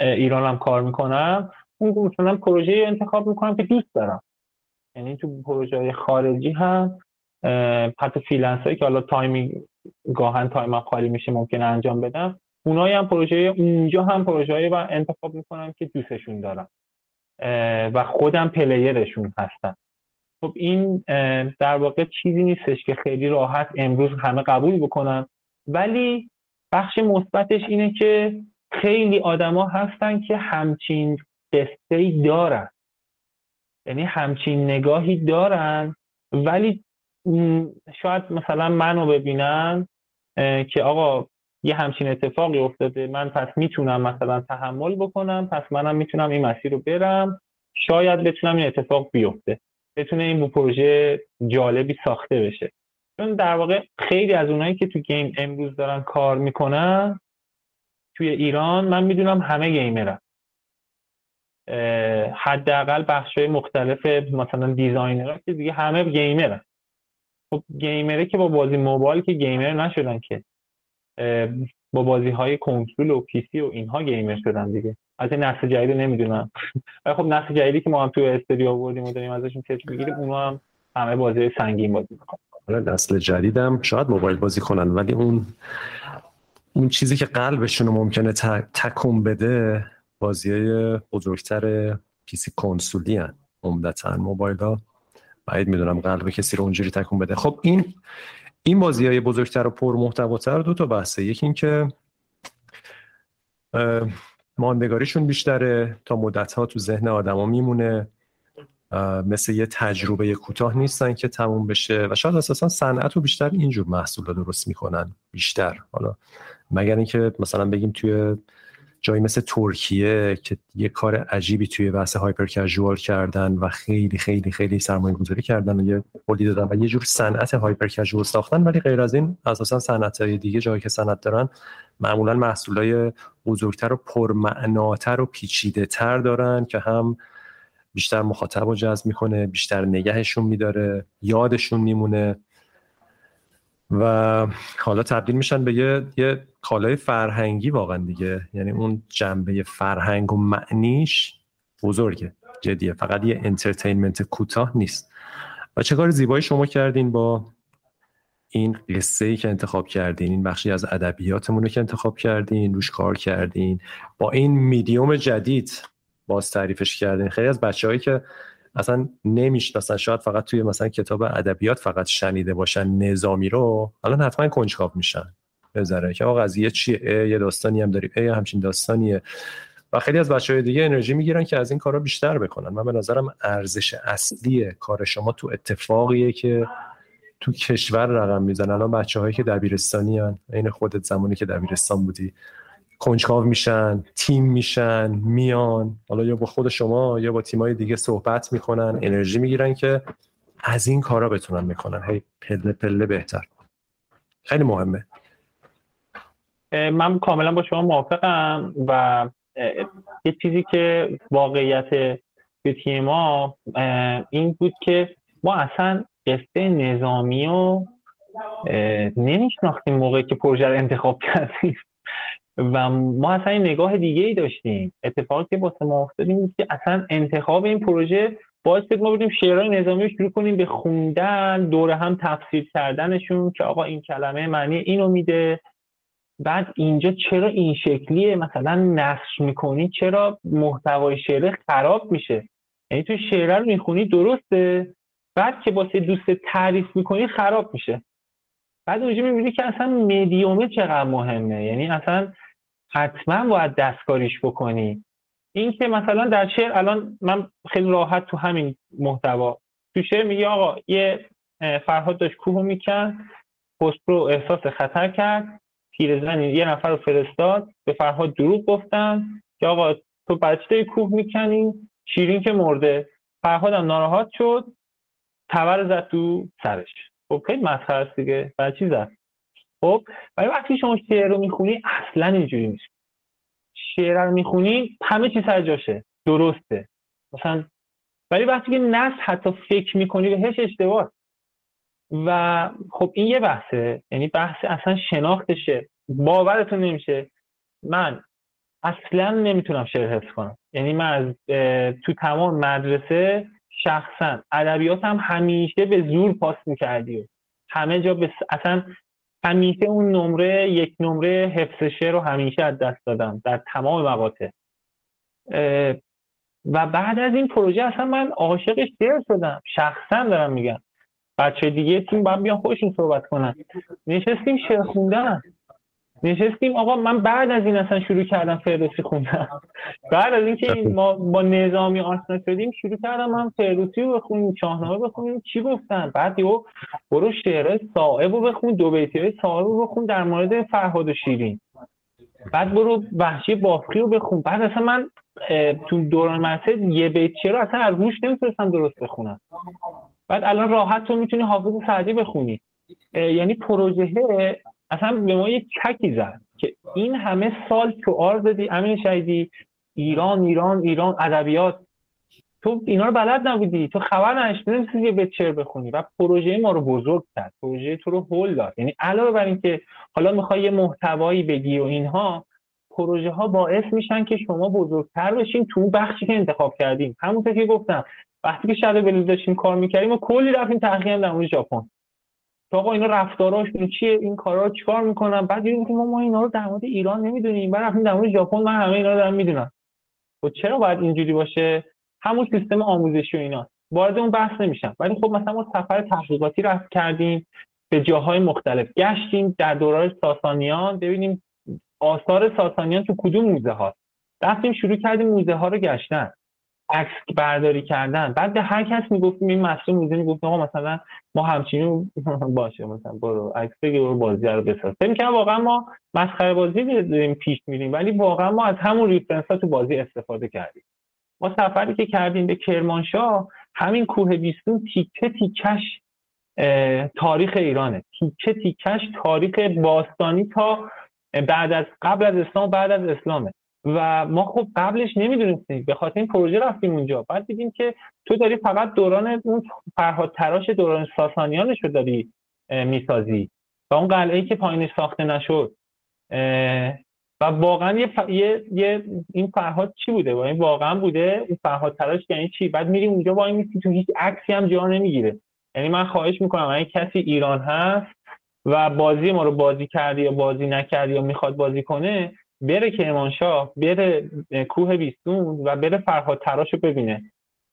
ایران هم کار می‌کنم اون مثلا پروژه انتخاب می‌کنم که دوست دارم. یعنی تو پروژه خارجی هم حتی freelance هایی که حالا تایمی گاهن تایم خالی میشه ممکنه انجام بدم اونایی هم پروژه اونجا هم پروژه و انتخاب می‌کنم که دوستشون دارم. و خودم player شون هستم. خب این در واقع چیزی نیستش که خیلی راحت امروز همه قبول بکنن. ولی بخش مثبتش اینه که خیلی آدما هستن که همچین قصه دارن. یعنی همچین نگاهی دارن ولی شاید مثلا منو ببینن که آقا یه همچین اتفاقی افتاده من پس می‌تونم مثلا تحمل بکنم پس منم می‌تونم این مسیر رو برم. شاید بتونم این اتفاق بیفته بتونه این پروژه جالبی ساخته بشه. چون در واقع خیلی از اونایی که تو گیم امروز دارن کار می‌کنن توی ایران من می‌دونم همه gamer ن. حداقل بخش مختلف مثلا designer که دیگه همه gamer ن. خب gamer ه که با بازی موبایل که gamer نشدن که. با بازی های کنسول و PC و اینها gamer شدن دیگه. از این نسل جدید نمی‌دونم. ولی خب نسل جدیدی که ما هم تو استودیو آوردیم و داریم ازشون تست می‌گیریم اونا هم همه بازی سنگین بازی می‌کنن. نسل جدیدم. شاید موبایل بازی کنن ولی اون اون چیزی که قلبشون ممکنه تکون بده بازی های بزرگتر پیسی کنسولی هن عمدتا موبایل ها باید می‌دونم قلب کسی رو اونجوری تکون بده. خب این این بازی های بزرگتر و پر محتواتر دو تا بحثه. یکی اینکه ماندگاریشون بیشتره تا مدت ها تو ذهن آدما میمونه. مثل یه تجربه کوتاه نیستن که تموم بشه و شاید اساسا صنعت رو بیشتر اینجور محصول درست می‌کنن بیشتر. حالا مگر اینکه مثلا بگیم توی جایی مثل ترکیه که یه کار عجیبی توی بحث هایپر کژوال کردن و خیلی خیلی خیلی سرمایه گذاری کردن و یه قولی دادن و یه جور صنعت هایپر کژوال ساختن ولی غیر از این اساسا صنعت های دیگه جایی که صنعت دارن معمولا محصولای بزرگتر و پرمعناتر و پیچیده تر دارن که هم بیشتر مخاطب رو جذب می‌کنه بیشتر نگهشون میداره یادشون میمونه. و حالا تبدیل میشن به یه, یه کالای فرهنگی واقعا دیگه. یعنی اون جنبه فرهنگ و معنیش بزرگه جدیه. فقط یه entertainment کوتاه نیست. و چه کار زیبایی شما کردین با این قصه ای که انتخاب کردین این بخشی از ادبیاتمون رو که انتخاب کردین روش کار کردین. با این میدیوم جدید باز تعریفش کردین. خیلی از بچههایی که اصلا نمی‌شناسن شاید فقط توی مثلا کتاب ادبیات فقط شنیده باشن نظامی رو. الان حتما کنجکاو میشن. بذاره که آقا قضیه چیه یه داستانی هم داریم ای همچین داستانیه. و خیلی از بچه های دیگه انرژی می‌گیرن که از این کارا بیشتر بکنن. من به نظرم ارزش اصلی کار شما تو اتفاقیه که تو کشور رقم می‌زنن. الان بچه هایی که دبیرستانی هن این خودت زمانی که دبیرستان بودی. کنجکاو میشن تیم میشن میان. حالا یا با خود شما یا با تیمای دیگه صحبت می‌کنن انرژی می‌گیرن که از این کارا بتونن می‌کنن. هی پله پله بهتر. خیلی مهمه. من کاملا با شما موافقم و یه چیزی که واقعیت تیم ما این بود که ما اصلا قصه نظامی رو نمیشناختیم موقعی که پروژه رو انتخاب کردیم. و ما اصلا این نگاه دیگه ای داشتیم. اتفاقی که واسه ما افتاد این که اصلا انتخاب این پروژه باعث شد ما بودیم شعرهای نظامی رو شروع کنیم به خوندن دور هم تفسیر کردنشون که آقا این کلمه معنی اینو میده. بعد اینجا چرا این شکلیه؟ مثلا نقش می‌کنی چرا محتوای شعر خراب میشه؟ یعنی تو شعر رو می‌خونی درسته بعد که واسه دوست تعریف می‌کنی خراب میشه. بعد اونجا می‌بینی که اصلا مدیومه چقدر مهمه. یعنی اصلا حتما باید دستکاریش بکنی. این که مثلا در شعر الان من خیلی راحت تو همین محتوا تو شعر میگه آقا یه فرهاد داشت کوه میکن پسترو احساس خطر کرد پیرزنی یه نفر رو فرستاد به فرهاد دروغ گفتن که آقا تو بچه کوه می‌کنی شیرین که مرده. فرهادم ناراحت شد تبر زد تو سرش. خب خیلی مسخره دیگه برای چی زد؟ خب ولی وقتی شما شعر رو می‌خونی اصلا اینجوری نیست. شعر رو می‌خونی همه چیز سر جاشه. درسته. مثلا ولی وقتی که نص حتی فکر می‌کنی بهش اشتباه. و خب این یه بحثه. یعنی بحث اصلا شناختشه باورتون نمیشه. من اصلا نمی‌تونم شعر حفظ کنم. یعنی من از تو تمام مدرسه شخصا ادبیات هم همیشه به زور پاس می‌کردی. همه جا به اصلا همیشه اون نمره یک نمره حفظ شعر رو همیشه از دست دادم در تمام مقاطع. و بعد از این پروژه اصلا من عاشق شعر شدم. شخصا دارم میگم. بچه دیگه تیم باید بیان خودشون صحبت کنن. نشستیم شعر خوندن. نشستیم آقا من بعد از این اصلا شروع کردم فردوسی خوندم بعد از اینکه ما با نظامی آشنا شدیم شروع کردم من فردوسی رو بخونیم شاهنامه بخونیم. چی گفتن؟ بعد یو برو شعر صاحب رو بخون دو بیتی صاحب رو بخون در مورد فرهاد و شیرین. بعد برو وحشی بافقی رو بخون. بعد اصلا من تو دوران مدرسه یه بیت رو اصلا از روش نمی‌تونستم درست بخونم. بعد الان راحت تو می‌تونی حافظ سعدی بخونی. یعنی پروژه اصلا به ما یک چکی زد که این همه سال تو آر دادی امین شهیدی ایران ایران ایران ادبیات. تو اینا رو بلد نبودی. تو خبر نداشتی نمی‌تونی یه بچر بخونی. و پروژه ما رو بزرگ کرد. پروژه تو رو هول داد. یعنی علاوه بر اینکه حالا می‌خوای یه محتوایی بگی و اینها پروژه ها باعث میشن که شما بزرگتر بشین تو بخشی که انتخاب کردیم. همونطور که گفتم وقتی که شب بلیز داشتیم کار می‌کردیم و کلی رفتیم تحقیق در مورد ژاپن. که آقا اینا رفتاراشون چیه؟ این کارا چیکار می‌کنن؟ بعد دیدیم که ما, ما اینا رو در مورد ایران نمی‌دونیم. بعد رفتیم در مورد ژاپن. من همه اینا رو دارم می‌دونم. خب چرا باید اینجوری باشه؟ همون سیستم آموزشی و اینا. وارد اون بحث نمیشم. ولی خب مثلا ما سفر تحقیقاتی رفت کردیم به جاهای مختلف گشتیم در دوران ساسانیان. ببینیم آثار ساسانیان تو کدوم موزه ها رفتیم شروع کردیم موزه ها رو گشتن. عکس برداری کردن. بعد به هر کس می‌گفتیم این مسئول موزه می‌گفت آقا مثلا ما همچنین [LAUGHS] باشه مثلا برو عکس بگیر برو بازی رو بساز فکر کنم واقعا ما مسخره بازی داریم پیش میریم ولی واقعا ما از همون ریفرنس ها تو بازی استفاده کردیم. ما سفری که کردیم به کرمانشاه همین کوه بیستون تیکه تیکش تاریخ ایرانه. تیکه تیکش تاریخ باستانی تا بعد از قبل از اسلام بعد از اسلامه. و ما خب قبلش نمی‌دونستیم. به خاطر این پروژه رفتیم اونجا. بعد دیدیم که تو داری فقط دوران اون فرهاد تراش دوران ساسانیانش رو داری می‌سازی. و اون قلعه که پایینش ساخته نشد. و واقعا یه, یه... یه این فرهاد چی بوده؟ و این واقعا بوده این فرهاد تراش یعنی چی؟ بعد میریم اونجا با این تو هیچ عکسی هم جا نمی‌گیره. یعنی من خواهش می‌کنم اگه کسی ایران هست و بازی ما رو بازی کردی یا بازی نکردی یا می‌خواد بازی کنه بره کرمانشاه بره کوه بیستون و بره فرهاد تراش رو ببینه.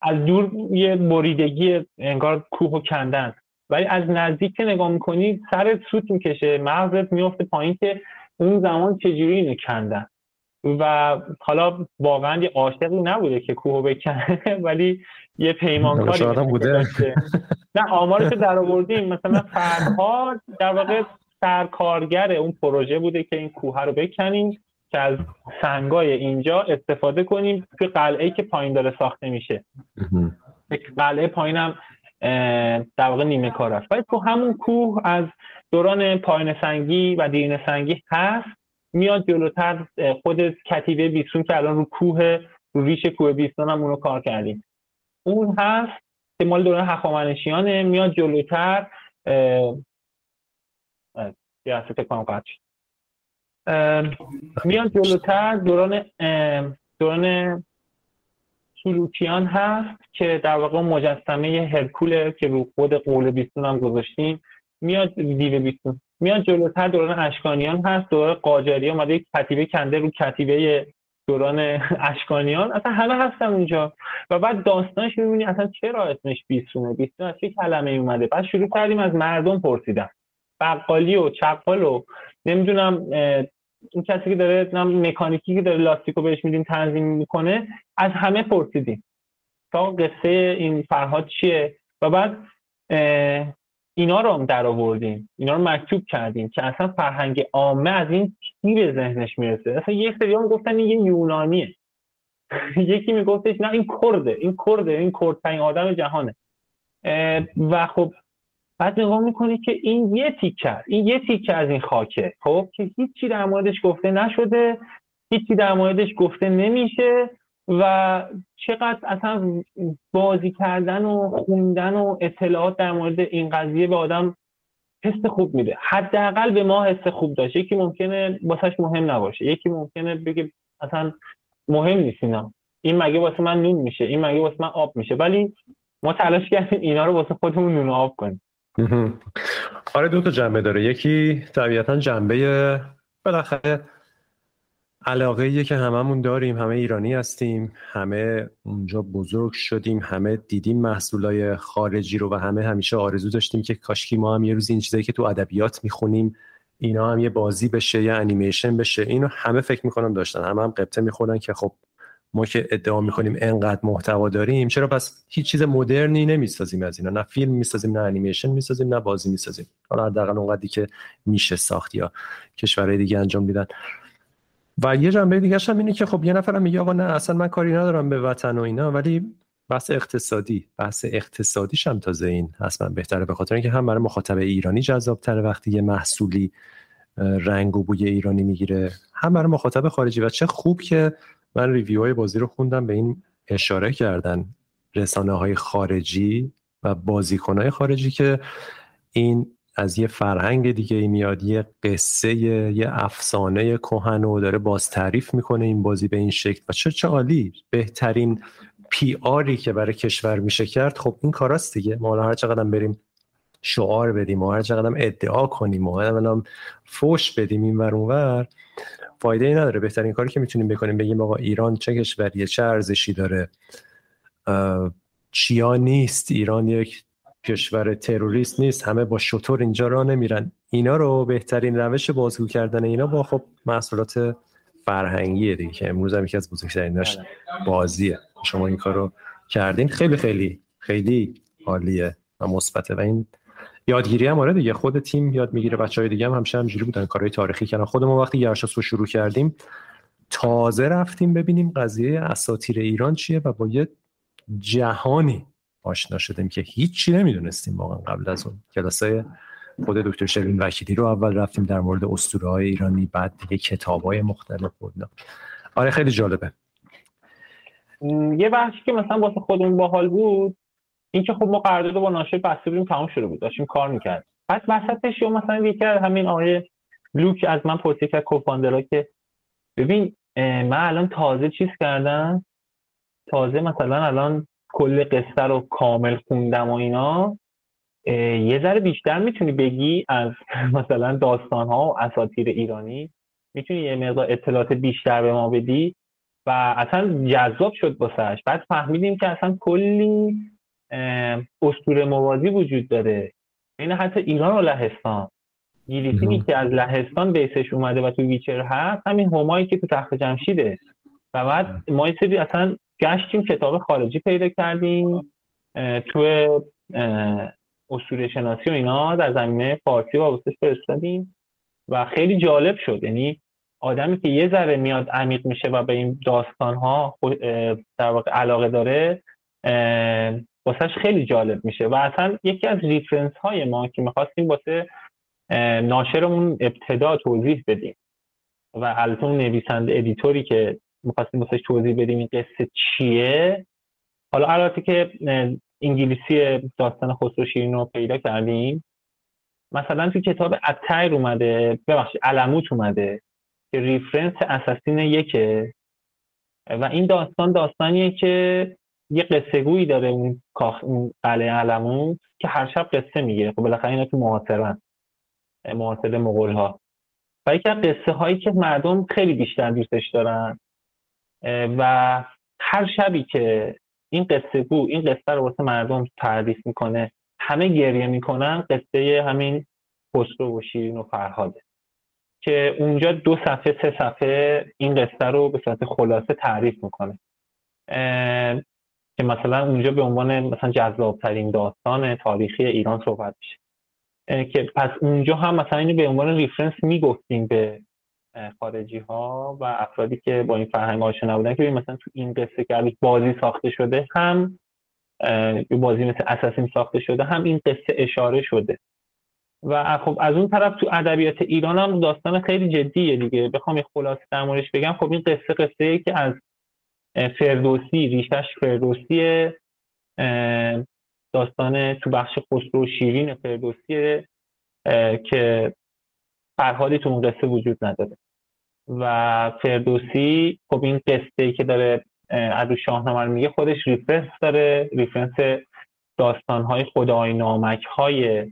از دور یه بریدگی انگار کوه و کندن. ولی از نزدیک که نگاه می‌کنی سرت سوت می‌کشه. مغزت میفته پایین که اون زمان چجوری اینو کندن. و حالا واقعا یه عاشقی نبوده که کوه بکنه [LAUGHS] ولی یه پیمانکاری بوده. نه آمارش در آوردیم مثلا فرهاد در واقع سرکارگر اون پروژه بوده که این کوه رو بکنیم. که از سنگای اینجا استفاده کنیم توی قلعه که پایین داره ساخته میشه. قلعه پایینم در واقع نیمه کار است. ولی تو همون کوه از دوران پایین سنگی و دیرین سنگی هست میاد جلوتر خود کتیبه بیستون که الان رو کوه رو ریش کوه بیستون هم اونو کار کردیم. اون هست که مال دوران هخامنشیانه میاد جلوتر یه فکر کنم میان جلوتر دوران دوران سلوکیان هست که در واقع مجسمه هرکول که رو خود قول بیستون هم گذاشتیم میاد دیو بیستون. میاد جلوتر دوران اشکانیان هست دوران قاجاری اومده یک کتیبه کنده رو کتیبه دوران [LAUGHS] اشکانیان. اصلا همه هستن اونجا. و بعد داستانش می‌بینی اصلا چرا اسمش بیستونه؟ بیستون از چه کلمه اومده؟ بعد شروع کردیم از مردم پرسیدن. بقالی و چقال و نمی‌دونم این کسی که داره مکانیکی که داره لاستیکو بهش میدیم تنظیم می‌کنه از همه پرسیدیم. تا قصه این فرهاد چیه؟ و بعد اینا رو هم در آوردیم اینا رو مکتوب کردیم که اصلا فرهنگ عامه از این چی به ذهنش می‌رسه. اصلا یه سری هم گفتن این یه یونانیه. [LAUGHS] یکی میگفتش نه این کرده این کرده این کردترین آدم جهانه. و خب بعد نگاه می‌کنی که این یه تیکه این یه تیکه از این خاکه. خب؟ که هیچی در موردش گفته نشده. هیچی در موردش گفته نمیشه. و چقدر اصلا بازی کردن و خوندن و اطلاعات در مورد این قضیه به آدم حس خوب میده. حداقل به ما حس خوب داشت یکی ممکنه واسهش مهم نباشه. یکی ممکنه بگه اصلا مهم نیست اینا. این مگه واسه من نون میشه؟ این مگه واسه من آب میشه؟ ولی ما تلاش کردیم اینا رو واسه خودمون نون آب کنیم. آره دو تا جنبه داره. یکی طبیعتا جنبه بالاخره علاقه که هممون داریم همه ایرانی هستیم همه اونجا بزرگ شدیم همه دیدیم محصولای خارجی رو و همه همیشه آرزو داشتیم که کاشکی ما هم یه روز این چیزایی که تو ادبیات می‌خونیم اینا هم یه بازی بشه یا انیمیشن بشه. اینو همه فکر می‌کنم داشتن. همه هم قبطه می‌خورن که خب ما که ادعا می‌کنیم انقدر محتوا داریم چرا پس هیچ چیز مدرنی نمی‌سازیم از اینا؟ نه فیلم می‌سازیم نه انیمیشن می‌سازیم نه بازی می‌سازیم. حالا حداقل اونقدری که میشه ساخت یا کشورهای دیگه انجام میدن. و یه جنبه دیگه هم اینه که خب یه نفرم میگه آقا نه اصلا من کاری ندارم به وطن و اینا ولی بحث اقتصادی بحث اقتصادیش هم تازه این حتما بهتره به خاطر اینکه هم برای مخاطب ایرانی جذاب تره وقتی یه محصولی رنگ و بوی ایرانی می‌گیره هم برای مخاطب خارجی. و چه خوب که من ریویو های بازی رو خوندم به این اشاره کردن رسانه های خارجی و بازیکن های خارجی که این از یه فرهنگ دیگه ای میاد یه قصه یه افسانه کهن و داره باز تعریف می‌کنه این بازی به این شکل. و چه چه عالی. بهترین پی آری که برای کشور میشه کرد خب این کاراست دیگه. ما هر چقدر بریم شعار بدیم و هر چقدر ادعا کنیم و فوش بدیم این ور فایده ای نداره. بهترین کاری که می‌تونیم بکنیم بگیم آقا ایران چه کشوریه چه ارزشی داره؟ چیا نیست؟ ایران یک کشور تروریست نیست. همه با شطور اینجا را نمیرن. اینا رو بهترین روش بازگو کردن اینا با خب محصولات فرهنگیه دیگه. که امروز هم یکی از بزرگتریناش بله. بازیه. شما این کارو کردین. خیلی خیلی خیلی عالیه و مثبته. و این یادگیری هم آره دیگه خود تیم یاد می‌گیره بچه های دیگه هم همشه همجوری بودن کارهای تاریخی کردن. خودمون وقتی گرشاس رو شروع کردیم تازه رفتیم ببینیم قضیه اساتیر ایران چیه و با یه جهانی آشنا شدیم که هیچی نمی‌دونستیم واقعا قبل از اون. کلاسای خود دکتر شرین وکیلی رو اول رفتیم در مورد اسطوره های ایرانی بعد دیگه کتاب های مختلف بود. آره خیلی جالبه. یه بحثی که مثلا واسه خودمون باحال بود اینکه خب ما قرارداد با ناشر بسته بودیم تمام شده بود داشتیم کار می‌کرد بعد وسطش یا مثلا یکی از همین آقای لوک از من پرسید که کوفاندرا که ببین من الان تازه چیز کردم؟ تازه مثلا الان کل قصه رو کامل خوندم و اینا یه ذره بیشتر می‌تونی بگی از [LAUGHS] مثلا داستان ها و اساطیر ایرانی؟ می‌تونی یه مقدار اطلاعات بیشتر به ما بدی؟ و اصلا جذاب شد باسش بعد فهمیدیم که اصلا کلی اسطوره موازی وجود داره. این حتی ایران و لهستان. griffin ی که از لهستان base ش اومده و تو Witcher هست همین همایی که تو تخت جمشیده. و بعد ما یه سری اصلا گشتیم کتاب خارجی پیدا کردیم. تو اسطوره شناسی و اینا در زمینه فارسی و فرستادیم. و خیلی جالب شد. یعنی آدمی که یه ذره میاد عمیق میشه و به این داستان ها در واقع علاقه داره واسهش خیلی جالب میشه و اصلا یکی از reference های ما که می‌خواستیم واسه ناشرمون ابتدا توضیح بدیم و البته نویسنده editor ی که می‌خواستیم واسه توضیح بدیم این قصه چیه؟ حالا البته که انگلیسی داستان خسرو شیرین رو پیدا کردیم مثلا تو کتاب اتایر اومده ببخشید الموت اومده که reference Assassin یکه و این داستان داستانیه که یه قصه گویی داره اون کاخ اون قلعه الموت که هر شب قصه میگه خب بالاخره اینا تو معاصرن معاصر مغول ها و یکی از قصه هایی که مردم خیلی بیشتر دوستش دارن و هر شبی که این قصه گو این قصه رو واسه مردم تعریف می‌کنه همه گریه می‌کنن قصه همین خسرو و شیرین و فرهاده. که اونجا دو صفحه سه صفحه این قصه رو به صورت خلاصه تعریف می‌کنه. که مثلا اونجا به عنوان مثلا جذابترین داستان تاریخی ایران صحبت میشه. که پس اونجا هم مثلا اینو به عنوان ریفرنس می‌گفتیم به خارجی ها و افرادی که با این فرهنگ آشنا نبودن که مثلا تو این قصه که بازی ساخته شده هم بازی مثل اساسین ساخته شده هم این قصه اشاره شده. و خب از اون طرف تو ادبیات ایران هم داستان خیلی جدیه دیگه. بخوام یه خلاصه در موردش بگم خب این قصه قصه ای که از فردوسی ریشش فردوسی داستان تو بخش خسرو شیرین فردوسی که فرهادی تو اون قصه وجود نداره. و فردوسی خب این قصه ای که داره از شاهنامه میگه خودش reference داره reference داستان های خدای نامک های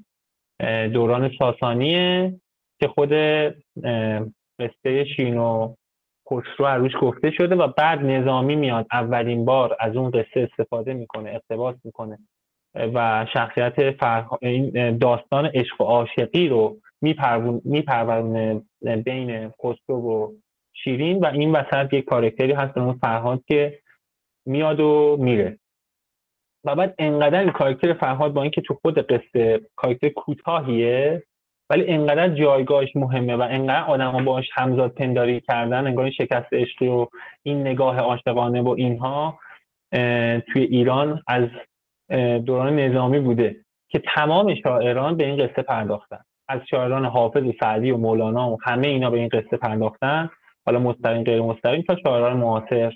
دوران ساسانیه که خود قصه شیرین و خسرو توش گفته شده و بعد نظامی میاد اولین بار از اون قصه استفاده می‌کنه اقتباس می‌کنه و شخصیت فرح... داستان عشق و عاشقی رو میپرورونه بین خسرو و شیرین و این وسط یک کارکتری هست به فرهاد که میاد و میره. و بعد انقدر این کارکتر فرهاد با اینکه تو خود قصه کارکتر کوتاهیه ولی انقدر جایگاهش مهمه و انقدر آدم باش همزاد پنداری کردن انگار شکست عشقی و این نگاه عاشقانه و اینها توی ایران از دوران نظامی بوده که تمام شاعران به این قصه پرداختن. از شاعران حافظ و سعدی و مولانا و همه اینا به این قصه پرداختن. حالا مستقیم غیر مستقیم تا شاعران معاصر.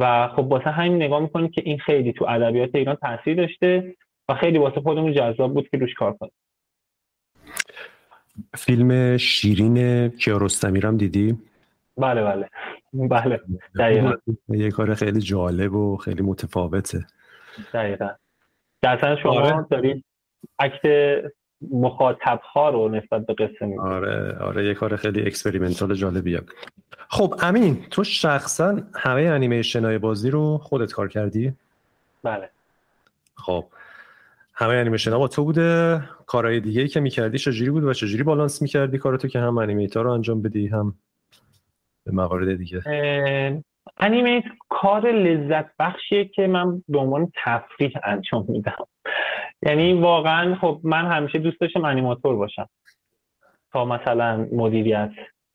و خب واسه همین نگاه می‌کنیم که این خیلی تو ادبیات ایران تاثیر داشته و خیلی واسه خودمون جذاب بود که روش کار کنیم. فیلم شیرین کیارستمی هم دیدی؟ بله بله. بله. دقیقا. یه کار خیلی جالب و خیلی متفاوته. دقیقا. در شما آره. دارید act مخاطب ها رو نسبت به قصه میده آره آره. یه کار خیلی experimental جالبیه خب امین تو شخصا همه انیمیشن های بازی رو خودت کار کردی؟ بله. خب. همه انیمیشن ها با تو بوده. کارهای دیگه ای که می‌کردی چجوری بود و چجوری بالانس می‌کردی کارتو که هم animate رو انجام بدی هم به موارد دیگه؟ animate کار لذت بخشیه که من به عنوان تفریح انجام میدم. یعنی واقعا خب من همیشه دوست داشتم انیماتور باشم. تا مثلا مدیریت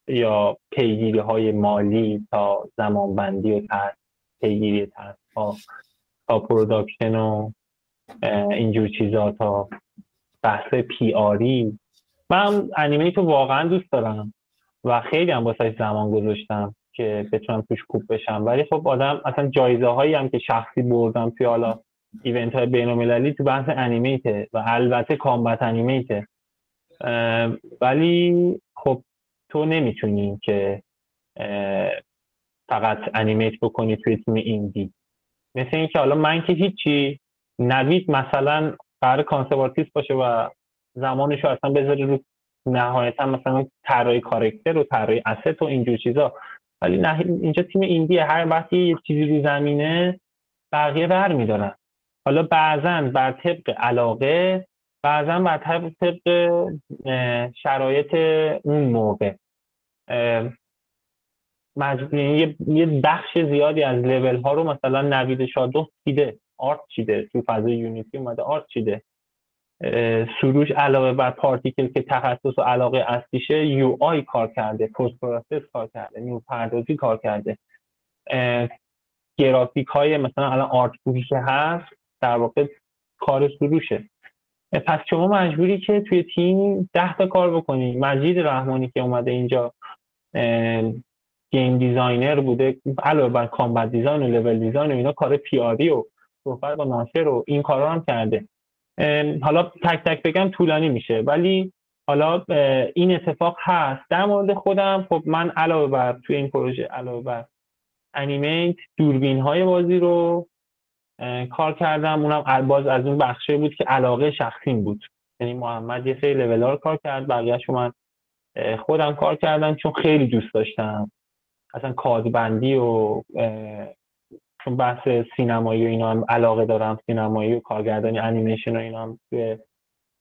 یا پیگیری های مالی تا زمانبندی و تر پیگیری تا, تا production و اینجور چیزا تا بحث پی آری من انیمیت رو واقعا دوست دارم و خیلی هم واسه زمان گذاشتم که بتونم توش خوب بشم. ولی خب آدم اصلا جایزه هایی هم که شخصی بردم توی حالا ایونت های بین تو بحث انیمیته و البته کامبت انیمیته. ولی خب تو نمی‌تونی که فقط انیمیت بکنی توی تیم ایندی. مثل اینکه حالا من که هیچی نوید مثلا قرار کانسرواتیست باشه و زمانش رو اصلا بذاره رو نهایتا مثلا طراحی کارکتر و طراحی اسست و اینجور چیزا. ولی نه اینجا تیم ایندی هر وقتی یه چیزی رو زمینه بقیه بر میدارن. حالا بعضا بر طبق علاقه بعضا بر طبق شرایط اون موقع. یعنی یه بخش زیادی از لیول ها رو مثلا نوید شادو چیده art چیده؟ تو فضای Unity اومده art چیده؟ سروش علاوه بر particle که تخصص و علاقه اصلیشه UI کار کرده post process کار کرده نورپردازی کار کرده. گرافیک های مثلا الان art book ی که هست در واقع کار سروشه. پس شما مجبوری که توی تیم ده تا کار بکنی. مجید رحمانی که اومده اینجا game designer بوده علاوه بر combat design و level design و اینا کار PR ی و صحبت با ناشر و این کارا هم کرده. حالا تک تک بگم طولانی میشه. ولی حالا این اتفاق هست. در مورد خودم خب من علاوه بر توی این پروژه علاوه بر animate دوربین های بازی رو کار کردم. اونم باز از اون بخشه بود که علاقه شخصیم بود. یعنی محمد یه سری لول کار کرد بقیهش من خودم کار کردم چون خیلی دوست داشتم. اصلا کادربندی و چون بحث سینمایی و اینا هم علاقه دارم سینمایی و کارگردانی انیمیشن و اینا هم توی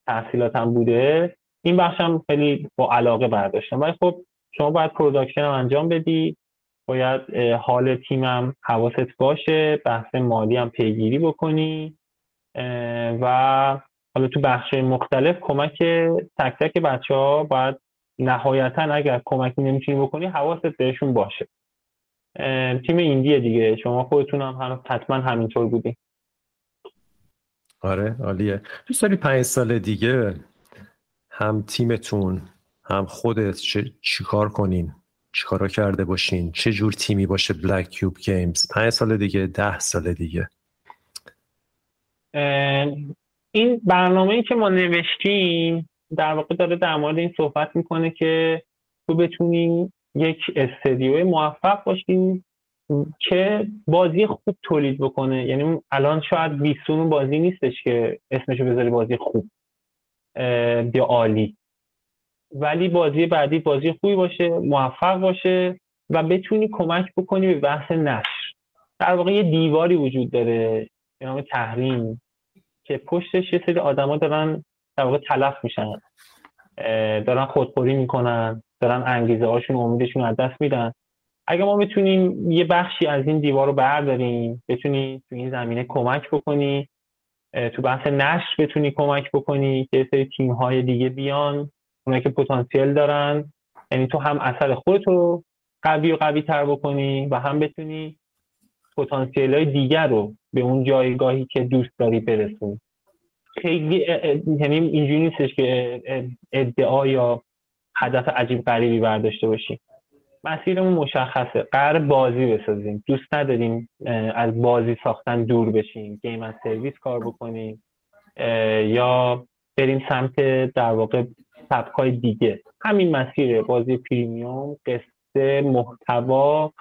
تحصیلاتم بوده. این بخشم خیلی با علاقه برداشتم. ولی خب شما باید production هم انجام بدی باید حال تیمم حواست باشه بحث مالی هم پیگیری بکنی و حالا تو بخش مختلف کمک تک تک بچه ها باید نهایتا اگر کمکی نمی‌تونی بکنی حواست بهشون باشه. تیم ایندیه دیگه. شما خودتون هم حتما همینطور بودی. آره عالیه. دوست داری پنج سال دیگه هم تیمتون هم خودت چیکار کنین؟ چیکارا کرده باشین؟ چه جور تیمی باشه بلک کیوب گیمز پنج سال دیگه ده سال دیگه. این برنامه ای که ما نوشتیم در واقع داره در مورد این صحبت می‌کنه که تو بتونی یک استدیو موفق باشی که بازی خوب تولید بکنه. یعنی الان شاید بیستون بازی نیستش که اسمشو بذاری بازی خوب یا عالی. ولی بازی بعدی بازی خوبی باشه موفق باشه و بتونی کمک بکنی به بحث نشر. در واقع یه دیواری وجود داره به نام تحریم که پشتش یه سری آدما دارن در واقع تلف میشن. دارن خودخوری می‌کنن دارن انگیزه هاشون امیدشون از دست میدن. اگه ما بتونیم یه بخشی از این دیوار رو برداریم بتونی تو این زمینه کمک بکنی تو بحث نشر بتونی کمک بکنی که سری تیم های دیگه بیان اونایی که پتانسیل دارن. یعنی تو هم اثر خودت رو قوی و قوی تر بکنی و هم بتونی پتانسیل های دیگر رو به اون جایگاهی که دوست داری برسونی. خیلی یعنی اینجوری نیستش که ادعا یا هدف عجیب غریبی برداشته باشیم. مسیرمون مشخصه. قرار بازی بسازیم. دوست نداریم از بازی ساختن دور بشیم. گیم از سرویس کار بکنیم یا بریم سمت در واقع سبکای دیگه. همین مسیر بازی پریمیوم قصه محتوا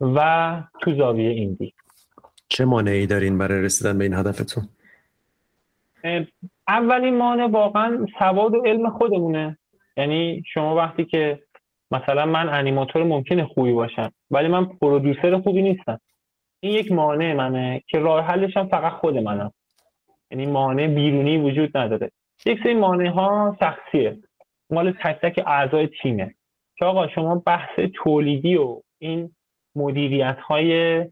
و تو زاویه ایندی. چه مانعی دارین برای رسیدن به این هدفتون؟ اولین مانع واقعا سواد و علم خودمونه. یعنی شما وقتی که مثلا من انیماتور ممکنه خوبی باشم ولی من پرودوسر خوبی نیستم. این یک مانع منه که راه حلش هم فقط خود منم. یعنی مانع بیرونی وجود نداره. یک سری مانع ها شخصیه مال تک تک اعضای تیمه. که آقا شما بحث تولیدی و این مدیریت های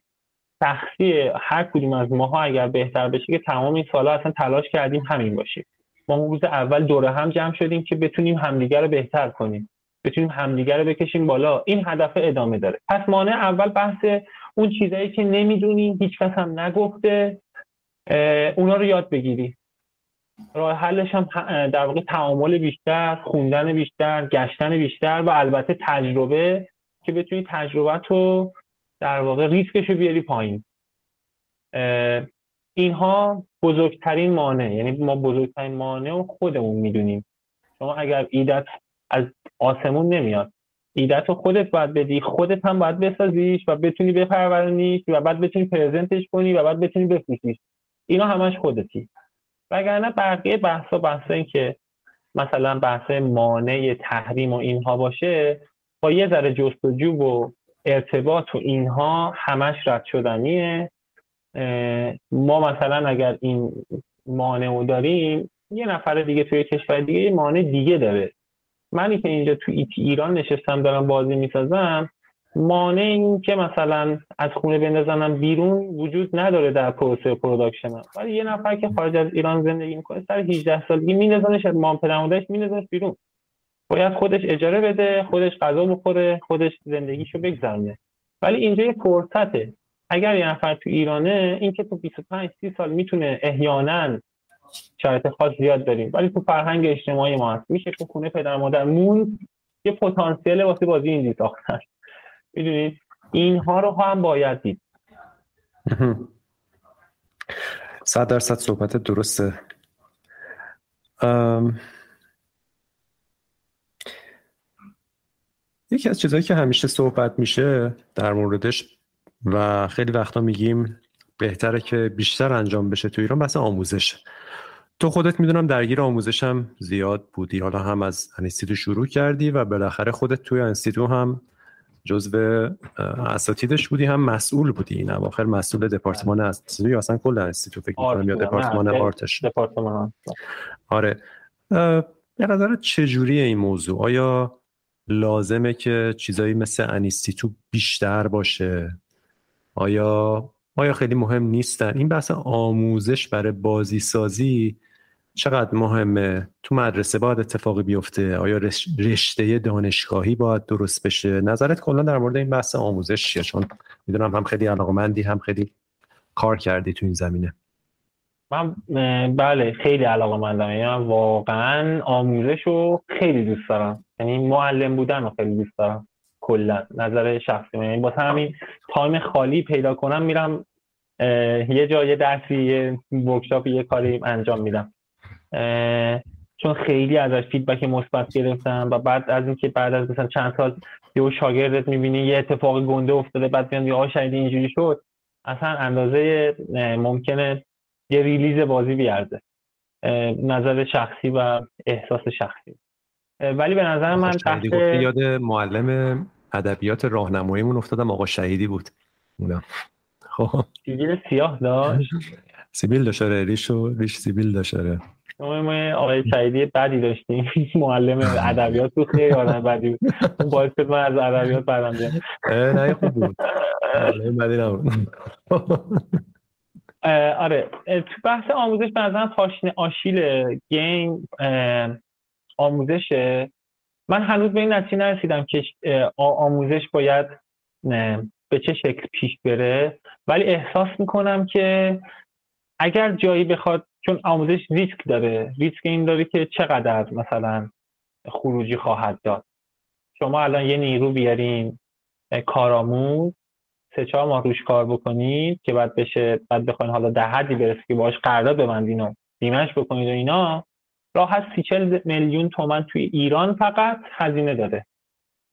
شخصی هر کدوم از ماها اگر بهتر بشه که تمام این سالها اصلا تلاش کردیم همین باشیم. ما روز اول دوره هم جمع شدیم که بتونیم همدیگر رو بهتر کنیم. بتونیم همدیگر رو بکشیم بالا. این هدف ادامه داره. پس مانع اول بحث اون چیزایی که نمی‌دونیم هیچ کس هم نگفته اونا رو یاد بگیری. راه حلش هم در واقع تعامل بیشتر خوندن بیشتر گشتن بیشتر و البته تجربه. که بتونی تجربه تو در واقع ریسکش رو بیاری پایین. اینها بزرگترین مانع یعنی ما بزرگترین مانع و خودمون می‌دونیم. شما اگر ایدت از آسمون نمیاد ایدت رو خودت باید بدی خودت هم باید بسازیش و بتونی بپرورونیش و بعد بتونی پرزنتش کنی و بعد بتونی بفروشیش. اینا همش خودتی. وگرنه بقیه بحثا بحثا این که مثلا بحث مانع تحریم و اینها باشه با یه ذره جستجو و ارتباط و اینها همش رد شدنیه. ما مثلا اگر این مانع رو داریم یه نفر دیگه توی کشور دیگه یه مانع دیگه داره. منی که اینجا تو ایران نشستم دارم بازی می‌سازم مانع این که مثلا از خونه بندازنم بیرون وجود نداره در پروسه production. ولی یه نفر که خارج از ایران زندگی می‌کنه سر 18 سالگی میندازنش از مام پدرمادرش میندازنش بیرون. باید خودش اجاره بده خودش غذا بخوره خودش زندگیشو بگذرونه. ولی اینجا یه فرصته. اگر یه نفر تو ایرانه این که تو 25 30 سال می‌تونه احیانا شرایط خاص زیاد داریم. ولی تو فرهنگ اجتماعی ما هست. میشه تو خونه پدر مادر مون یه پتانسیل واسه بازی اینجوری ساختن می‌دونید اینها رو هم باید دید. صد درصد صحبت درسته. یکی از چیزهایی که همیشه صحبت میشه در موردش و خیلی وقتا میگیم بهتره که بیشتر انجام بشه تو ایران بحث آموزش. تو خودت می‌دونم درگیر آموزشم زیاد بودی. حالا هم از انستیتو شروع کردی و بالاخره خودت توی انستیتو هم جزو اساتیدش بودی هم مسئول بودی. این اواخر مسئول دپارتمان art یا اصلا کل انستیتو فکر می‌کنم یا دپارتمان art ش. دپارتمان آره. به نظر چجوری این موضوع؟ آیا لازمه که چیزایی مثل انستیتو بیشتر باشه. آیا آیا خیلی مهم نیستن؟ این بحث آموزش برای بازی سازی چقدر مهمه؟ تو مدرسه باید اتفاقی بیفته. آیا رشته دانشگاهی باید درست بشه؟ نظرت کلا در مورد این بحث آموزش چیه؟ چون می‌دونم هم خیلی علاقمندی هم خیلی کار کردی تو این زمینه. من بله خیلی علاقه یعنی من واقعا آموزش رو خیلی دوست دارم. یعنی معلم بودن رو خیلی دوست دارم. کلا. نظر شخصی من. یعنی با همین time خالی پیدا کنم میرم یه جای درسی یه workshop یه کاری انجام میدم. چون خیلی ازش feedback مثبت گرفتم و بعد از اینکه بعد از مثلا چند سال یه شاگردت می‌بینی یه اتفاق گنده افتاده بعد میاد یه شاید اینجوری شد اصلا اندازه ممکنه یه release بازی بیارده نظر شخصی و احساس شخصی. ولی به نظر من بحث یاد معلم ادبیات راهنماییمون افتادم. آقا شهیدی بود. خب. سیاه داشت. سیبیل داشت ریش و ریش سیبیل داشت ما آقای شهیدی بدی داشتیم. معلم ادبیات بود. خیلی آدم بدی بود. باعث شد من از ادبیات برم بیام نه خوب بود. بدی نبود. آره. تو بحث آموزش به نظرم آشیل گیم آموزشه. من هنوز به این نتیجه نرسیدم که آموزش باید به چه شکل پیش بره. ولی احساس می‌کنم که اگر جایی بخواد چون آموزش ریسک داره. ریسک این داره که چقدر مثلا خروجی خواهد داد. شما الان یه نیرو بیارین کارآموز سه چهار ماه روش کار بکنید که بعد بشه بعد بخواین حالا ده حدی برسه که باهاش قرارداد ببندین و بیمش بکنید و اینا. راه سی چل میلیون تومن توی ایران فقط هزینه داره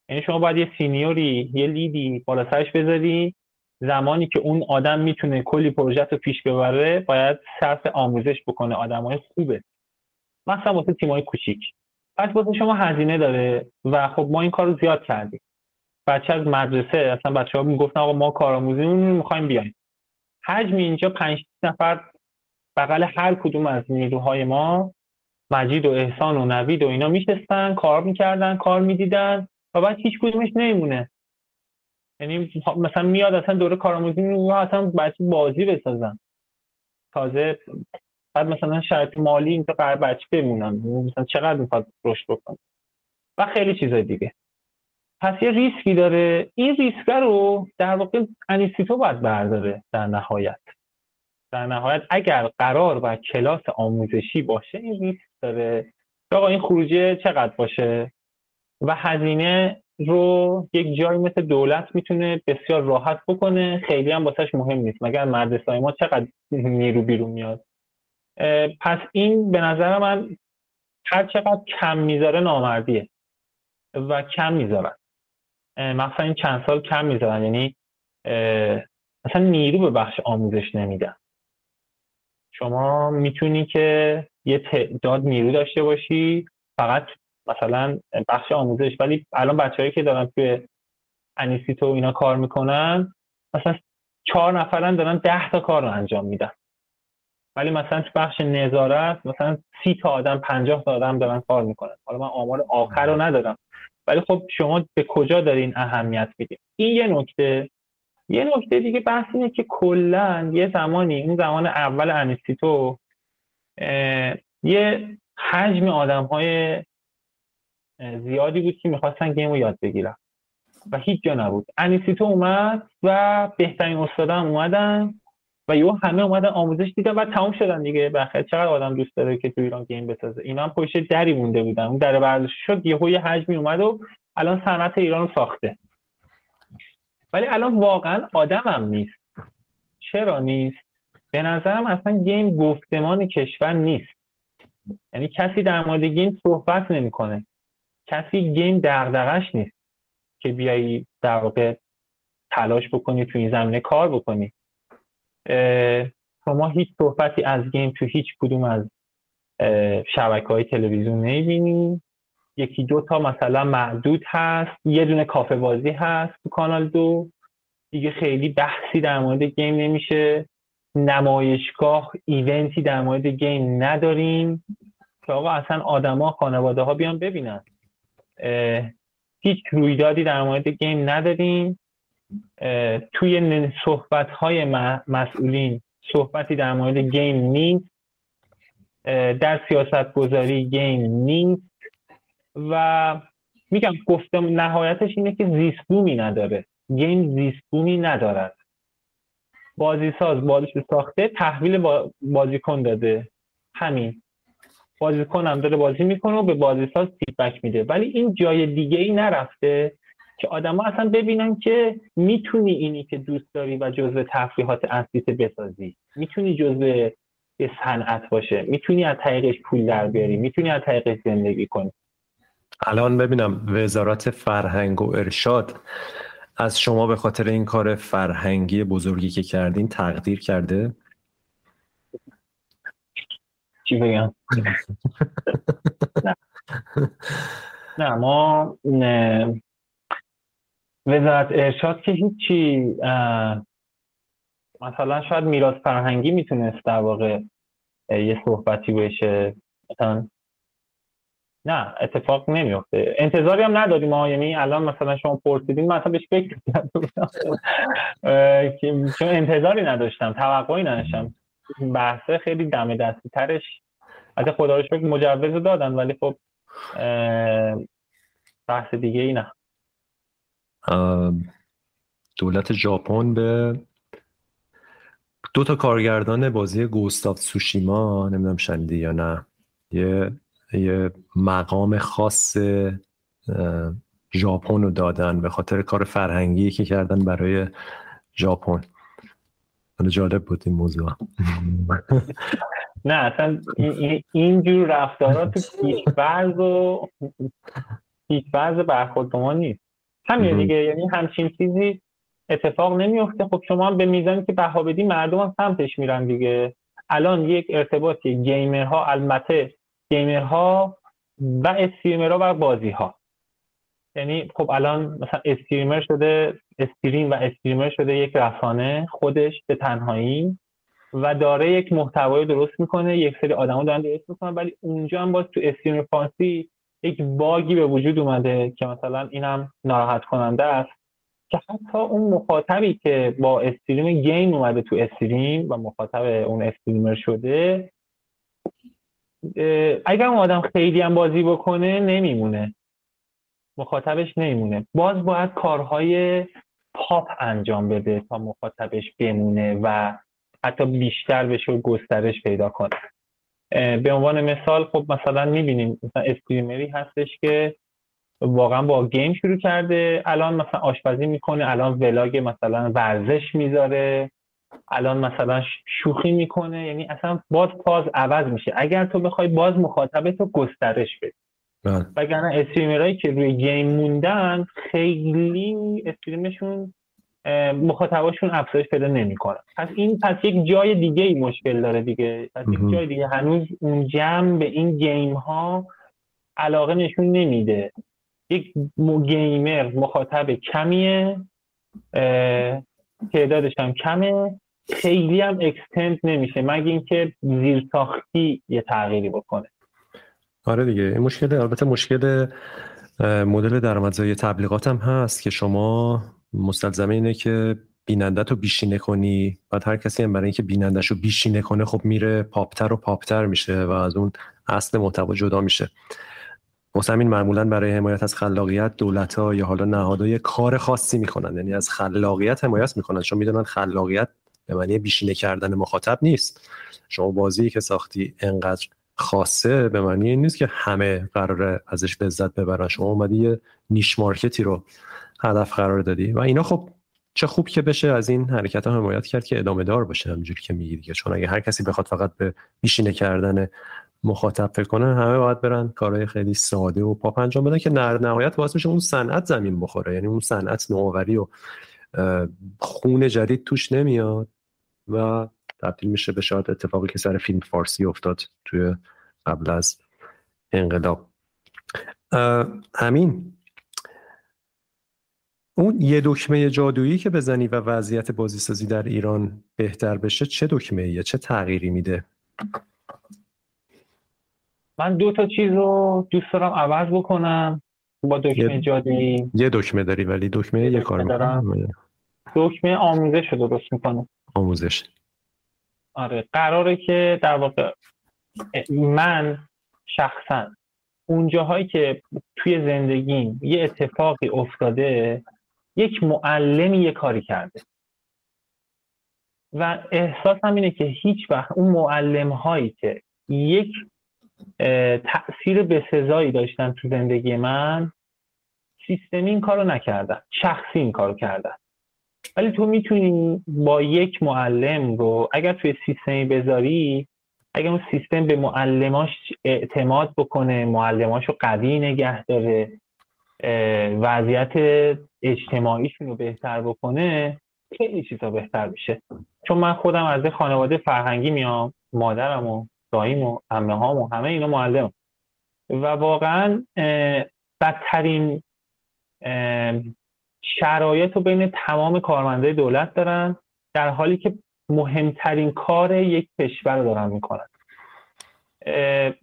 یعنی شما باید یه سینیوری یه لیدی بالا سرش بذاری. زمانی که اون آدم می‌تونه کلی پروژه رو پیش ببره باید صرف آموزش بکنه. آدمای خوبه. مثلا واسه تیمای کوچیک. پس واسه شما هزینه داره و خب ما این کار رو زیاد کردیم. بچه از مدرسه اصلا بچه ها می‌گفتن آقا ما کارآموزیمون می‌خوایم بیایم. حجم اینجا پنج نفر بغل هر کدوم از نیروهای ما مجید و احسان و نوید و اینا میشستن کار می‌کردن کار می‌دیدن و بعد هیچ کدومش نمیمونه. یعنی مثلا میاد اصلا دوره کارآموزی رو اصلا بچه بازی بسازن. تازه بعد مثلا شرط مالی اینجا قرار بچه بمونن. مثلا چقدر می‌خواد رشد بکنه؟ و خیلی چیزای دیگه. پس یه ریسکی داره. این ریسک رو در واقع انستیتو باید برداره در نهایت. در نهایت اگر قرار و کلاس آموزشی باشه این ریسک داره. آقا این خروجیش چقدر باشه؟ و هزینه رو یک جایی مثل دولت می‌تونه بسیار راحت بکنه. خیلی هم واسهش مهم نیست. مگر مدرسه ما چقدر نیرو بیرون میاد؟ پس این به نظر من هر چقدر کم می‌ذاره نامردیه و کم می‌ذارن مثلا این چند سال کم می‌ذارن. یعنی مثلا نیرو به بخش آموزش نمیدن. شما می‌تونی که یه تعداد نیرو داشته باشی فقط مثلا بخش آموزش. ولی الان بچههایی که دارن توی انیسیتو اینا کار می‌کنن مثلا چهار نفرن دارن ده تا کار رو انجام میدن. ولی مثلا تو بخش نظارت مثلا سی تا آدم پنجاه تا آدم دارن کار می‌کنن. حالا من آمار آخر رو ندارم. ولی خب شما به کجا دارین اهمیت میدین؟ این یه نکته. یه نکته دیگه بحث اینه که کلا یه زمانی اون زمان اول انیستیتو یه حجم آدم های زیادی بود که می‌خواستن گیم رو یاد بگیرن و هیچ جا نبود. انیستیتو اومد و بهترین استادان اومدن و یه همه اومدن آموزش دیدن و تمام شدن دیگه. بخیر چقدر آدم دوست داره که تو ایران game بسازه. اینا هم پشت دری مونده بودن. اون در برداشته شد یه حجمی اومد و الان صنعت ایران رو ساخته. ولی الان واقعا آدمم نیست. چرا نیست؟ به نظرم اصلا game گفتمان کشور نیست. یعنی کسی در مورد game صحبت نمی‌کنه. کسی game دغدغش نیست که بیایی در واقع تلاش بکنی تو این زمینه کار بکنی. شما هیچ صحبتی از game تو هیچ کدوم از شبکه های تلویزیون نمی‌بینی. یکی دو تا مثلا معدود هست یه دونه کافه بازی هست تو کانال دو. دیگه خیلی بحثی در مورد game نمیشه. نمایشگاه event ی در مورد game نداریم. که آقا اصلا آدما خانواده ها بیان ببینن. هیچ رویدادی در مورد game نداریم. توی صحبت های مسئولین صحبتی در مورد game نیست. در سیاست گذاری game نیست. و میگم گفتم نهایتش اینه که زیستبومی نداره. game زیستبومی ندارد بازی ساز بازیش ساخته تحویل بازیکن داده. همین. بازیکن هم داره بازی می‌کنه و به بازی ساز فیدبک میده. ولی این جای دیگه ای نرفته که آدما اصلا ببینن که می‌تونی اینی که دوست داری و جزء تفریحات اصلیت بسازی. می‌تونی جزء صنعت باشه. می‌تونی از طریقش پول در بیاری. می‌تونی از طریقش زندگی کنی. الان ببینم وزارت فرهنگ و ارشاد از شما به خاطر این کار فرهنگی بزرگی که کردین تقدیر کرده؟ چی بگم؟ [LAUGHS] نه ما وزارت ارشاد که هیچی مثلا شاید میراث فرهنگی می‌تونست در واقع یه صحبتی بشه. مثلا نه اتفاق نمیفته انتظاری هم نداریم ما یعنی الان مثلا شما پرسیدین من اصلا بهش فکر [LAUGHS] چون انتظاری نداشتم توقعی نداشتم. بحثه خیلی دم دستی ترش. از خدا رو شکر مجوز دادن ولی خب بحث دیگه ای نه. دولت ژاپن به دو تا کارگردان بازی گوستاف سوشیما نمی‌دونم شنیدی یا نه یه یه مقام خاص ژاپن رو دادن به خاطر کار فرهنگی که کردن برای ژاپن. جالب بود این موضوع. [LAUGHS] نه اصلا اینجور رفتارات [LAUGHS] تو پیشفرز و پیشفرز برخورد ما نیست. همین دیگه یعنی همچین چیزی اتفاق نمیفته خب شما هم به میزانی که بها بدی مردم هم سمتش میرن دیگه. الان یک ارتباطی گیمرها البته گیمرها و استریمرها و بازی ها یعنی خب الان مثلا استریمر شده استریم و استریمر شده یک رسانه خودش به تنهایی و داره یک محتوای درست می‌کنه یک سری آدما دارن درست می‌کنن ولی اونجا هم باز تو استریم فارسی یک باگی به وجود اومده که مثلا اینم ناراحت کننده است که حتی اون مخاطبی که با استریم گیم اومده تو استریم و مخاطب اون استریمر شده اگر اون آدم خیلی هم بازی بکنه نمیمونه. مخاطبش نمیمونه. باز باید کارهای پاپ انجام بده تا مخاطبش بمونه و حتی بیشتر بشه و گسترش پیدا کنه. به عنوان مثال خب مثلا می‌بینیم مثلا استریمری هستش که واقعا با گیم شروع کرده الان مثلا آشپزی می‌کنه الان ولاگ مثلا ورزش می‌ذاره. الان مثلا شوخی می‌کنه یعنی اصلا باز پاز عوض میشه. اگر تو بخوای باز مخاطبت رو گسترش بدی. بله. وگرنه استریمرهایی که روی گیم موندن خیلی استریمشون مخاطباشون افزایش پیدا نمی‌کنن پس این پس یک جای دیگه ای مشکل داره دیگه. پس یک جای دیگه هنوز اون جمع به این گیم ها علاقه نشون نمیده. یک گیمر مخاطب کمیه تعدادش هم کمه. خیلی هم اکستند نمیشه مگه اینکه زیرساختی یه تغییری بکنه. آره دیگه این مشکل البته مشکل مدل درآمدزایی تبلیغات هم هست که شما مستلزمه اینه که بیننده تو بیشینه کنی. بعد هر کسی هم برای اینکه بینندهش رو بیشینه کنه خب میره پاپتر و پاپتر میشه و از اون اصل محتوا جدا میشه. واسه همین معمولا برای حمایت از خلاقیت دولت ها یا حالا نهادهای کار خاصی می‌کنن. یعنی از خلاقیت حمایت می‌کنن. چون می‌دونن خلاقیت به معنی بیشینه کردن مخاطب نیست. شما بازی که ساختی انقدر خاصه به معنی این نیست که همه قراره ازش لذت ببرن. شما اومدی یه نیش مارکتی رو هدف قرار دادی و اینا خب چه خوب که بشه از این حرکت ها حمایت کرد که ادامه دار باشه همینجوری که میگی دیگه. چون اگه هر کسی بخواد فقط به بیشینه کردن مخاطب فکر کنه همه باید برن کارهای خیلی ساده و پاپ انجام بدن که در نهایت باعث میشه اون صنعت زمین بخوره. یعنی اون صنعت نوآوری و خون جدید توش نمیاد. و تبدیل میشه به شاید اتفاقی که سر فیلم فارسی افتاد توی قبل از انقلاب. همین اون یه دکمه جادویی که بزنی و وضعیت بازیسازی در ایران بهتر بشه چه دکمه ایه چه تغییری میده؟ من دو تا چیز رو دوست دارم عوض بکنم. با دکمه یه... جادویی. یه دکمه داری ولی دکمه یه, یه کار می‌کنم دکمه آموزش رو درست می‌کنه آموزش. آره قراره که در واقع من شخصا اونجاهایی که توی زندگیم یه اتفاقی افتاده یک معلمی یه کاری کرده. و احساسم اینه که هیچ وقت اون معلم هایی که یک تاثیر بسزایی داشتن تو زندگی من سیستمی این کارو نکردن شخصی این کارو کردن. ولی تو می‌تونی با یک معلم رو اگر توی سیستمی بذاری اگر اون سیستم به معلماش اعتماد بکنه معلماش رو قوی نگه داره وضعیت اجتماعیشون رو بهتر بکنه خیلی چیزا بهتر میشه. چون من خودم از خانواده فرهنگی میام مادرم و داییم و امه هام و همه اینا معلم و واقعا بدترین شرایط رو بین تمام کارمنده دولت دارن در حالی که مهمترین کار یک کشور رو دارن می‌کنن.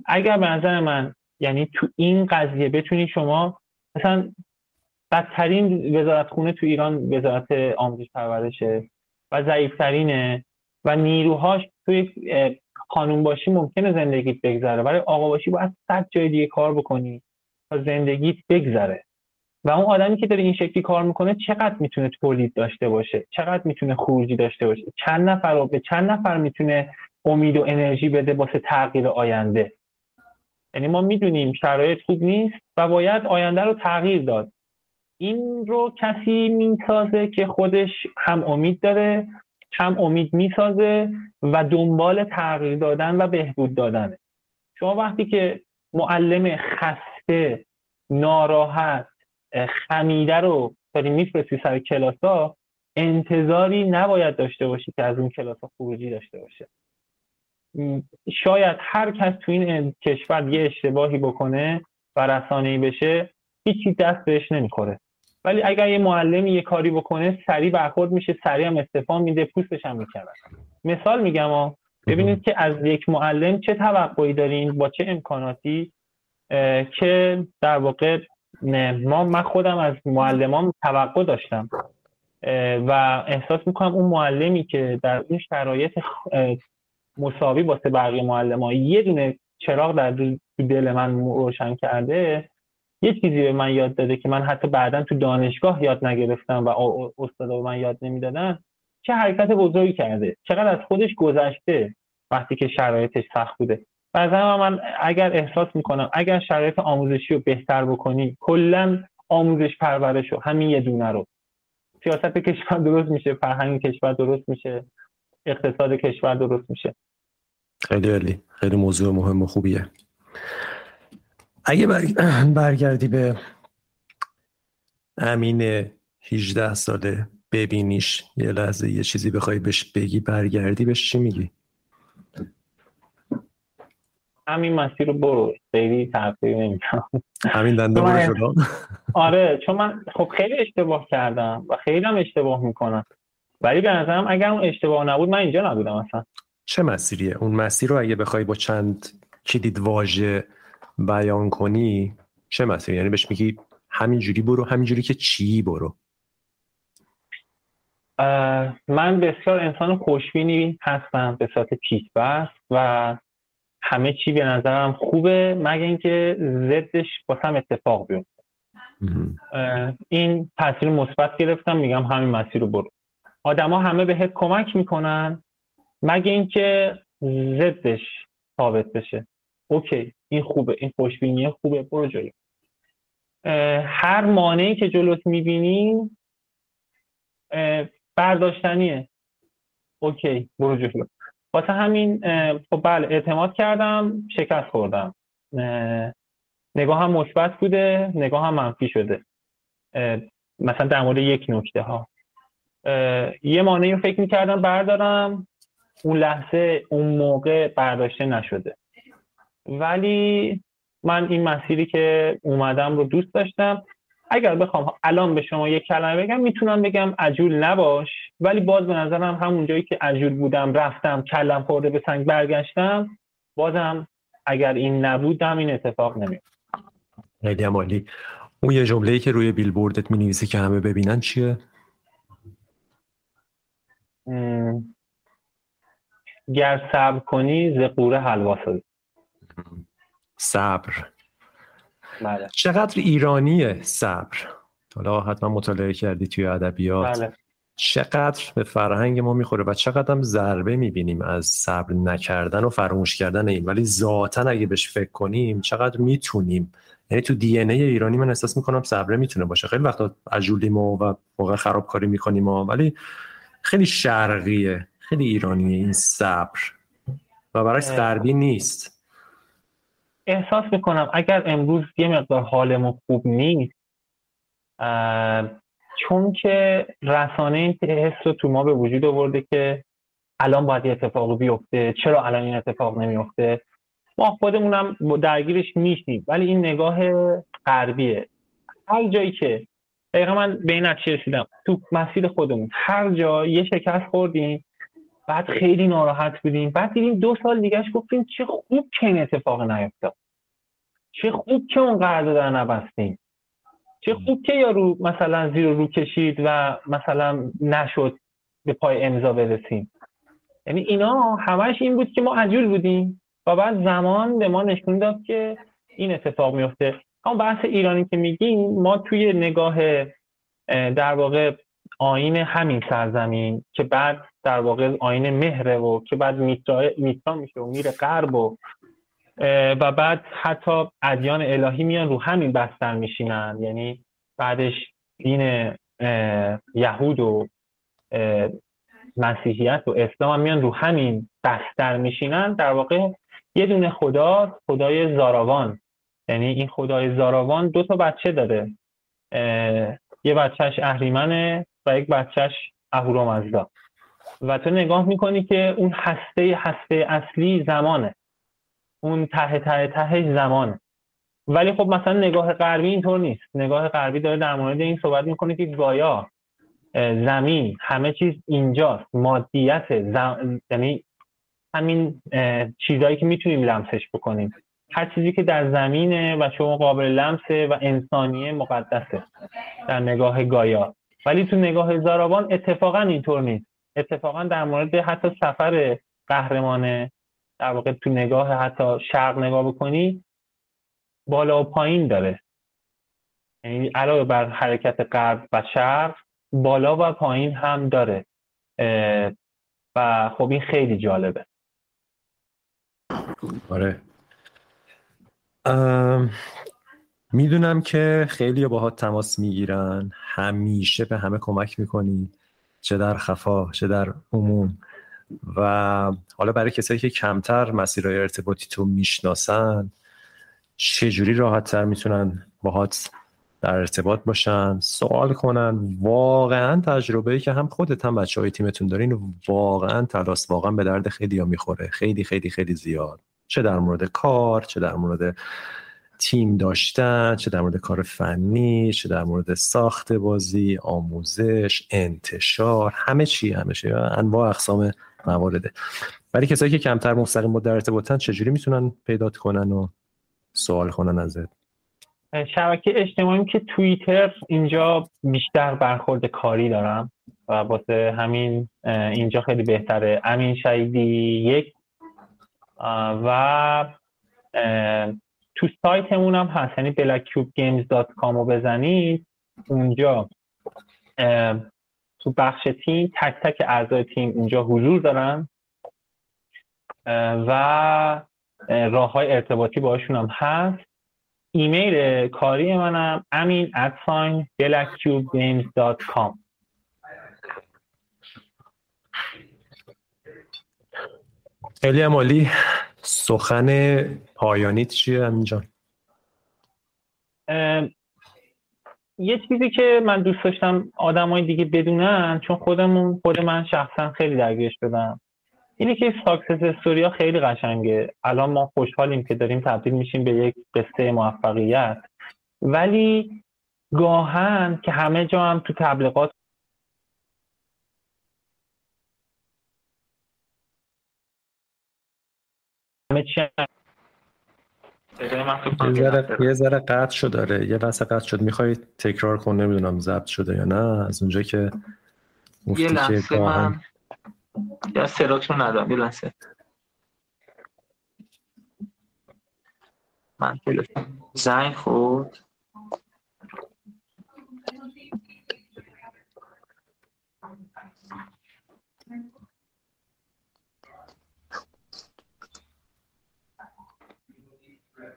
اگر به نظر من یعنی تو این قضیه بتونی شما مثلا بدترین وزارت خونه تو ایران وزارت آموزش پرورشه و ضعیفترینه و نیروهاش توی خانوم باشی ممکنه زندگیت بگذره ولی آقا باشی باید صد جای دیگه کار بکنی تا زندگیت بگذره. و اون آدمی که داره این شکلی کار می‌کنه چقدر می‌تونه تولید داشته باشه؟ چقدر می‌تونه خروجی داشته باشه؟ چند نفر رو به چند نفر می‌تونه امید و انرژی بده واسه تغییر آینده؟ یعنی ما می‌دونیم شرایط خوب نیست و باید آینده رو تغییر داد. این رو کسی می‌سازه که خودش هم امید داره هم امید می‌سازه و دنبال تغییر دادن و بهبود دادنه. شما وقتی که معلم خسته ناراحت خمیده رو داری میفرستی سر کلاس ها انتظاری نباید داشته باشی که از اون کلاس خروجی داشته باشه. شاید هر کس تو این کشور یه اشتباهی بکنه و رسانه‌ای بشه هیچی دست بهش نمی‌خوره. ولی اگر یه معلمی یه کاری بکنه سریع برخورد میشه سریع هم استفا میده پوستش هم می‌کرد. مثال میگم ها ببینید که از یک معلم چه توقعی دارین با چه امکاناتی که در واقع ما من خودم از معلمان توقع داشتم. و احساس می‌کنم اون معلمی که در این شرایط مساوی واسه بقیه معلم ها یه دونه چراغ در دل من روشن کرده یه چیزی به من یاد داده که من حتی بعدا تو دانشگاه یاد نگرفتم و استادا به من یاد نمی‌دادن. چه حرکت بزرگی کرده. چقدر از خودش گذشته وقتی که شرایطش سخت بوده. از من اگر احساس می‌کنم اگر شرایط آموزشی رو بهتر بکنی کلا آموزش پرورش رو همین یه دونه رو. سیاست کشور درست میشه فرهنگ کشور درست میشه اقتصاد کشور درست میشه. خیلی عالی. خیلی موضوع مهم و خوبیه. اگه [CLEARS THROAT] برگردی به امین 18 ساله ببینیش یه لحظه یه چیزی بخوای بهش بگی برگردی بهش چی میگی؟ همین مسیر رو برو. خیلی تفسیر نمی‌کنم همین دنده برو [LAUGHS] آره چون من خب خیلی اشتباه کردم و خیلی هم اشتباه می‌کنم. ولی به نظرم اگر اون اشتباه نبود من اینجا نبودم اصلا. چه مسیریه؟ اون مسیر رو اگه بخوای با چند کلید واژه بیان کنی چه مسیری یعنی بهش میگی همینجوری برو همینجوری که چی برو. من بسیار انسان خوشبینی هستم به صورت پیش و همه چی به نظرم خوبه مگه اینکه ضدش هم اتفاق بیفته. این تاثیر مثبت گرفتم میگم همین مسیر رو برو. آدما همه بهت کمک می‌کنن مگه اینکه ضدش ثابت بشه. اوکی این خوبه این خوشبینی خوبه برو جلو. هر مانعی که جلوت می‌بینی برداشتنیه. اوکی برو جلو. واسه همین خب بله اعتماد کردم شکست خوردم. نگاه هم مثبت بوده نگاه هم منفی شده. مثلا در مورد یک نکته ها. یه مانعی رو فکر می‌کردم بردارم اون لحظه اون موقع برداشته نشده. ولی من این مسیری که اومدم رو دوست داشتم. اگر بخوام الان به شما یک کلمه بگم می‌تونم بگم عجول نباش. ولی باز به نظرم همون جایی که عجول بودم رفتم کلم خورده به سنگ برگشتم بازم اگر این نبود هم این اتفاق نمیاد خیلی عالی اون یه جمله که روی بیلبوردت می نویسی که همه ببینن چیه؟ گر صبر کنی زقوره حلوا صبر. بله. چقدر ایرانیه صبر؟ حالا حتما مطالعه کردی توی ادبیات. بله. چقدر به فرهنگ ما می‌خوره و چقدر هم ضربه می‌بینیم از صبر نکردن و فراموش کردن این. ولی ذاتا اگه بهش فکر کنیم چقدر می‌تونیم. یعنی تو دی ای ایرانی من احساس می‌کنم صبر می‌تونه باشه. خیلی وقتا عجولیم و موقع خرابکاری می‌کنیم ولی خیلی شرقیه خیلی ایرانیه این صبر. و برای غربی نیست. احساس می‌کنم اگر امروز یه مقدار حالمون خوب نیست چون که رسانه این حس رو تو ما به وجود آورده که الان باید یه اتفاق بیفته چرا الان این اتفاق نمیفته ما خودمونم درگیرش میشیم ولی این نگاه غربیه. هر جایی که دقیقا من به این رسیدم تو مسیر خودمون هر جا یه شکست خوردیم بعد خیلی ناراحت بودیم. بعد دیدیم دو سال دیگهش گفتیم چه خوب که این اتفاق نیفتاد. چه خوب که اون قرارداد نبستیم. چه خوب که یارو مثلا زیر رو کشید و مثلا نشد به پای امضا برسیم. یعنی اینا همش این بود که ما عجول بودیم و بعد زمان به ما نشون داد که این اتفاق میفته. اما بحث ایرانی که میگیم ما توی نگاه در واقع آین همین سرزمین که بعد در واقع آین مهره و که بعد میترا میشه و میره غرب و و بعد حتی ادیان الهی میان رو همین بستر میشینن. یعنی بعدش دین یهود و مسیحیت و اسلام هم میان رو همین بستر میشینن. در واقع یه دونه خدا خدای زاراوان. یعنی این خدای زاراوان دو تا بچه داره. یه بچهش اهریمنه و یک بچهش اهورامزدا. و تو نگاه می‌کنی که اون هسته هسته اصلی زمانه. اون ته ته ته زمانه. ولی خب مثلا نگاه غربی اینطور نیست. نگاه غربی داره در مورد این صحبت می‌کنه که گایا زمین همه چیز اینجاست. مادیت یعنی همین چیزهایی که می‌تونیم لمسش بکنیم. هر چیزی که در زمینه و شما قابل لمسه و انسانی مقدسه. در نگاه گایا. ولی تو نگاه زارابان اتفاقا اینطور نیست. اتفاقا در مورد حتی سفر قهرمانه در واقع تو نگاه حتی شرق نگاه بکنی بالا و پایین داره. یعنی علاوه بر حرکت غرب و شرق بالا و پایین هم داره. و خب این خیلی جالبه. آره. می‌دونم که خیلی باهات تماس می‌گیرن همیشه به همه کمک می‌کنی. چه در خفا چه در عموم. و حالا برای کسایی که کمتر مسیرهای ارتباطی تو می‌شناسن چجوری راحت تر می‌تونن باهات در ارتباط باشن؟ سوال کنن. واقعا تجربه ای که هم خودت هم بچه های تیمتون دارین واقعا تلاس واقعا به درد خیلی ها می‌خوره. خیلی خیلی خیلی زیاد. چه در مورد کار چه در مورد تیم داشتن چه در مورد کار فنی چه در مورد ساخت بازی آموزش انتشار همه چی همه چی. انواع اقسام موارده ولی کسایی که کمتر مستقیم با در ارتباطن چجوری می‌تونن پیدا کنن و سوال کنن ازت؟ شبکه اجتماعی که توییتر اینجا بیشتر برخورد کاری دارم و واسه همین اینجا خیلی بهتره. امین شهیدی یک. و تو سایتمون هم هست. یعنی blackcubegames.com رو بزنید. اونجا تو بخش تیم تک تک اعضای تیم اونجا حضور دارن. و راه های ارتباطی باشون هم هست. ایمیل کاری منم امین ادساین blackcubegames.com خیلی عمالی سخن پایانیت چیه همینجا یه چیزی که من دوست داشتم آدمای دیگه بدونن چون خودمون خود من شخصا خیلی درگیرش بدم اینه که ساکسس استوریا خیلی قشنگه. الان ما خوشحالیم که داریم تبدیل میشیم به یک قصه موفقیت. ولی گاهن که همه جا هم تو تبلیغات همه چی یه ذره قطع شد داره یه لحظه قطع شد. می‌خوای تکرار کن؟ نمی‌دونم ضبط شده یا نه. از اونجا که یه لحظه من یا سراتون ندارم. یه لحظه. من تلفن زنگ خورد.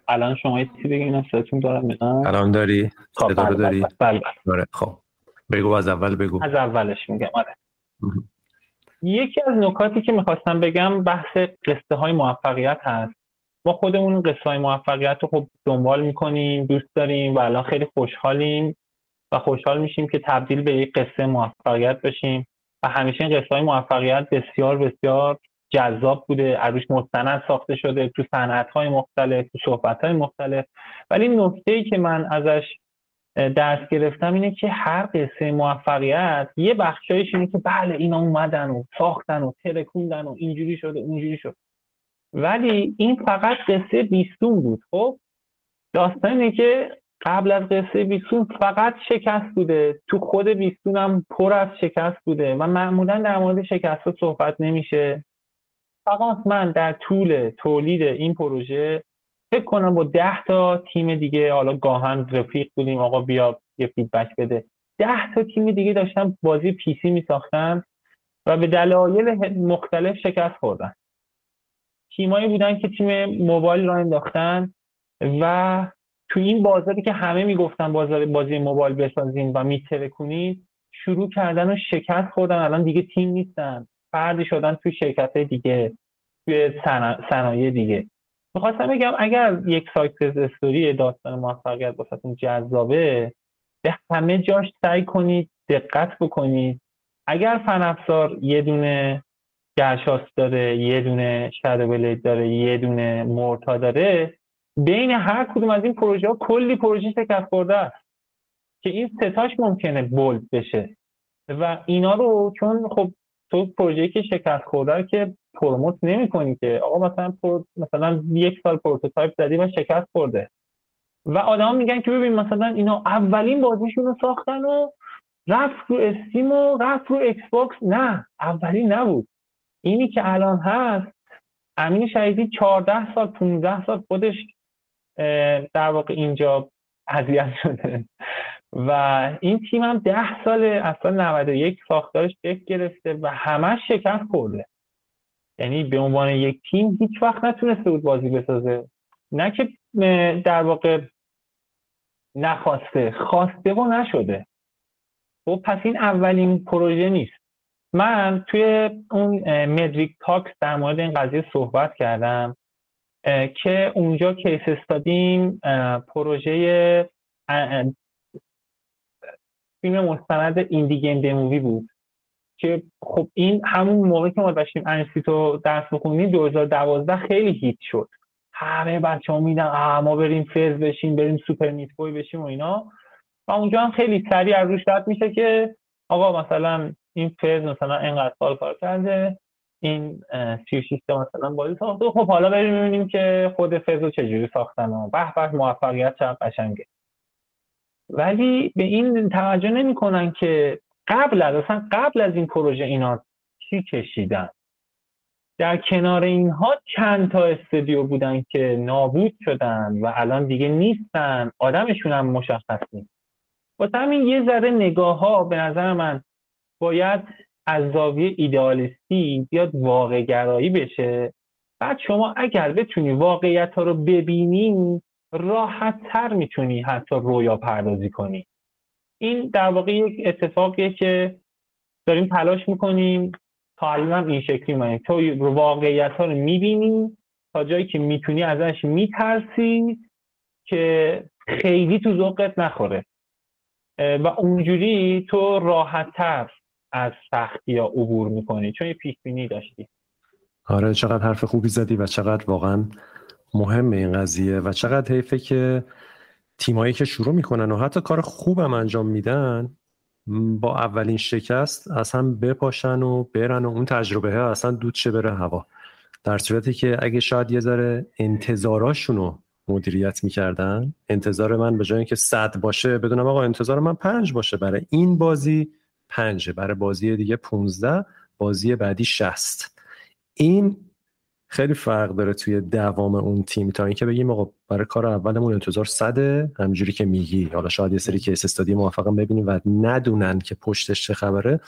الان شما یه چیزی بگین صداتون دارم الان داری؟ خب، صدا رو بله، داری؟ بله بله, بله. آره خب. بگو از اول بگو. از اولش میگم آره. یکی از نکاتی که می‌خواستم بگم بحث قصه های موفقیت هست. ما خودمون قصه های موفقیت رو خب دنبال می‌کنیم دوست داریم و الان خیلی خوشحالیم و خوشحال میشیم که تبدیل به یک قصه موفقیت بشیم. و همیشه این قصه های موفقیت بسیار بسیار جذاب بوده عروش مستند ساخته شده تو صنعت های مختلف تو صحبت های مختلف. ولی نکته ای که من ازش درس گرفتم اینه که هر قصه موفقیت یه بخشایش اینه که بله اینا اومدن و ساختن و ترکوندن و اینجوری شده اونجوری شد ولی این فقط قصه بیستون بود خب؟ داستان اینه که قبل از قصه بیستون فقط شکست بوده. تو خود بیستون هم پر از شکست بوده و معمولا در مورد شکست صحبت نمیشه. فقط من در طول تولید این پروژه فکر کنم با ده تا تیم دیگه حالا گاهن رفیق بودیم آقا بیا یه feedback بده. ده تا تیم دیگه داشتن بازی PC می ساختن و به دلایل مختلف شکست خوردن. تیمایی بودن که تیم موبایل را انداختن و تو این بازاری که همه می‌گفتن بازار بازی موبایل بسازین و میترکونید شروع کردن و شکست خوردن. الان دیگه تیم نیستن. فرد شدن توی شرکت دیگه توی صنایع دیگه. می‌خواستم بگم اگر یک success story داستان موفقیت واسهتون جذابه به همه جاش سعی کنید دقت بکنید. اگر فن‌افزار یه دونه گرشاسپ داره یه دونه شادو داره یه دونه Morta داره بین هر کدوم از این پروژه ها کلی پروژه شکست خورده است. که این ستاش ممکنه bold بشه. و اینا رو چون خب تو پروژه که شکست خورده که promote نمی کنی که. آقا مثلا مثلا یک سال prototype زدی و شکست خورده. و آدما میگن که ببین مثلا اینا اولین بازیشون رو ساختن و رفت رو Steam و رفت رو Xbox نه اولین نبود. اینی که الان هست امین شهیدی 14 سال 15 سال خودش در واقع اینجا اذیت شده. و این تیم هم 10 سال از سال 91 ساختارش شکل گرفته و همش شکست خورده. یعنی به عنوان یک تیم هیچ وقت نتونسته بود بازی بسازه. نه که در واقع نخواسته خواسته و نشده. و خب پس این اولین پروژه نیست. من توی اون مدریک تاکس در مورد این قضیه صحبت کردم که اونجا case study م پروژه فیلم مستند Indie Game: The Movie بود. که خب این همون موقع که ما داشتیم انستیتو درس بخونیم 2012 خیلی hit شد. همه بچه ها میگن ما بریم Fez بشیم بریم Super Meat Boy بشیم و اینا. و اونجا هم خیلی سریع از روش رد میشه که آقا مثلا این Fez مثلا اینقدر سال کار کرده این سی سیستم مثلا بازی ساخته. خب حالا بریم ببینیم که خود فز رو چجوری ساختن و به به موفقیت چقدر قشنگه. ولی به این توجه نمی‌کنن که قبل از اصلا قبل از این پروژه اینا چی کشیدن؟ در کنار اینها چند تا استودیو بودن که نابود شدن و الان دیگه نیستن. آدمشون هم مشخص نیست. واسه همین یه ذره نگاه ها به نظر من باید از زاویه ایدئالیستی بیاد واقع گرایی بشه. بعد شما اگر بتونی واقعیت ها رو ببینی راحت تر می‌تونی حتی رویا پردازی کنی. این در واقع یک اتفاقیه که داریم تلاش می‌کنیم تا الان این شکلی مانیم تو واقعیت ها رو می‌بینی تا جایی که می‌تونی ازش میترسی که خیلی تو ذوقت نخوره. و اونجوری تو راحتتر از سختی یا عبور می‌کنی چون یه پیش بینی داشتی. آره چقدر حرف خوبی زدی و چقدر واقعا مهمه این قضیه و چقدر حیفه که تیمایی که شروع می‌کنن و حتی کار خوبم انجام میدن با اولین شکست اصلا بپاشن و برن و اون تجربه ها اصلا دود شه بره هوا. در صورتی که اگه شاید یه ذره انتظاراشون رو مدیریت می‌کردن انتظار من به جای اینکه صد باشه بدونم آقا انتظار من پنج باشه برای این بازی پنجه برای بازی دیگه 15 بازی بعدی شست. این خیلی فرق داره توی دوام اون تیم تا اینکه بگیم آقا برای کار اولمون انتظار صده همجوری که میگی. حالا شاید یه سری کیس استادی موفقم ببینیم و ندونن که پشتش چه خبره.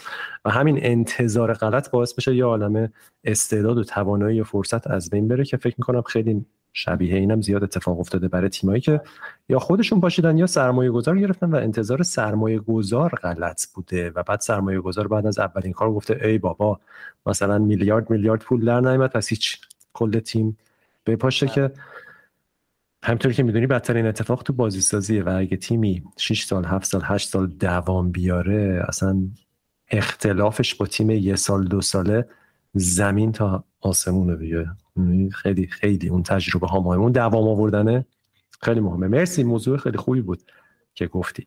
و همین انتظار غلط باعث بشه یه عالم استعداد و توانایی و فرصت از بین بره که فکر می‌کنم خیلی شبیه اینم زیاد اتفاق افتاده برای تیمایی که یا خودشون پاشیدن یا سرمایه گذار گرفتن و انتظار سرمایه گذار غلط بوده و بعد سرمایه گذار بعد از اولین کار گفته ای بابا مثلا میلیارد میلیارد پول در نیامد پس هیچ کل تیم به پاشه که همینطوری که می‌دونی بدترین اتفاق تو بازی سازیه و اگه تیمی 6 سال 7 سال 8 سال دوام بیاره اصلا اختلافش با تیم یه سال دو ساله زمین تا آسمونه دیگه. یعنی خیلی خیلی اون تجربه ها مهمه. اون دوام آوردنه خیلی مهمه. مرسی موضوع خیلی خوبی بود که گفتی.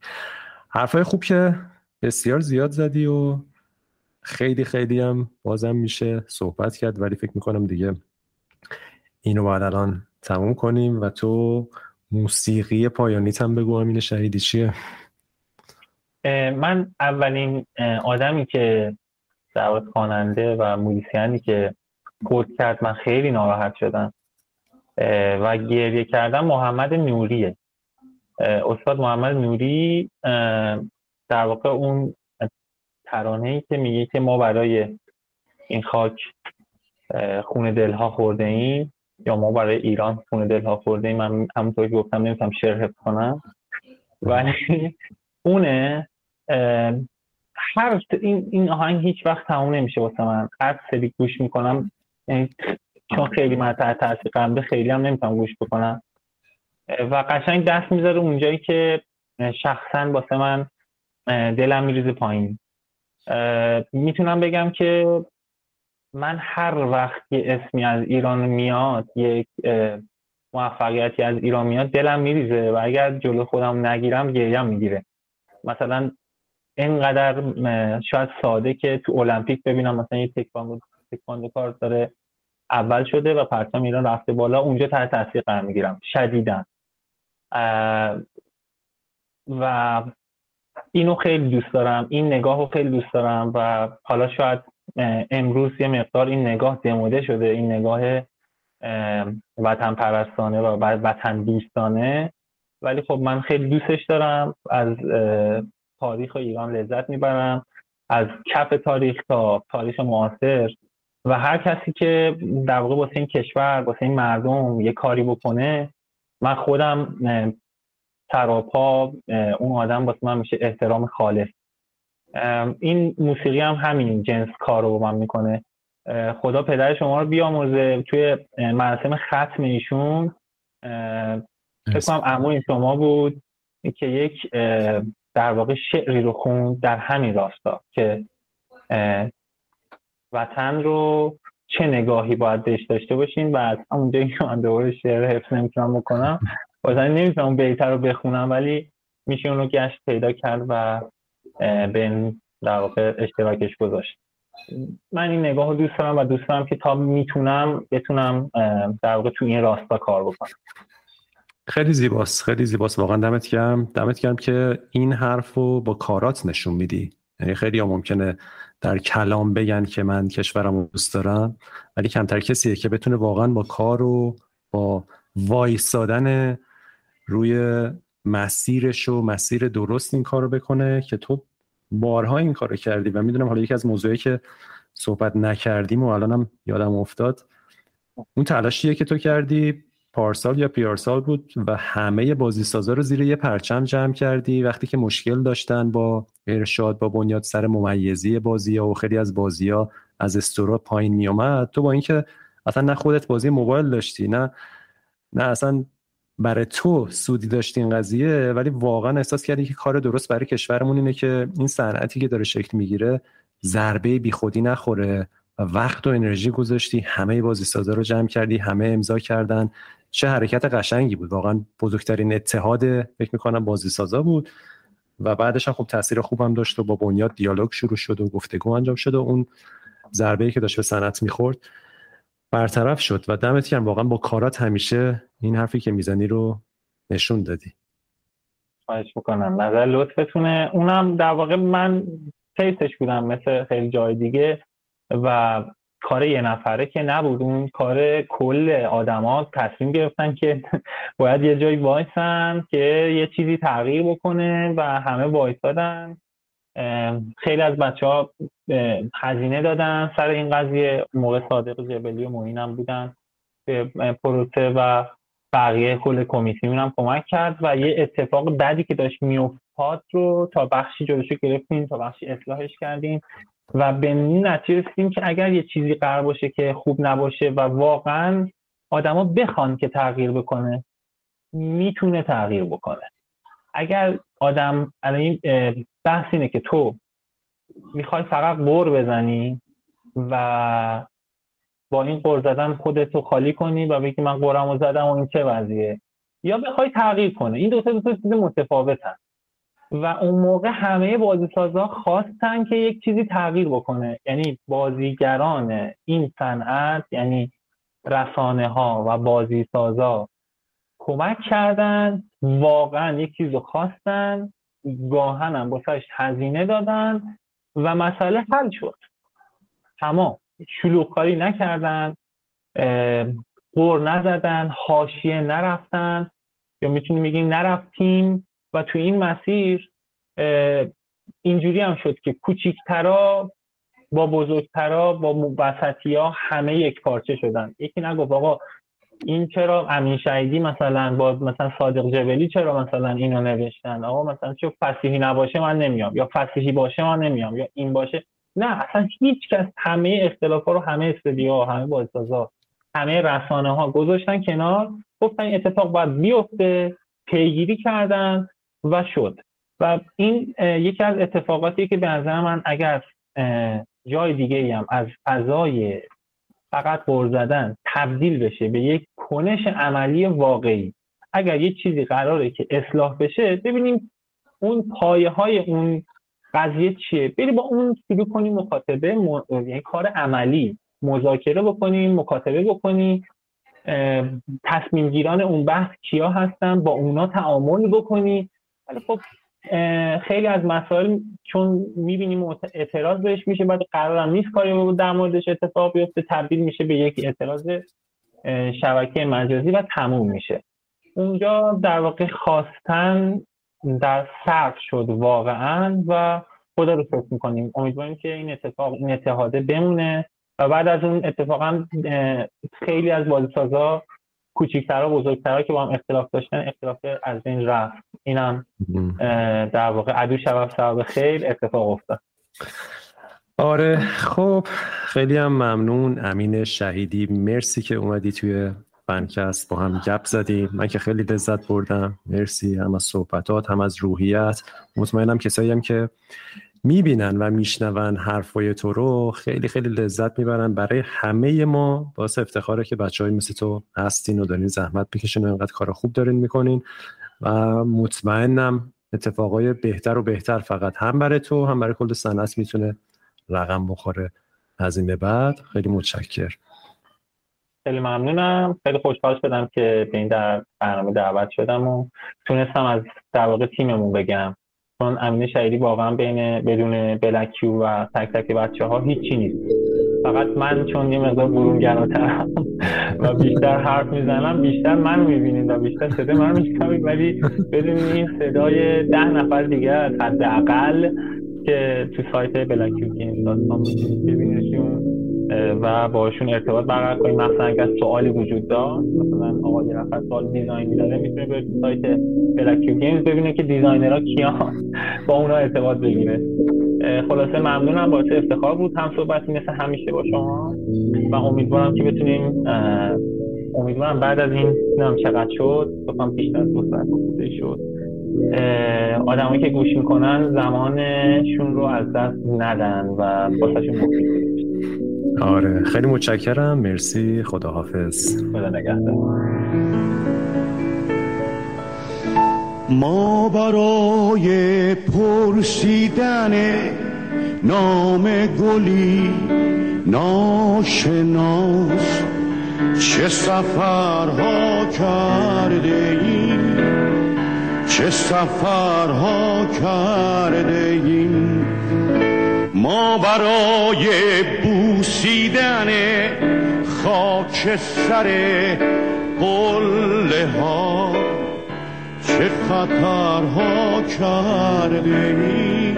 حرفای خوب که بسیار زیاد زدی و خیلی خیلی هم بازم میشه صحبت کرد ولی فکر می‌کنم دیگه اینو باید الان تموم کنیم و تو موسیقی پایانیت هم بگو امین شهیدی چیه؟ من اولین آدمی که دعوت خواننده و موزیسیانی که کد کرد من خیلی ناراحت شدم. و گریه کردم محمد نوریه. استاد محمد نوری در واقع اون ترانه ای که میگه که ما برای این خاک خون دلها خورده ایم یا ما برای ایران خون دلها خورده ایم من همونطور که گفتم نمی‌تونم شعر حفظ کنم. ولی اونه هر این این آهنگ هیچ وقت تموم نمیشه واسه من. هر سری گوش می‌کنم یعنی چون خیلی من تحت تاثیر قلبه خیلی هم نمی‌تونم گوش بکنم. و قشنگ دست می‌ذاره اونجایی که شخصا واسه من دلم میریزه پایین. می‌تونم بگم که من هر وقت یه اسمی از ایران میاد یک موفقیتی از ایران میاد دلم میریزه و اگر جلو خودم نگیرم گریم می‌گیره. مثلا اینقدر شاید ساده که تو المپیک ببینم مثلا یه تکواندو کار داره اول شده و پرچم ایران رفته بالا اونجا تحت تاثیر قرار می‌گیرم شدیدن و اینو خیلی دوست دارم این نگاه رو خیلی دوست دارم و حالا شاید امروز یه مقدار این نگاه دموده شده این نگاه وطن پرستانه و وطن دوستانه ولی خب من خیلی دوستش دارم از تاریخ ایران لذت می‌برم. از کف تاریخ تا تاریخ معاصر. و هر کسی که در واقع واسه این کشور واسه این مردم یه کاری بکنه من خودم تراپا اون آدم واسه من میشه احترام خالص. این موسیقی هم همین جنس کار رو من می‌کنه. خدا پدر شما رو بیاموزه توی مراسم ختم ایشون. فکر کنم عموی شما بود که یک در واقع شعری رو خون در همین راستا که وطن رو چه نگاهی باید بهش داشته باشین و از اونجایی که من دوباره شعر حفظ نمی‌تونم بکنم بازن نمی‌تونم بیتر رو بخونم ولی میشه اون رو گشت پیدا کرد و به در واقع اشتراکش گذاشت. من این نگاه رو دوست دارم و دوست دارم که تا می‌تونم بتونم در واقع تو این راستا کار بکنم. خیلی زیباست خیلی زیباست. واقعا دمت گرم. دمت گرم که این حرف رو با کارات نشون میدی. یعنی خیلی ها ممکنه در کلام بگن که من کشورم رو دوست دارم ولی کمتر کسیه که بتونه واقعا با کار و با وایستادن روی مسیرش و مسیر درست این کار رو بکنه که تو بارها این کار رو کردی. و می‌دونم حالا یکی از موضوعی که صحبت نکردیم و الانم یادم افتاد اون تلاشیه که تو کردی پارسال یا پیارسال بود و همه بازی سازا رو زیر یه پرچم جمع کردی. وقتی که مشکل داشتن با ارشاد با بنیاد سر ممیزی بازی ها و خیلی از بازی ها از استورا پایین می اومد. تو با اینکه اصلا نه خودت بازی موبایل داشتی نه نه اصلا برای تو سودی داشتی این قضیه ولی واقعا احساس کردی که کار درست برای کشورمون اینه که این صنعتی که داره شکل می‌گیره ضربه بیخودی نخوره و وقت و انرژی گذاشتی همه بازی سازا رو جمع کردی همه امضا کردن. چه حرکت قشنگی بود. واقعا بزرگترین اتحاد فکر می‌کنم بازی سازا بود. و بعدش هم خب تاثیر خوبم داشت و با بنیاد دیالوگ شروع شد و گفتگو انجام شد و اون ضربه که داشت به صنعت می‌خورد برطرف شد. و دمت گرم واقعا با کارات همیشه این حرفی که می‌زنی رو نشون دادی. خواهش می‌کنم. نظر لطفتونه. اونم در واقع من تیستش بودم مثل خیلی جای دیگه و کار یه نفره که نبود. اون کار کل آدما تصمیم گرفتن که [LAUGHS] باید یه جایی وایسن که یه چیزی تغییر بکنه و همه وایسادن. خیلی از بچه ها هزینه دادن سر این قضیه. موقع صادق جبلی و موینم بودن به پروسه و بقیه کل کمیسیون هم کمک کرد و یه اتفاق بعدی که داشت میافتاد رو تا بخشی جلوشو گرفتیم تا بخشی اصلاحش کردیم. و به این نتیجه رسیدیم که اگر یه چیزی قرار باشه که خوب نباشه و واقعا آدما بخوان که تغییر بکنه می‌تونه تغییر بکنه. اگر آدم الان بحث اینه که تو می‌خوای فقط قور بزنی و با این قور زدن خودتو خالی کنی و بگی من قورمو زدم و این چه وضعیه؟ یا بخوای تغییر کنه این دو تا دو تا چیز متفاوتن. و اون موقع همه بازیسازا خواستن که یک چیزی تغییر بکنه. یعنی بازیگران این صنعت یعنی رسانه ها و بازیسازا کمک کردن واقعا یک چیز رو خواستن گاهن هم باسهش هزینه دادن و مسئله حل شد. تمام. شلوغ کاری نکردن قور نزدن حاشیه نرفتن. یا می‌تونیم بگیم نرفتیم. و تو این مسیر اینجوری هم شد که کوچیکترا با بزرگترا با وسطی ها همه یک پارچه شدن. یکی نگفت آقا این چرا امین شهیدی مثلا با مثلا صادق جبلی چرا مثلا اینو نوشتن؟ آقا مثلا چه فسیحی نباشه من نمیام یا فسیحی باشه من نمیام یا این باشه. نه اصلا هیچ کس همه اختلاف ها رو همه استودیو همه بازسازا همه رسانه ها گذاشتن کنار گفتن اتفاق باید بیفته پیگیری کردن. و شد. و این یکی از اتفاقاتی که به نظر من اگر جای دیگه هم از فضای فقط قر زدن تبدیل بشه به یک کنش عملی واقعی اگر یه چیزی قراره که اصلاح بشه ببینیم اون پایه های اون قضیه چیه. بری با اون شروع کنیم مکاتبه م... یعنی کار عملی مذاکره بکنیم مکاتبه بکنیم. تصمیم گیران اون بحث کیا هستن؟ با اونا تعامل بکنی ولی خب خیلی از مسائل چون می‌بینیم اعتراض بهش میشه بعد قرارم نیست کاری در موردش اتفاق بیفته. تبدیل میشه به یک اعتراض شبکه مجازی و تموم میشه. اونجا در واقع خواستن در صرف شد واقعا و خدا رو فکر می‌کنیم. امیدواریم که این اتفاق این اتحاده بمونه و بعد از اون اتفاقا خیلی از بازیسازا کوچیکترها بزرگترها که با هم اختلاف داشتن اختلاف از این رفت. اینم در واقع عدو شباب سبب خیلی اتفاق افتاد. آره خب خیلی هم ممنون. امین شهیدی مرسی که اومدی توی فنکست با هم گپ زدیم. من که خیلی لذت بردم. مرسی هم از صحبتات هم از روحیت. مطمئنم کسایی هم که می‌بینن و میشنون حرفای تو رو خیلی خیلی لذت می‌برن. برای همه ما باعث افتخاره که بچه های مثل تو هستین و دارین زحمت بکشین و اینقدر کار خوب دارین می‌کنین. و مطمئنم اتفاقای بهتر و بهتر فقط هم برای تو هم برای کل صنعت می‌تونه رقم بخوره. از این به بعد خیلی متشکر خیلی ممنونم. خیلی خوشحال شدم که به این در برنامه دعوت شدم و تونستم از در واقع تیممون بگم. چون امین شهیدی واقعا بین بدون بلکیو و تک تک بچه ها هیچی نیست. فقط من چون یه مقدار برونگراترم و بیشتر حرف می‌زنم بیشتر منو می‌بینید و بیشتر صدا من میشنوید. ولی بدونین صدای ده نفر دیگه حداقل که تو سایت بلکیو گیم داستان ببینیدشون و باشون ارتباط برقرار کنیم. مثلا اگر سوالی وجود داشت مثلا آقا یه نفر سوال design ی داره می‌تونه به سایت Black Cube Games ببینه که designer ها کیان [LAUGHS] با اونا ارتباط بگیره. خلاصه ممنونم باعث افتخار بود هم صحبتی مثل همیشه با شما. و امیدوارم که بتونیم امیدوارم بعد از این نم چقدر شد بکنم بیشتر از شد. آدمایی که گوش می‌کنن زمانشون رو از دست ندن و باسهشون مفید آره خیلی متشکرم. مرسی. خداحافظ. خدا نگهدار. ما برای پرسیدن نام گلی ناشناس چه سفرها کرده ایم چه سفرها کرده ایم ما برای بوسیدن خاک سر قله ها. چه خطرها کرده ایم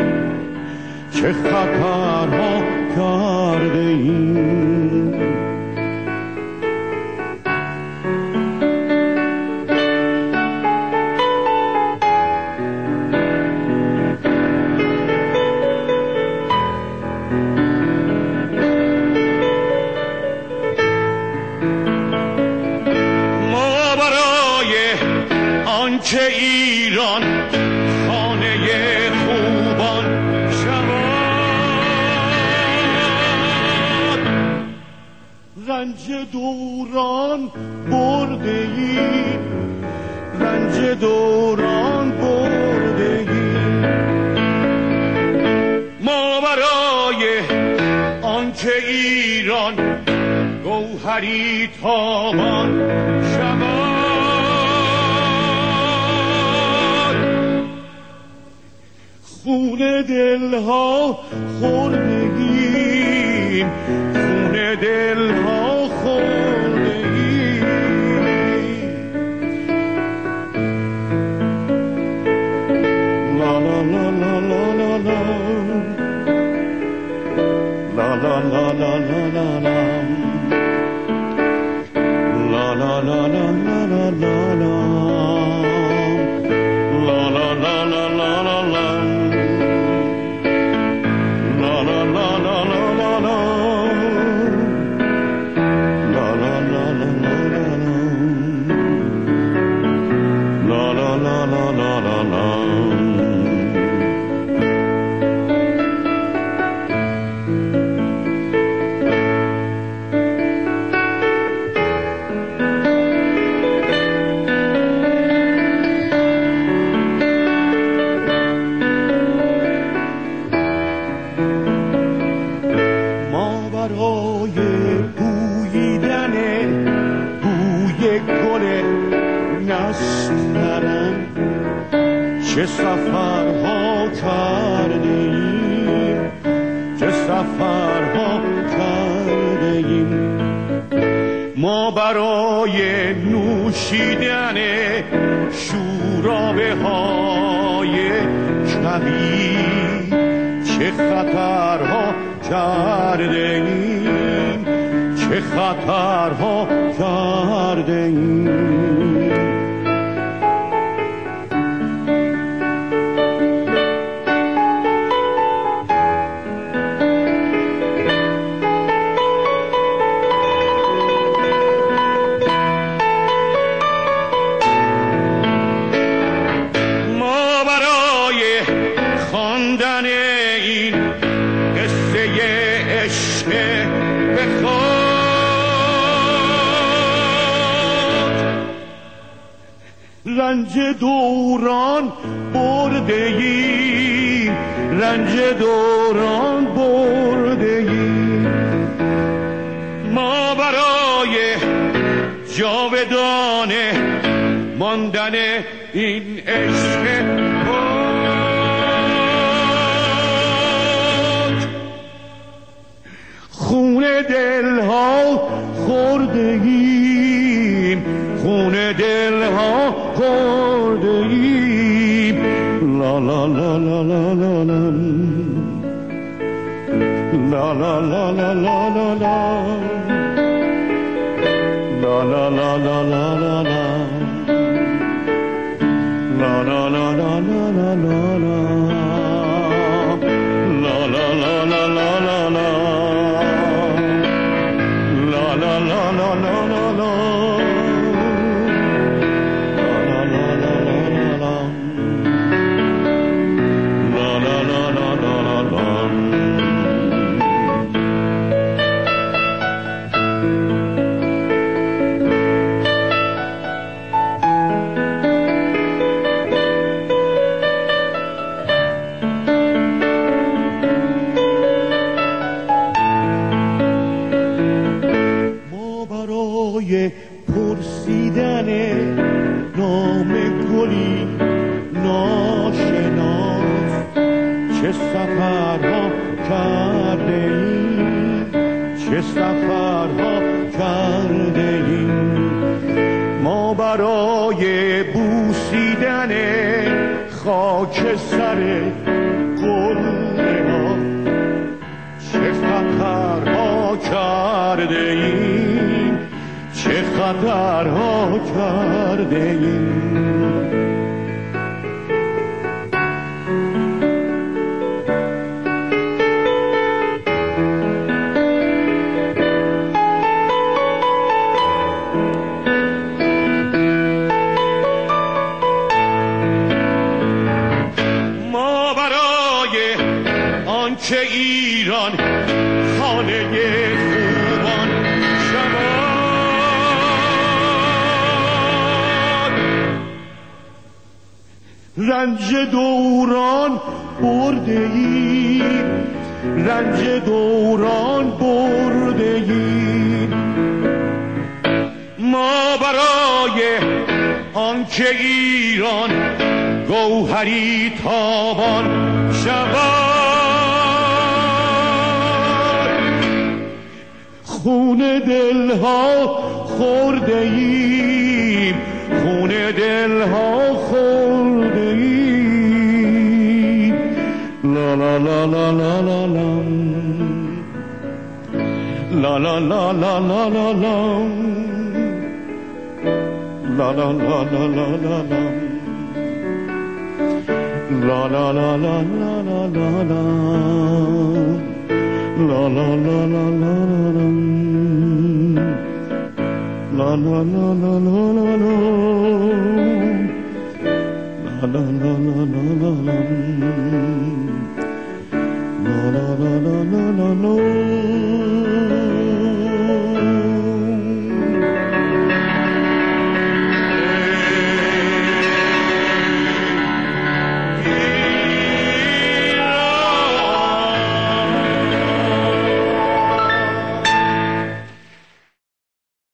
چه خطرها کرده ایم رنج دوران برده ای رنج دوران برده ای ما برای آنکه ایران گوهری تابان شود خون دلها خوردگیم خون دلها